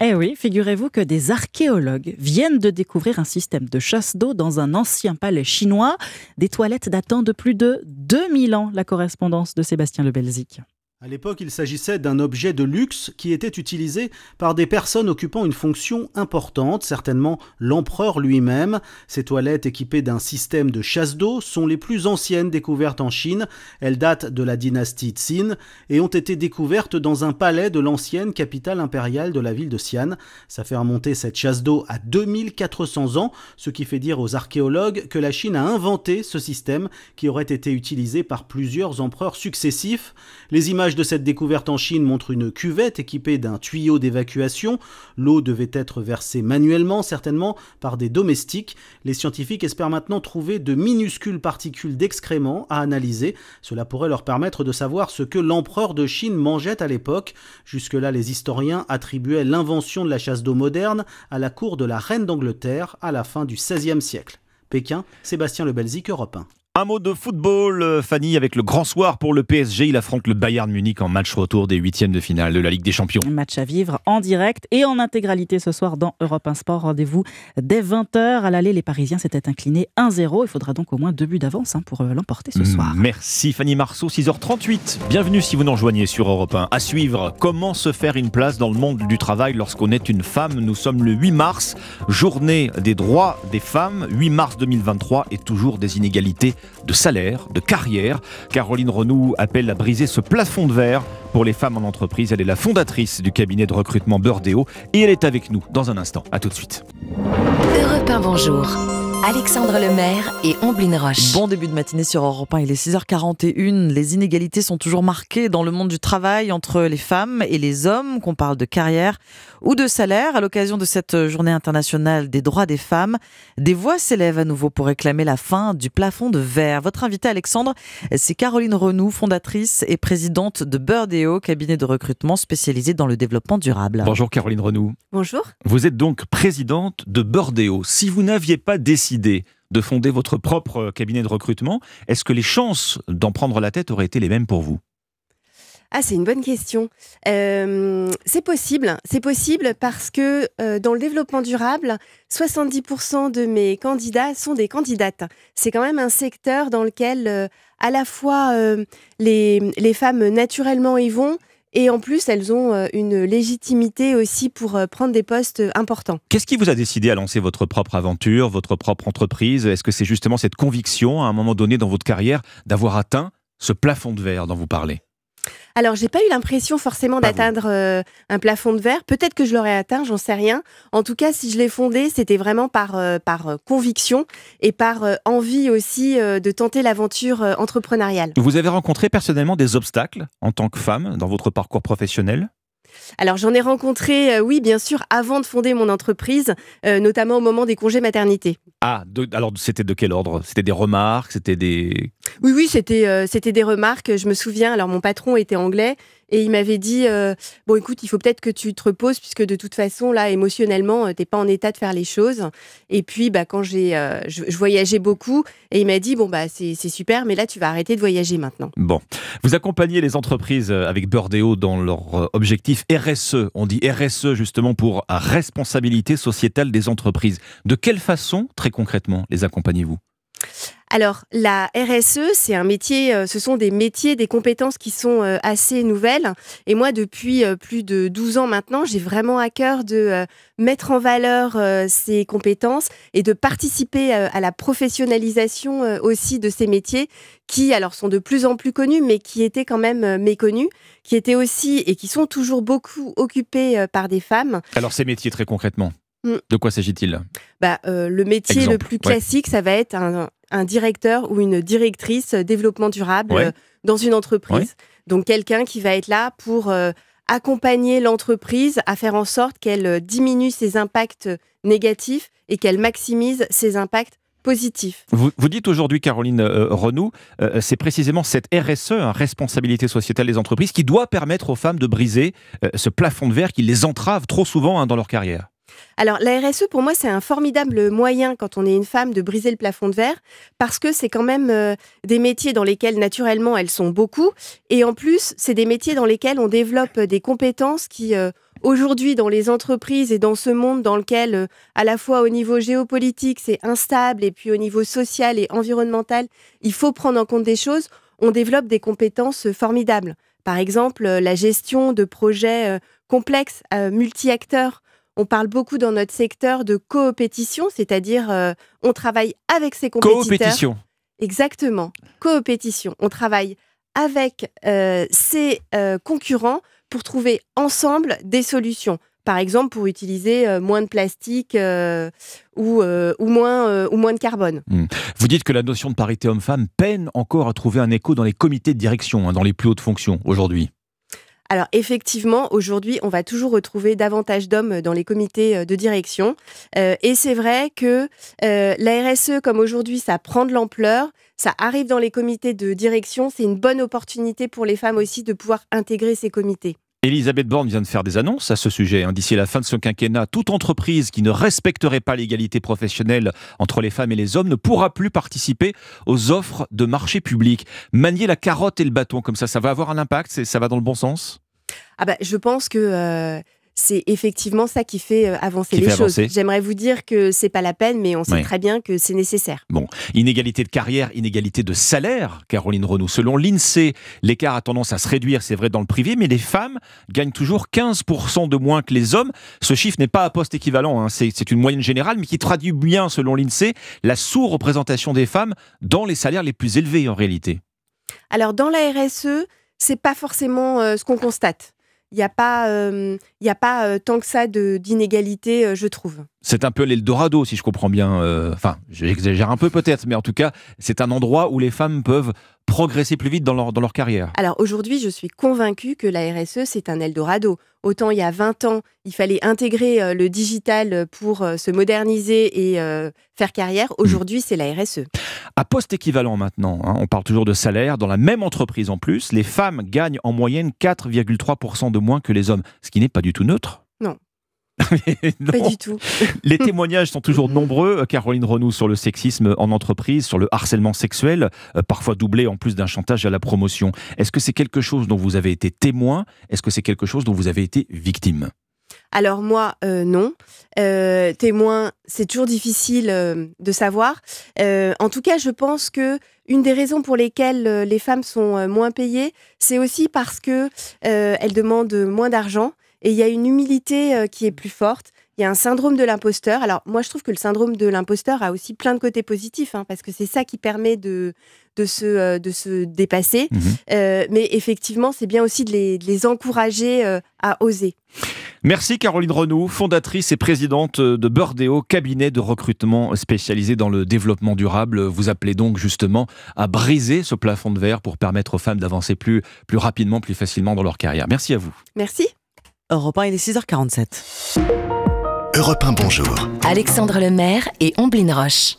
Eh oui, figurez-vous que des archéologues viennent de découvrir un système de chasse d'eau dans un ancien palais chinois, des toilettes datant de plus de 2000 ans, la correspondance de Sébastien Le Belzic. À l'époque, il s'agissait d'un objet de luxe qui était utilisé par des personnes occupant une fonction importante, certainement l'empereur lui-même. Ces toilettes équipées d'un système de chasse d'eau sont les plus anciennes découvertes en Chine. Elles datent de la dynastie Tsin et ont été découvertes dans un palais de l'ancienne capitale impériale de la ville de Xi'an. Ça fait remonter cette chasse d'eau à 2400 ans, ce qui fait dire aux archéologues que la Chine a inventé ce système qui aurait été utilisé par plusieurs empereurs successifs. Les images de cette découverte en Chine montre une cuvette équipée d'un tuyau d'évacuation. L'eau devait être versée manuellement, certainement par des domestiques. Les scientifiques espèrent maintenant trouver de minuscules particules d'excréments à analyser. Cela pourrait leur permettre de savoir ce que l'empereur de Chine mangeait à l'époque. Jusque-là, les historiens attribuaient l'invention de la chasse d'eau moderne à la cour de la reine d'Angleterre à la fin du XVIe siècle. Pékin, Sébastien Lebelzik, Europe 1. Un mot de football, euh, Fanny, avec le grand soir pour le PSG. Il affronte le Bayern Munich en match retour des huitièmes de finale de la Ligue des Champions. Un match à vivre en direct et en intégralité ce soir dans Europe 1 Sport. Rendez-vous dès 20h. À l'aller, les Parisiens s'étaient inclinés 1-0. Il faudra donc au moins deux buts d'avance hein, pour euh, l'emporter ce soir. Merci Fanny Marceau, 6h38. Bienvenue si vous nous rejoignez sur Europe 1. À suivre, comment se faire une place dans le monde du travail lorsqu'on est une femme? Nous sommes le 8 mars, journée des droits des femmes. 8 mars 2023 et toujours des inégalités de salaire de carrière. Caroline Renou appelle à briser ce plafond de verre pour les femmes en entreprise. Elle est la fondatrice du cabinet de recrutement Burdeo et elle est avec nous dans un instant. A tout de suite. Europe 1, bonjour. Alexandre Lemaire et Omblin Roche. Bon début de matinée sur Europe 1, il est 6h41. Les inégalités sont toujours marquées dans le monde du travail entre les femmes et les hommes, qu'on parle de carrière ou de salaire. À l'occasion de cette journée internationale des droits des femmes, des voix s'élèvent à nouveau pour réclamer la fin du plafond de verre. Votre invitée Alexandre, c'est Caroline Renou, fondatrice et présidente de Burdeo, cabinet de recrutement spécialisé dans le développement durable. Bonjour Caroline Renou. Bonjour. Vous êtes donc présidente de Burdeo. Si vous n'aviez pas décidé de fonder votre propre cabinet de recrutement, est-ce que les chances d'en prendre la tête auraient été les mêmes pour vous? Ah, c'est une bonne question. Euh, c'est possible. C'est possible parce que euh, dans le développement durable, 70% de mes candidats sont des candidates. C'est quand même un secteur dans lequel euh, à la fois les, les, femmes naturellement y vont Et en plus, elles ont euh, une légitimité aussi pour euh, prendre des postes importants. Qu'est-ce qui vous a décidé à lancer votre propre aventure, votre propre entreprise? Est-ce que c'est justement cette conviction, à un moment donné dans votre carrière, d'avoir atteint ce plafond de verre dont vous parlez? Alors, j'ai pas eu l'impression forcément d'atteindre euh, un plafond de verre. Peut-être que je l'aurais atteint, j'en sais rien. En tout cas, si je l'ai fondé, c'était vraiment par, euh, par euh, conviction et par envie aussi de tenter l'aventure entrepreneuriale. Vous avez rencontré personnellement des obstacles en tant que femme dans votre parcours professionnel? Alors j'en ai rencontré, oui bien sûr, avant de fonder mon entreprise, notamment au moment des congés maternité. Ah, alors c'était de quel ordre? C'était des remarques? C'était des... Oui, oui, c'était c'était des remarques. Je me souviens, alors mon patron était anglais et il m'avait dit euh, Bon, écoute, il faut peut-être que tu te reposes, puisque de toute façon, là, émotionnellement, euh, tu n'es pas en état de faire les choses. Et puis, bah, quand j'ai, euh, je, voyageais beaucoup, et il m'a dit Bon, bah, c'est super, mais là, tu vas arrêter de voyager maintenant. Bon. Vous accompagnez les entreprises avec Burdeo dans leur objectif RSE. On dit RSE justement pour responsabilité sociétale des entreprises. De quelle façon, très concrètement, les accompagnez-vous? Alors, la RSE, c'est un métier, euh, ce sont des métiers, des compétences qui sont euh, assez nouvelles. Et moi, depuis euh, plus de 12 ans maintenant, j'ai vraiment à cœur de mettre en valeur ces compétences et de participer à la professionnalisation aussi de ces métiers qui, alors, sont de plus en plus connus, mais qui étaient quand même méconnus, qui étaient aussi et qui sont toujours beaucoup occupés par des femmes. Alors, ces métiers, très concrètement mm. de quoi s'agit-il? Bah, Le métier le plus classique, ça va être un, un directeur ou une directrice développement durable euh, dans une entreprise. Donc quelqu'un qui va être là pour euh, accompagner l'entreprise à faire en sorte qu'elle euh, diminue ses impacts négatifs et qu'elle maximise ses impacts positifs. Vous, vous dites aujourd'hui, Caroline Renou, c'est précisément cette RSE, hein, responsabilité sociétale des entreprises, qui doit permettre aux femmes de briser ce plafond de verre qui les entrave trop souvent hein, dans leur carrière. Alors la RSE, pour moi, c'est un formidable moyen quand on est une femme de briser le plafond de verre, parce que c'est quand même euh, des métiers dans lesquels naturellement elles sont beaucoup, et en plus, c'est des métiers dans lesquels on développe des compétences qui... Euh, aujourd'hui, dans les entreprises et dans ce monde dans lequel, euh, à la fois au niveau géopolitique, c'est instable, et puis au niveau social et environnemental, il faut prendre en compte des choses, on développe des compétences formidables. Par exemple, la gestion de projets complexes, multi-acteurs, on parle beaucoup dans notre secteur de coopétition, c'est-à-dire euh, on travaille avec ses compétiteurs. Coopétition. Exactement, coopétition. On travaille avec euh, ses euh, concurrents pour trouver ensemble des solutions. Par exemple, pour utiliser moins de plastique ou, ou, moins, ou moins de carbone. Hmm. Vous dites que la notion de parité homme-femme peine encore à trouver un écho dans les comités de direction, hein, dans les plus hautes fonctions aujourd'hui. Alors effectivement, aujourd'hui, on va toujours retrouver davantage d'hommes dans les comités euh, de direction. Euh, et c'est vrai que euh, la RSE, comme aujourd'hui, ça prend de l'ampleur, ça arrive dans les comités de direction, c'est une bonne opportunité pour les femmes aussi de pouvoir intégrer ces comités. Elisabeth Borne vient de faire des annonces à ce sujet. Hein. D'ici la fin de ce quinquennat, toute entreprise qui ne respecterait pas l'égalité professionnelle entre les femmes et les hommes ne pourra plus participer aux offres de marché public. Manier la carotte et le bâton comme ça, ça va avoir un impact Ça va dans le bon sens? Ah bah, je pense que euh, c'est effectivement ça qui fait euh, avancer les choses. J'aimerais vous dire que c'est pas la peine, mais on sait très bien que c'est nécessaire. Bon, inégalité de carrière, inégalité de salaire, Caroline Renaud. Selon l'INSEE, l'écart a tendance à se réduire, c'est vrai, dans le privé, mais les femmes gagnent toujours 15% de moins que les hommes. Ce chiffre n'est pas à poste équivalent, hein. c'est une moyenne générale, mais qui traduit bien, selon l'INSEE, la sous-représentation des femmes dans les salaires les plus élevés en réalité. Alors, dans la RSE, c'est pas forcément euh, ce qu'on constate il n'y a pas, euh, y a pas euh, tant que ça d'inégalité, euh, je trouve. C'est un peu l'Eldorado, si je comprends bien. Enfin, j'exagère un peu peut-être, mais en tout cas, c'est un endroit où les femmes peuvent progresser plus vite dans leur, dans leur carrière Alors aujourd'hui, je suis convaincue que la RSE, c'est un Eldorado. Autant il y a 20 ans, il fallait intégrer euh, le digital pour euh, se moderniser et euh, faire carrière. Mmh. Aujourd'hui, c'est la RSE. À poste équivalent maintenant, hein, on parle toujours de salaire. Dans la même entreprise en plus, les femmes gagnent en moyenne 4,3% de moins que les hommes, ce qui n'est pas du tout neutre. Pas du tout. Les témoignages sont toujours nombreux, euh, Caroline Renou, sur le sexisme en entreprise, sur le harcèlement sexuel, euh, parfois doublé en plus d'un chantage à la promotion. Est-ce que c'est quelque chose dont vous avez été témoin? Est-ce que c'est quelque chose dont vous avez été victime? Alors moi, euh, non. Euh, témoin, c'est toujours difficile euh, de savoir. en tout cas, je pense que une des raisons pour lesquelles les femmes sont moins payées, c'est aussi parce que elles demandent moins d'argent et il y a une humilité qui est plus forte. Il y a un syndrome de l'imposteur. Alors moi, je trouve que le syndrome de l'imposteur a aussi plein de côtés positifs, hein, parce que c'est ça qui permet de, de, se, de se dépasser. Mmh mais effectivement, c'est bien aussi de les, de les encourager à oser. Merci Caroline Renou, fondatrice et présidente de Burdeo, cabinet de recrutement spécialisé dans le développement durable. Vous appelez donc justement à briser ce plafond de verre pour permettre aux femmes d'avancer plus, plus rapidement, plus facilement dans leur carrière. Merci à vous. Merci. Europe 1, il est 6h47. Europe 1, bonjour. Alexandre Lemaire et Omblin Roche.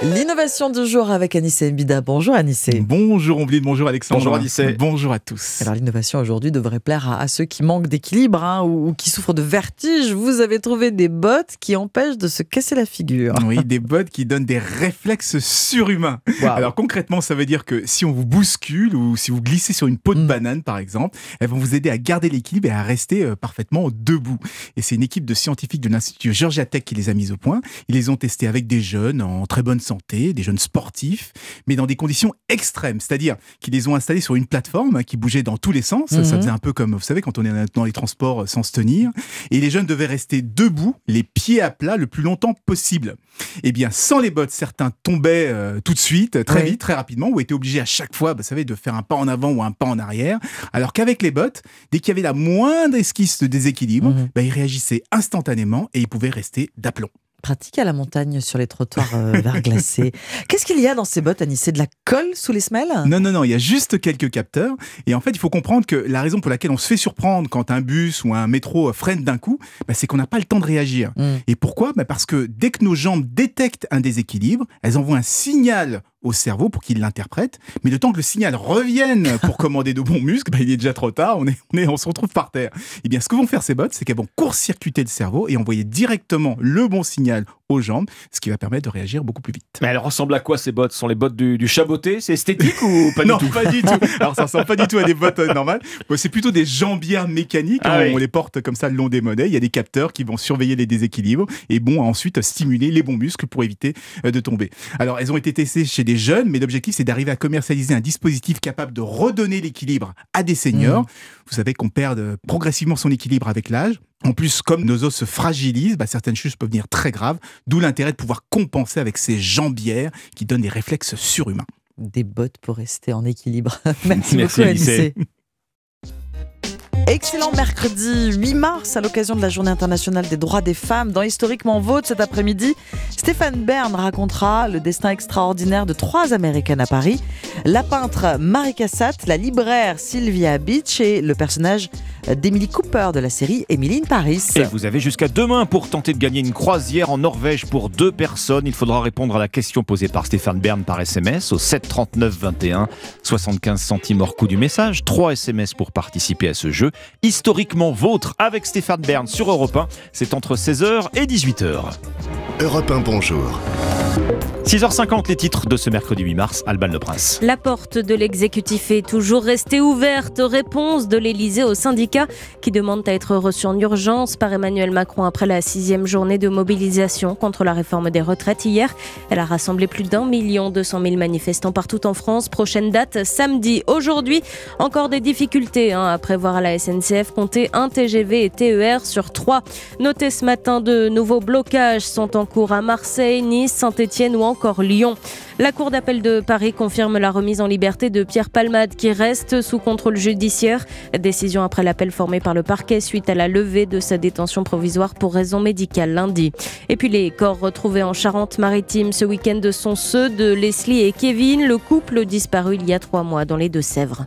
L'innovation du jour avec Anissé Mbida. Bonjour Anissé. Bonjour Ombline, bonjour Alexandre. Bonjour Anissé. Bonjour à tous. Alors l'innovation aujourd'hui devrait plaire à, ceux qui manquent d'équilibre hein, ou, qui souffrent de vertige. Vous avez trouvé des bottes qui empêchent de se casser la figure. Oui, des bottes qui donnent des réflexes surhumains. Alors concrètement, ça veut dire que si on vous bouscule ou si vous glissez sur une peau de mm. banane par exemple, elles vont vous aider à garder l'équilibre et à rester euh, parfaitement debout. Et c'est une équipe de scientifiques de l'Institut Georgia Tech qui les a mises au point. Ils les ont testés avec des jeunes en très bonne santé, des jeunes sportifs, mais dans des conditions extrêmes, c'est-à-dire qu'ils les ont installés sur une plateforme qui bougeait dans tous les sens. Ça mhm. faisait un peu comme, vous savez, quand on est dans les transports sans se tenir. Et les jeunes devaient rester debout, les pieds à plat, le plus longtemps possible. Eh bien, sans les bottes, certains tombaient euh, tout de suite, très vite, très rapidement, ou étaient obligés à chaque fois, vous savez, de faire un pas en avant ou un pas en arrière. Alors qu'avec les bottes, dès qu'il y avait la moindre esquisse de déséquilibre, mhm. bah, ils réagissaient instantanément et ils pouvaient rester d'aplomb pratique à la montagne sur les trottoirs euh, verglacés. Qu'est-ce qu'il y a dans ces bottes, Annie? C'est de la colle sous les semelles? Non, non, non, il y a juste quelques capteurs. Et en fait, il faut comprendre que la raison pour laquelle on se fait surprendre quand un bus ou un métro freine d'un coup, bah, c'est qu'on n'a pas le temps de réagir. Hmm. Et pourquoi? Bah, Parce que dès que nos jambes détectent un déséquilibre, elles envoient un signal au cerveau pour qu'il l'interprète. Mais le temps que le signal revienne pour commander de bons muscles, bah, il est déjà trop tard, on, est, on, est, on se retrouve par terre. Eh bien, ce que vont faire ces bottes, c'est qu'elles vont court-circuiter le cerveau et envoyer directement le bon signal aux jambes, ce qui va permettre de réagir beaucoup plus vite. Mais elles ressemblent à quoi ces bottes Ce sont les bottes du, du chaboté? C'est esthétique ou pas du non, tout? pas du tout. Alors ça ressemble pas du tout à des bottes euh, normales. c'est plutôt des jambières mécaniques. Ah hein, on les porte comme ça le long des mollets. Il y a des capteurs qui vont surveiller les déséquilibres et bon ensuite stimuler les bons muscles pour éviter euh, de tomber. Alors elles ont été testées chez des jeunes, mais l'objectif c'est d'arriver à commercialiser un dispositif capable de redonner l'équilibre à des seniors. Mmh. Vous savez qu'on perd euh, progressivement son équilibre avec l'âge. En plus, comme nos os se fragilisent, bah, certaines choses peuvent devenir très graves, d'où l'intérêt de pouvoir compenser avec ces jambières qui donnent des réflexes surhumains. Des bottes pour rester en équilibre. Merci, beaucoup, Alice. Excellent mercredi 8 mars à l'occasion de la Journée internationale des droits des femmes. Dans Historiquement Vôtre cet après-midi, Stéphane Bern racontera le destin extraordinaire de trois Américaines à Paris. La peintre Marie Cassatt, la libraire Sylvia Beach et le personnage d'Emily Cooper de la série Emily in Paris. Et vous avez jusqu'à demain pour tenter de gagner une croisière en Norvège pour deux personnes. Il faudra répondre à la question posée par Stéphane Bern par SMS au 739 21, 75 centimes hors coût du message. Trois SMS pour participer à ce jeu historiquement vôtre avec Stéphane Bern sur Europe 1. C'est entre 16h et 18h. Europe 1, bonjour. 6h50, les titres de ce mercredi 8 mars, Alban Le Prince. La porte de l'exécutif est toujours restée ouverte. Réponse de l'Elysée aux qui demandent à être reçus en urgence par Emmanuel Macron après la sixième journée de mobilisation contre la réforme des retraites hier. Elle a rassemblé plus d'un million deux cent mille manifestants partout en France. Prochaine date, samedi. Aujourd'hui, encore des difficultés hein, à prévoir à la SNCF. Compter un TGV et TER sur trois. Notez ce matin, de nouveaux blocages sont en cours à Marseille, Nice, Saint-Etienne ou encore Lyon. La Cour d'appel de Paris confirme la remise en liberté de Pierre Palmade qui reste sous contrôle judiciaire. Décision après l'appel formé par le parquet suite à la levée de sa détention provisoire pour raison médicale lundi. Et puis les corps retrouvés en Charente-Maritime ce week-end sont ceux de Leslie et Kevin, le couple disparu il y a trois mois dans les Deux-Sèvres.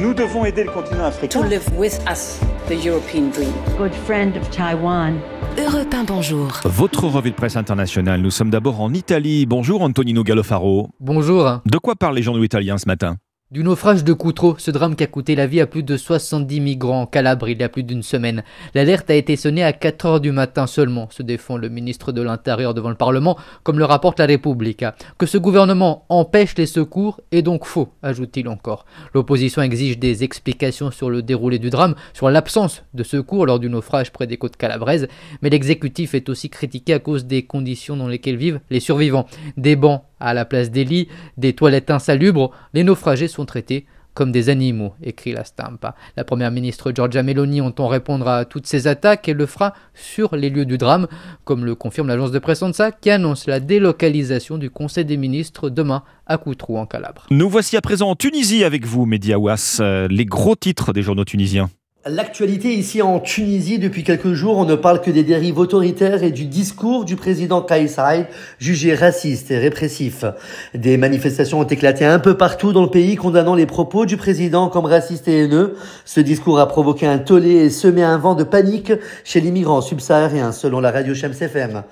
Nous devons aider le continent africain. To live with us the European dream. Good friend of Taiwan. Europe bonjour. Votre revue de presse internationale. Nous sommes d'abord en Italie. Bonjour Antonino Gallofaro. Bonjour. De quoi parlent les journaux italiens ce matin? Du naufrage de Coutreau, ce drame qui a coûté la vie à plus de 70 migrants en Calabre il y a plus d'une semaine. L'alerte a été sonnée à 4 heures du matin seulement, se défend le ministre de l'Intérieur devant le Parlement, comme le rapporte la République. Que ce gouvernement empêche les secours est donc faux, ajoute-t-il encore. L'opposition exige des explications sur le déroulé du drame, sur l'absence de secours lors du naufrage près des côtes calabraises, mais l'exécutif est aussi critiqué à cause des conditions dans lesquelles vivent les survivants. Des bancs à la place des lits, des toilettes insalubres, les naufragés sont traités comme des animaux, écrit la Stampa. La première ministre Giorgia Meloni entend répondre à toutes ces attaques et le fera sur les lieux du drame, comme le confirme l'agence de presse ANSA qui annonce la délocalisation du Conseil des ministres demain à Coutrou en Calabre. Nous voici à présent en Tunisie avec vous, Mediawas, euh, les gros titres des journaux tunisiens. L'actualité ici en Tunisie, depuis quelques jours, on ne parle que des dérives autoritaires et du discours du président Kais Saied, jugé raciste et répressif. Des manifestations ont éclaté un peu partout dans le pays, condamnant les propos du président comme racistes et haineux. Ce discours a provoqué un tollé et semé un vent de panique chez les migrants subsahariens, selon la radio Shams FM.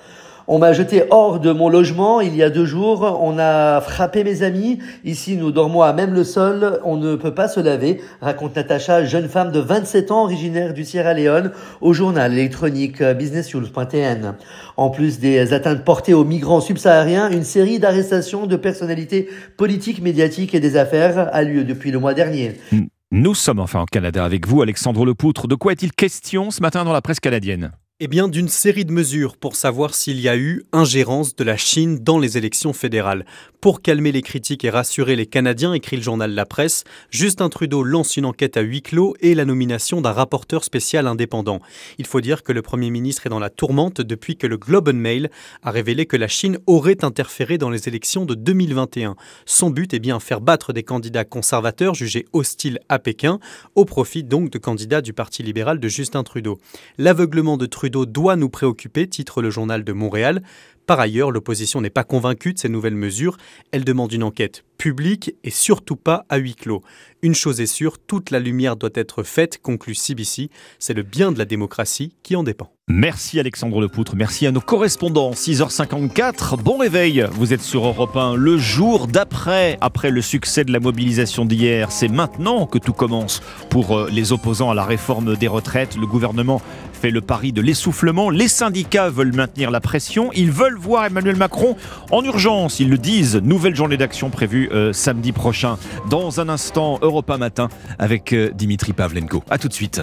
On m'a jeté hors de mon logement il y a deux jours. On a frappé mes amis. Ici, nous dormons à même le sol. On ne peut pas se laver, raconte Natacha, jeune femme de 27 ans originaire du Sierra Leone, au journal électronique businessnews.tn. En plus des atteintes portées aux migrants subsahariens, une série d'arrestations de personnalités politiques, médiatiques et des affaires a lieu depuis le mois dernier. Nous sommes enfin au Canada avec vous, Alexandre Lepoutre. De quoi est-il question ce matin dans la presse canadienne? Eh bien, d'une série de mesures pour savoir s'il y a eu ingérence de la Chine dans les élections fédérales. Pour calmer les critiques et rassurer les Canadiens, écrit le journal La Presse, Justin Trudeau lance une enquête à huis clos et la nomination d'un rapporteur spécial indépendant. Il faut dire que le Premier ministre est dans la tourmente depuis que le Globe and Mail a révélé que la Chine aurait interféré dans les élections de 2021. Son but est bien faire battre des candidats conservateurs jugés hostiles à Pékin, au profit donc de candidats du Parti libéral de Justin Trudeau. L'aveuglement de Trudeau doit nous préoccuper, titre le journal de Montréal. Par ailleurs, l'opposition n'est pas convaincue de ces nouvelles mesures. Elle demande une enquête publique et surtout pas à huis clos. Une chose est sûre, toute la lumière doit être faite, conclut CBC. C'est le bien de la démocratie qui en dépend. Merci Alexandre Lepoutre, merci à nos correspondants. 6h54, bon réveil, vous êtes sur Europe 1. Le jour d'après, après le succès de la mobilisation d'hier, c'est maintenant que tout commence pour euh, les opposants à la réforme des retraites. Le gouvernement le pari de l'essoufflement. Les syndicats veulent maintenir la pression. Ils veulent voir Emmanuel Macron en urgence. Ils le disent. Nouvelle journée d'action prévue euh, samedi prochain. Dans un instant, Europa Matin avec euh, Dimitri Pavlenko. A tout de suite.